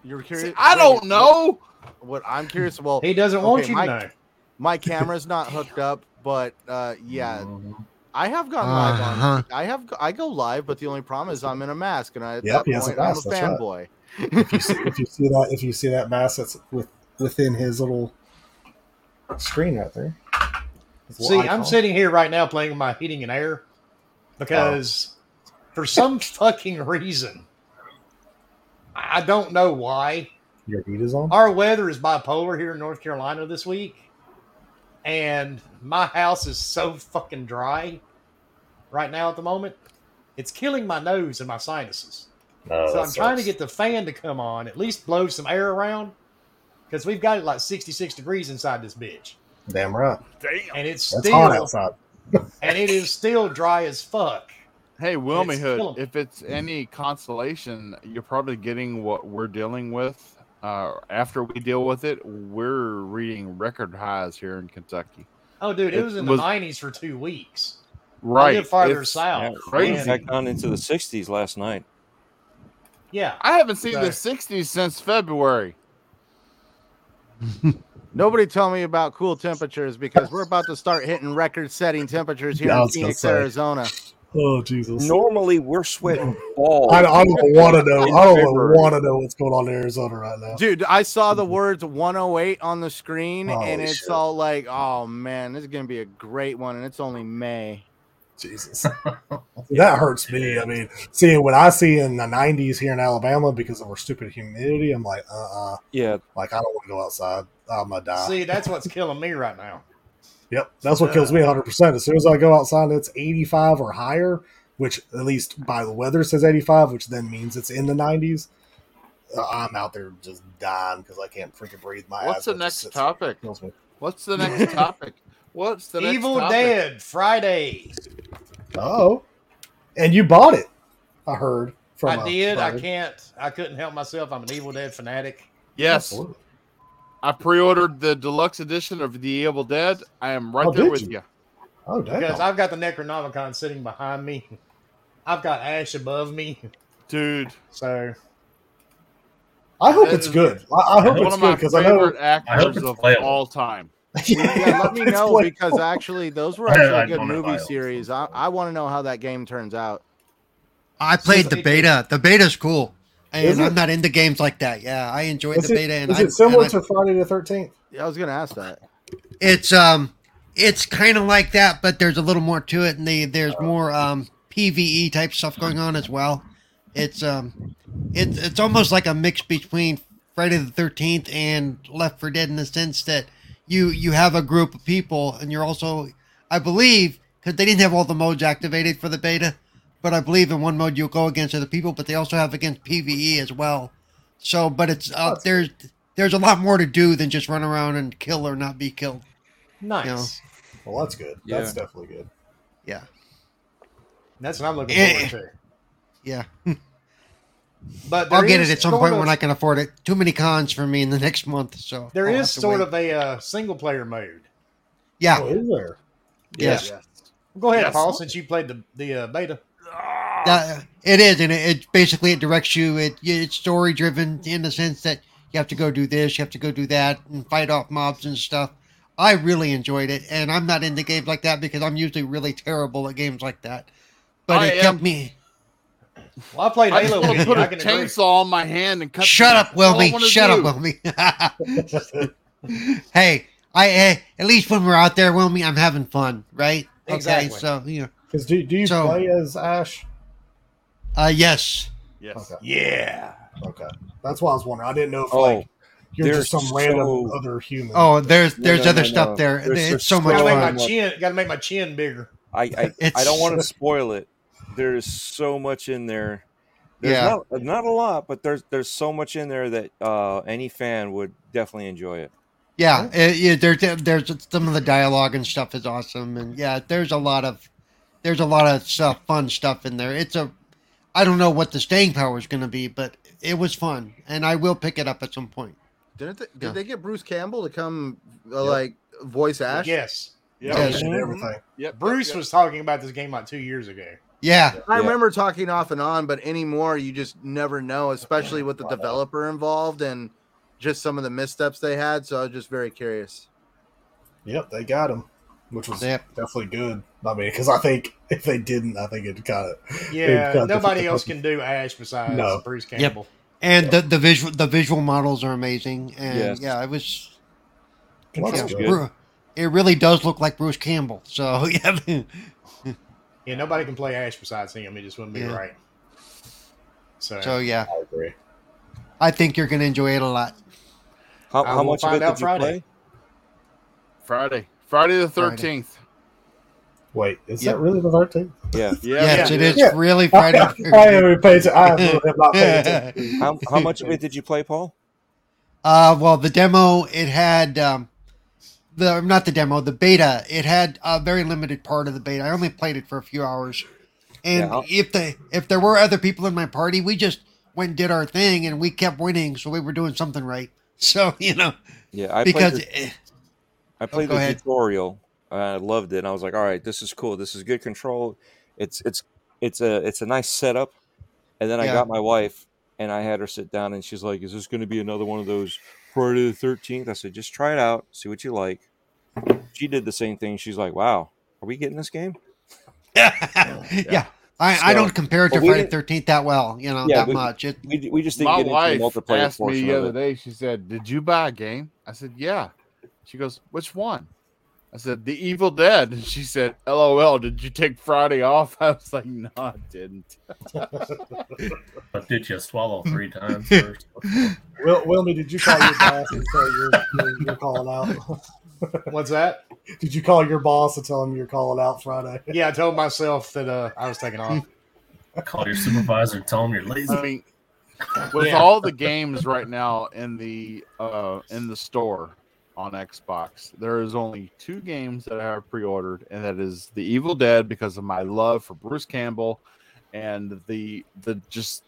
You're curious? I don't know. What I'm curious. Well, He doesn't want you my, to know. My camera's not hooked up, but uh, yeah, [laughs] I have gone live on. Uh-huh. I have I go live, but the only problem is I'm in a mask, and I, at Yep, that he has a point I'm a mask, that's right. fanboy. if you see if you see that if you see that mask that's with within his little screen right there. His little See, I'm sitting here right now playing with my heating and air because for some fucking reason, I don't know why, Your heat is on. our weather is bipolar here in North Carolina this week, and my house is so fucking dry right now at the moment. It's killing my nose and my sinuses. No, so I'm trying to get the fan to come on, at least blow some air around, because we've got it like 66 degrees inside this bitch, Damn right. Damn. and it's That's still hot outside. [laughs] and it is still dry as fuck. Hey, Wilmy It's Hood, if it's any consolation, you're probably getting what we're dealing with. Uh, after we deal with it, we're reading record highs here in Kentucky. Oh, dude, it, It was in was- the 90s for two weeks. Right. live farther It's south. crazy. and- Back down into the 60s last night. yeah. I haven't seen So- the 60s since February. [laughs] Nobody tell me about cool temperatures because we're about to start hitting record-setting temperatures here Yeah, I in Phoenix. Arizona. Oh Jesus! Normally, we're sweating [laughs] balls. I, I don't want to know. I don't want to know what's going on in Arizona right now. Dude, I saw the words 108 on the screen, and it's shit. all like, "Oh man, this is gonna be a great one," and it's only May. Jesus, [laughs] that hurts me. I mean, seeing what I see in the '90s here in Alabama because of our stupid humidity, I'm like, uh, uh Yeah, like I don't want to go outside. I'm gonna die. See, that's what's [laughs] killing me right now. Yep, that's what kills me 100. percent As soon as I go outside, and it's 85 or higher, which at least by the weather says 85, which then means it's in the 90s. Uh, I'm out there just dying because I can't freaking breathe. My What's the next sits- topic? kills me. What's the [laughs] next topic? What's the next Evil topic? Dead Friday. Oh, and you bought it? I heard from. I did. I can't. I couldn't help myself. I'm an Evil Dead fanatic. Yes. Absolutely. I pre-ordered the deluxe edition of The Evil Dead. I am right Oh, there with you? you. Oh, damn. Because I've got the Necronomicon sitting behind me. I've got Ash above me. Dude, So I hope it's good. I, I hope it's good because I know. favorite I hope actors it's of playable. all time. [laughs] Yeah, let me know because actually those were [laughs] actually I a good don't know if movie series. I, I want to know how that game turns out. I played the beta. The beta's cool. Is And? I'm not into games like that. Yeah, I enjoyed Is the it, beta. And is I, it similar and I- to Friday the Thirteenth? Yeah, I was gonna ask that. it's um it's kind of like that but there's a little more to it and they, there's more um pve type stuff going on as well it's um it's it's almost like a mix between friday the 13th and Left 4 Dead in the sense that you you have a group of people and you're also i believe because they didn't have all the modes activated for the beta but i believe in one mode you'll go against other people but they also have against pve as well so but it's uh, there's there's a lot more to do than just run around and kill or not be killed nice. Well, that's good. Yeah. That's definitely good. yeah That's what I'm looking Eh. forward to. Yeah. [laughs] But I'll get it at some point of- when I can afford it. Too many cons for me in the [laughs] next month, so There I'll is sort wait. of a uh, single player mode. yeah, Oh, is there? yes, Go ahead, Yes. Paul, since you played the the uh, beta. Uh, it is, and it, it basically it directs you. It it's story driven in the sense that you have to go do this, you have to go do that, and fight off mobs and stuff. I really enjoyed it, and I'm not into games like that because I'm usually really terrible at games like that. But I it am. kept me. Well, I played I just Halo want with to put I a can agree. chainsaw on my hand and cut. Shut the- up, that's all I Wilmy. wanna Shut up, do. Wilmy. [laughs] hey, I eh, at least when we're out there, Wilmy, I'm having fun, right? Exactly. Okay, so you know, Because do, do you So- play as Ash? Uh, yes. Yes. Okay. Yeah. Okay. That's why I was wondering. I didn't know if Oh, like you're just some random other human. Oh, there's there's no, other no, stuff no. there. There's- it's there's so so much Gotta make my chin. Gotta make my chin bigger. I I, [laughs] I don't want to spoil it. There's so much in there. There's Yeah. not not a lot, but there's there's so much in there that uh, any fan would definitely enjoy it. Yeah, it, yeah. There's there's some of the dialogue and stuff is awesome, and yeah, there's a lot of there's a lot of stuff, fun stuff in there. It's a I don't know what the staying power is going to be, but it was fun, and I will pick it up at some point. Didn't they, did they get Bruce Campbell to come uh, like voice Ash? Yes. Yep. Yeah, and everything. Yep. Bruce yep. was talking about this game like two years ago. Yeah. I remember talking off and on, but anymore you just never know, especially with the developer involved and just some of the missteps they had. So I was just very curious. Yep, they got him, which was Yep. definitely good. I mean, because I think [laughs] if they didn't, I think it kind of Yeah, nobody else can do Ash besides No. Bruce Yep. Campbell. And the, the visual the visual models are amazing. And Yes. yeah, it was Well, yeah, that's good. Bru- it really does look like Bruce Campbell. So [laughs] yeah. Yeah, nobody can play Ash besides him. It just wouldn't be Yeah. right. So, so yeah. I agree. I think you're gonna enjoy it a lot. How, how will much of find it out did you Friday. play? Friday. Friday the thirteenth. Wait, is Yep. that really the thirteenth? [laughs] Yeah. Yeah. yes, it is Yeah. really I, Friday. I, the I 13th. haven't paid attention. I [laughs] have not paid. How, how much of it did you play, Paul? Uh, well, the demo it had um, the not the demo, the beta. It had a very limited part of the beta. I only played it for a few hours, and Yeah, if the if there were other people in my party, we just went and did our thing, and we kept winning, so we were doing something right. [laughs] So you know, Yeah, I because played the, I played go the ahead. tutorial. I loved it. And I was like, all right, this is cool. This is good control. It's it's it's a it's a nice setup. And then I got my wife and I had her sit down and she's like, Is this going to be another one of those Friday the thirteenth? I said, just try it out, see what you like. She did the same thing. She's like, Wow, are we getting this game? [laughs] yeah. I, I So- don't compare it to Friday didn't- Thirteenth that well, you know, Yeah, that we- much. It, We, we just didn't My get into wife the multiplayer asked me the other day. She said, "Did you buy a game?" I said, "Yeah." She goes, "Which one?" I said, "The Evil Dead." And she said, "LOL, did you take Friday off?" [laughs] I was like, "No, I didn't." But did you swallow three times [laughs] first? Will, Wilmy, did you call your boss and tell you're, you're, you're calling out? [laughs] what's that? did you call your boss and tell him you're calling out Friday? Yeah, I told myself that uh, I was taking off. Call your supervisor and tell him you're lazy. I mean, with Yeah. all the games right now in the uh, in the store on Xbox, there is only two games that I have pre-ordered, and that is The Evil Dead because of my love for Bruce Campbell, and the the just,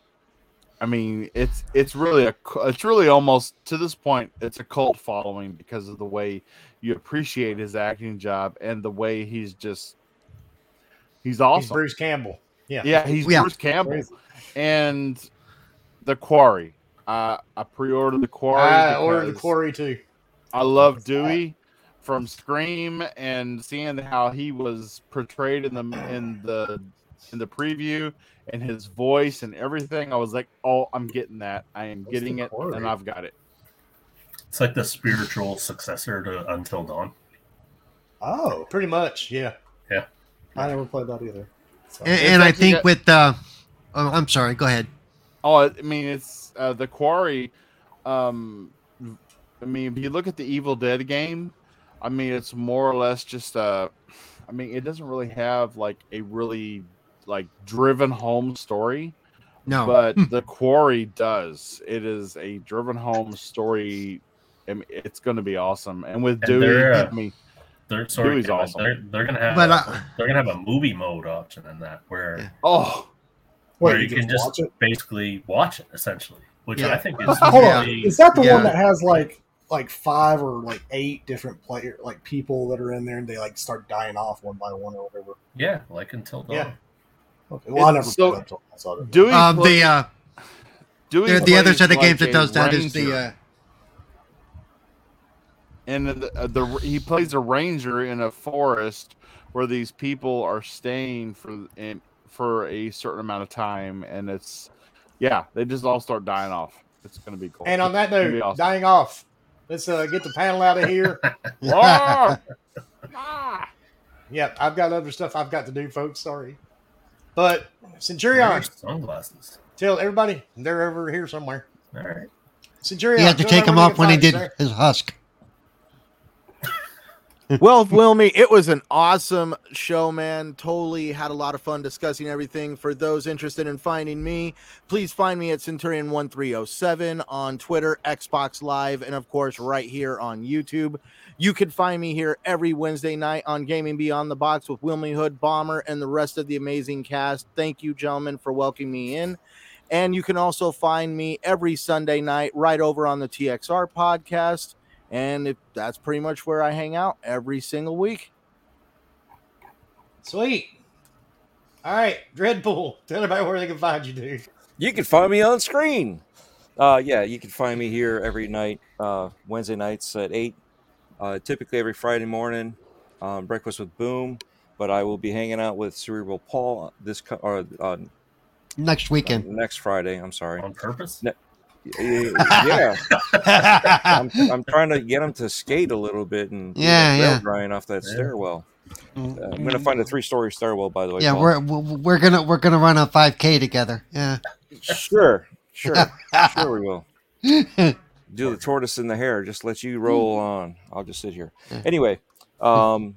I mean, it's it's really a cu- it's really almost to this point it's a cult following because of the way you appreciate his acting job and the way he's just he's awesome. He's Bruce Campbell. Yeah. Yeah, he's Yeah. Bruce Campbell. And the Quarry. Uh, I pre-ordered the Quarry. I ordered the quarry too. I love Dewey from Scream and seeing how he was portrayed in the in the in the preview and his voice and everything. I was like, "Oh, I'm getting that. I am What's getting it, Quarry? and I've got it." It's like the spiritual successor to Until Dawn. Oh, Pretty much, yeah. Yeah. I never played that either. So. and, and I think got- with uh, oh, I'm sorry. Go ahead. Oh, I mean, it's uh, the Quarry. Um, I mean, if you look at the Evil Dead game, I mean, it's more or less just a. I mean, it doesn't really have like a really like driven home story, No, but the Quarry does. It is a driven home story. I mean, it's going to be awesome. And with And Dewey, they're, uh, I mean, They're sorry, Dewey's Kevin, awesome. they're, they're gonna have But, a, uh, they're gonna have a movie mode option in that where oh, where Wait, you can just watch basically watch it essentially, which Yeah. I think is [laughs] Hold on, is that the Yeah. one that has like like five or like eight different player like people that are in there and they like start dying off one by one or whatever? yeah, like until dawn. Yeah. Okay, well, I never so- played until I saw it. Dewey. um, plays- the uh, Dewey the, the other plays set of like games that does that is the uh, and the, uh, the he plays a ranger in a forest where these people are staying for in for a certain amount of time, and it's yeah, they just all start dying off. It's gonna be cool. And on that note, awesome. dying off. Let's uh, get the panel out of here. [laughs] Roar! yep, I've got other stuff I've got to do, folks. Sorry. But Centurion, sunglasses. tell everybody they're over here somewhere. All right. Centurion, he had to take him off when he did can his husk. Well, Wilmy, it was an awesome show, man. Totally had a lot of fun discussing everything. For those interested in finding me, please find me at Centurion1307 on Twitter, Xbox Live, and of course, right here on YouTube. You can find me here every Wednesday night on Gaming Beyond the Box with Wilmy Hood, Bomber, and the rest of the amazing cast. Thank you, gentlemen, for welcoming me in. And you can also find me every Sunday night right over on the TXR podcast. And if, that's pretty much where I hang out every single week. Sweet. All right, Dreadpool. [laughs] Tell everybody where they can find you, dude. You can find me on screen. Uh, yeah, you can find me here every night, uh, Wednesday nights at eight. Uh, typically every Friday morning, um, breakfast with Boom. But I will be hanging out with Cerebral Paul this co- or uh, Next weekend. next Friday. I'm sorry. On purpose? Ne- yeah, [laughs] I'm, [laughs] I'm trying to get him to skate a little bit and Yeah, yeah. drying off that Yeah. stairwell. Uh, I'm gonna find a three-story stairwell, by the way. yeah, Paul. we're we're gonna we're gonna run a 5K together. Yeah. sure, sure, [laughs] sure we will. Do the tortoise in the hare. Just let you roll on. I'll just sit here. Anyway, um,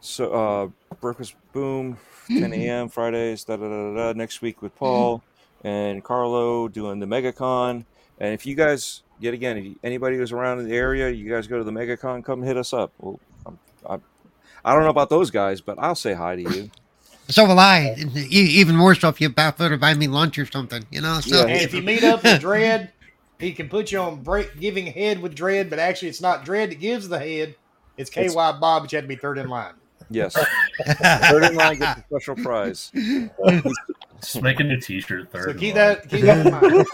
so uh, breakfast boom, 10 a.m. Fridays. Da, da, da, da, da, next week with Paul and Carlo doing the MegaCon. And if you guys, yet again, if anybody who's around in the area, you guys go to the MegaCon, come hit us up. Well, I'm, I'm, I don't know about those guys, but I'll say hi to you. [laughs] So will I. even more so if you about to buy me lunch or something. You know. So And if you meet up with Dread, [laughs] he can put you on break giving head with Dread, but actually it's not Dread that gives the head. It's KY Bob, but you have to be third in line. Yes. [laughs] Third in line gets a special prize. Just make a new T-shirt. Third. So keep that keep that in mind.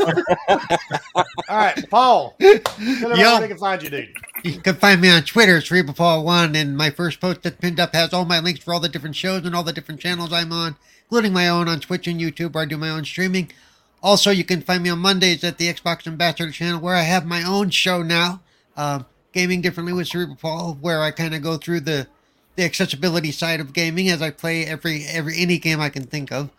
All right, Paul. Tell everybody Yo. where they can find you, dude. You can find me on Twitter, CerebralPaul1, and my first post that's pinned up has all my links for all the different shows and all the different channels I'm on, including my own on Twitch and YouTube where I do my own streaming. Also, you can find me on Mondays at the Xbox Ambassador channel where I have my own show now, um, Gaming Differently with Cerebral Paul, where I kind of go through the the accessibility side of gaming as I play every every any game I can think of.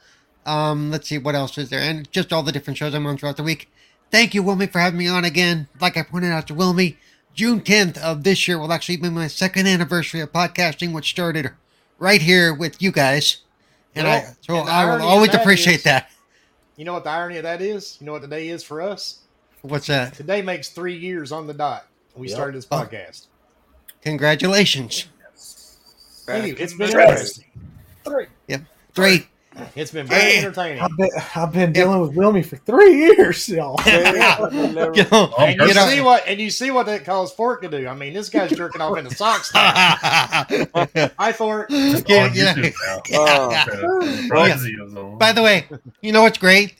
Um, let's see what else is there, and just all the different shows I'm on throughout the week. Thank you, Wilmy, for having me on again. Like I pointed out to Wilmy, June 10th of this year will actually be my second anniversary of podcasting, which started right here with you guys, and I so and I will always that appreciate is- that. You know what the irony of that is? You know what today is for us? What's that? Today makes three years on the dot. We Yep. started this Oh. podcast. Congratulations. Thank you. It's been Three. interesting. Three. It's been very Hey. entertaining. I've been, I've been dealing with Wilmy for three years, y'all. You And you you know- see what and you see what that caused Fork to do. I mean, this guy's jerking off in the socks. now. [laughs] Hi, Fork. It's Yeah, yeah. YouTube now. [laughs] Oh. So, surprised he was on. By the way, you know what's great?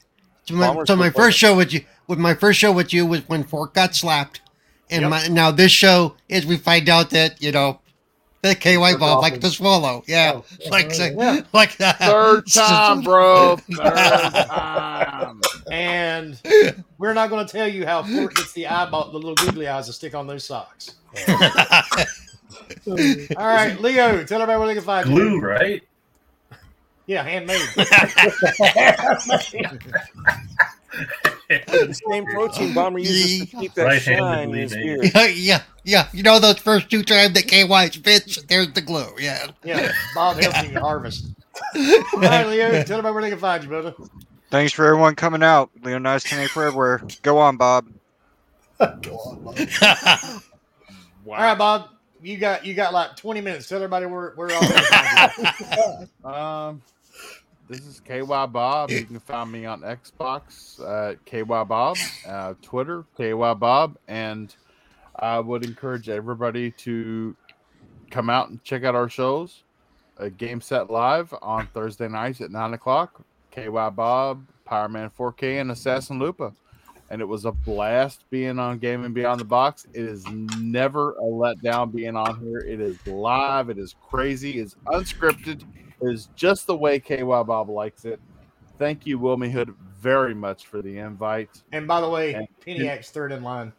So my, Bomber's so my so first show with you, with my first show with you was when Fork got slapped, and Yep. my now this show is we find out that you know that KY Took Bob like and- to swallow, yeah, Oh, [laughs] like so- yeah. [laughs] like that. Third [laughs] time, bro. Third time. And we're not going to tell you how Fork gets the eyeball, the little googly eyes to stick on those socks. All right, Leo, tell everybody where they can find Glue, you. right? Yeah, handmade. [laughs] the same protein bomber uses to keep that Right-handed shine in his beard. yeah, [laughs] yeah, yeah. You know those first two times that KY spits, there's the glue. Yeah. Yeah, [laughs] Bob helps you harvest. All right, Leo, tell everybody where they can find you, brother. Thanks for everyone coming out. Leo Nice 10 for everywhere. Go on, Bob. Go on, Bob. wow. All right, Bob, you got you got like twenty minutes. Tell everybody where where all they can. Um, this is KY Bob. You can find me on Xbox, uh, KY Bob, uh, Twitter, KY Bob, and I would encourage everybody to come out and check out our shows. A Game Set Live on Thursday nights at nine o'clock. KY Bob, Power Man 4K, and Assassin Lupa. And it was a blast being on Gaming Beyond the Box. It is never a letdown being on here. It is live. It is crazy. It's unscripted. It is just the way KY Bob likes it. Thank you, Wilmy Hood, very much for the invite. And by the way, And- Peniac's third in line.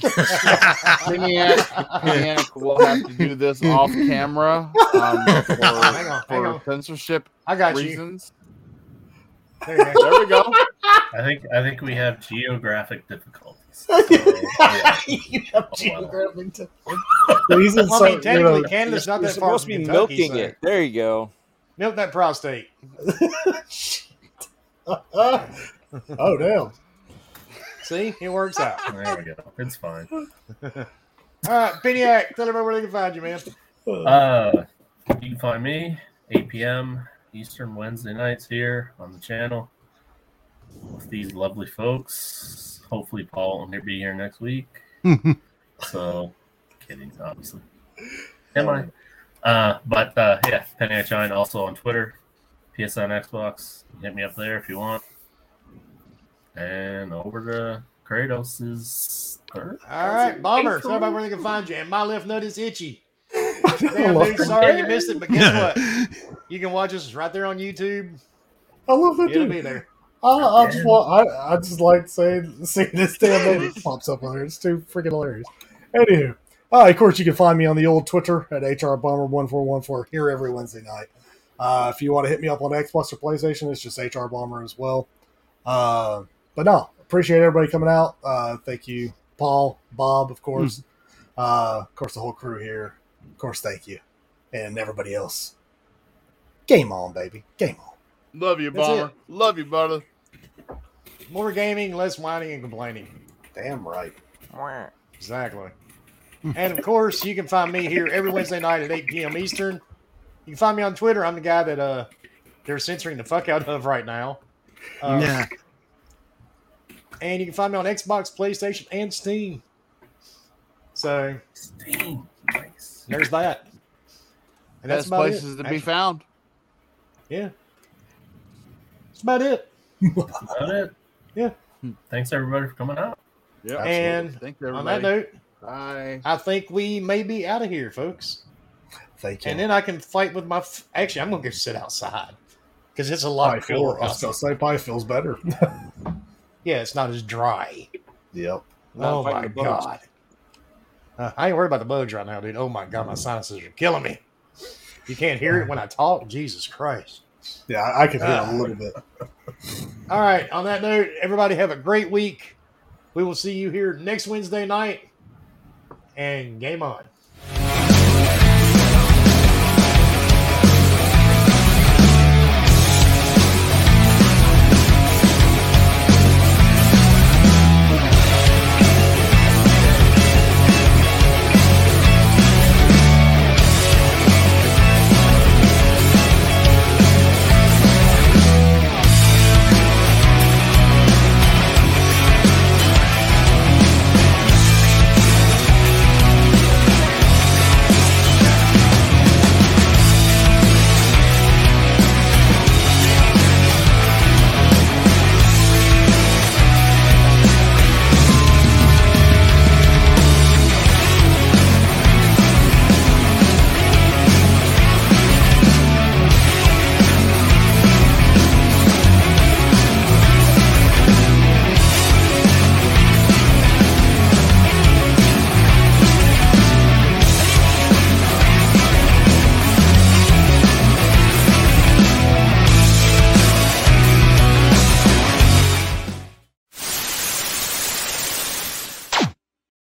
Piniac, Piniac will have to do this off camera um, for, [laughs] Hang on, hang on. censorship I got you. reasons. There you go. There we go. I think I think we have geographic difficulties. You have geographic difficulties. Reasons, Well, I so, mean, you technically, know, Canada's not that far supposed from to be Kentucky, milking so- it. There you go. Milk that prostate. [laughs] oh damn! See, it works out. [laughs] There we go. It's fine. All right, Peniac, tell everybody where they can find you, man. Uh, you can find me 8 p.m. Eastern Wednesday nights here on the channel with these lovely folks. Hopefully, Paul will be here next week. [laughs] so, kidding, obviously. Am I? Uh, but uh, yeah, Penny I Shine also on Twitter, PSN Xbox. Hit me up there if you want. And over to Kratos' third. All right, Bomber. Tell everybody where they can find you. And my left nut is itchy. [laughs] Damn, dude, sorry you missed it, but guess [laughs] what? You can watch us right there on YouTube. I love that It'll dude. be there. I, I just want, I, I just like saying seeing this damn name [laughs] pops up on there. It's too freaking hilarious. Anywho, uh, of course you can find me on the old Twitter at hrbomber1414 here every Wednesday night. Uh, if you want to hit me up on Xbox or PlayStation, it's just hrbomber as well. Uh, but no, appreciate everybody coming out. Uh, thank you, Paul, Bob, of course, uh, of course the whole crew here. Of course, thank you, and everybody else. Game on, baby, game on. Love you, That's Bomber. it. Love you, brother. More gaming, less whining and complaining. Damn right. Exactly. and of course, you can find me here every Wednesday night at 8 p.m. Eastern. You can find me on Twitter. I'm the guy that uh they're censoring the fuck out of right now. Uh, Yeah. And you can find me on Xbox, PlayStation, and Steam. So Steam. Nice. there's that. And that's Best about places it. to be found. Yeah. That's about it. [laughs] About it. Yeah. Thanks everybody for coming out. Yeah. And Thank you, on everybody. that note, Bye. I think we may be out of here, folks. Thank you. And then I can fight with my. F- Actually, I'm gonna go sit outside because it's a lot Probably feel, cooler. I was gonna say probably feels better. [laughs] Yeah, it's not as dry. yep. Oh my god. Uh, I ain't worried about the bugs right now, dude. Oh my god, my sinuses are killing me. You can't hear it when I talk. Jesus Christ. Yeah, I, can hear Ah. a little bit. [laughs] All right. On that note, everybody have a great week. We will see you here next Wednesday night. And game on.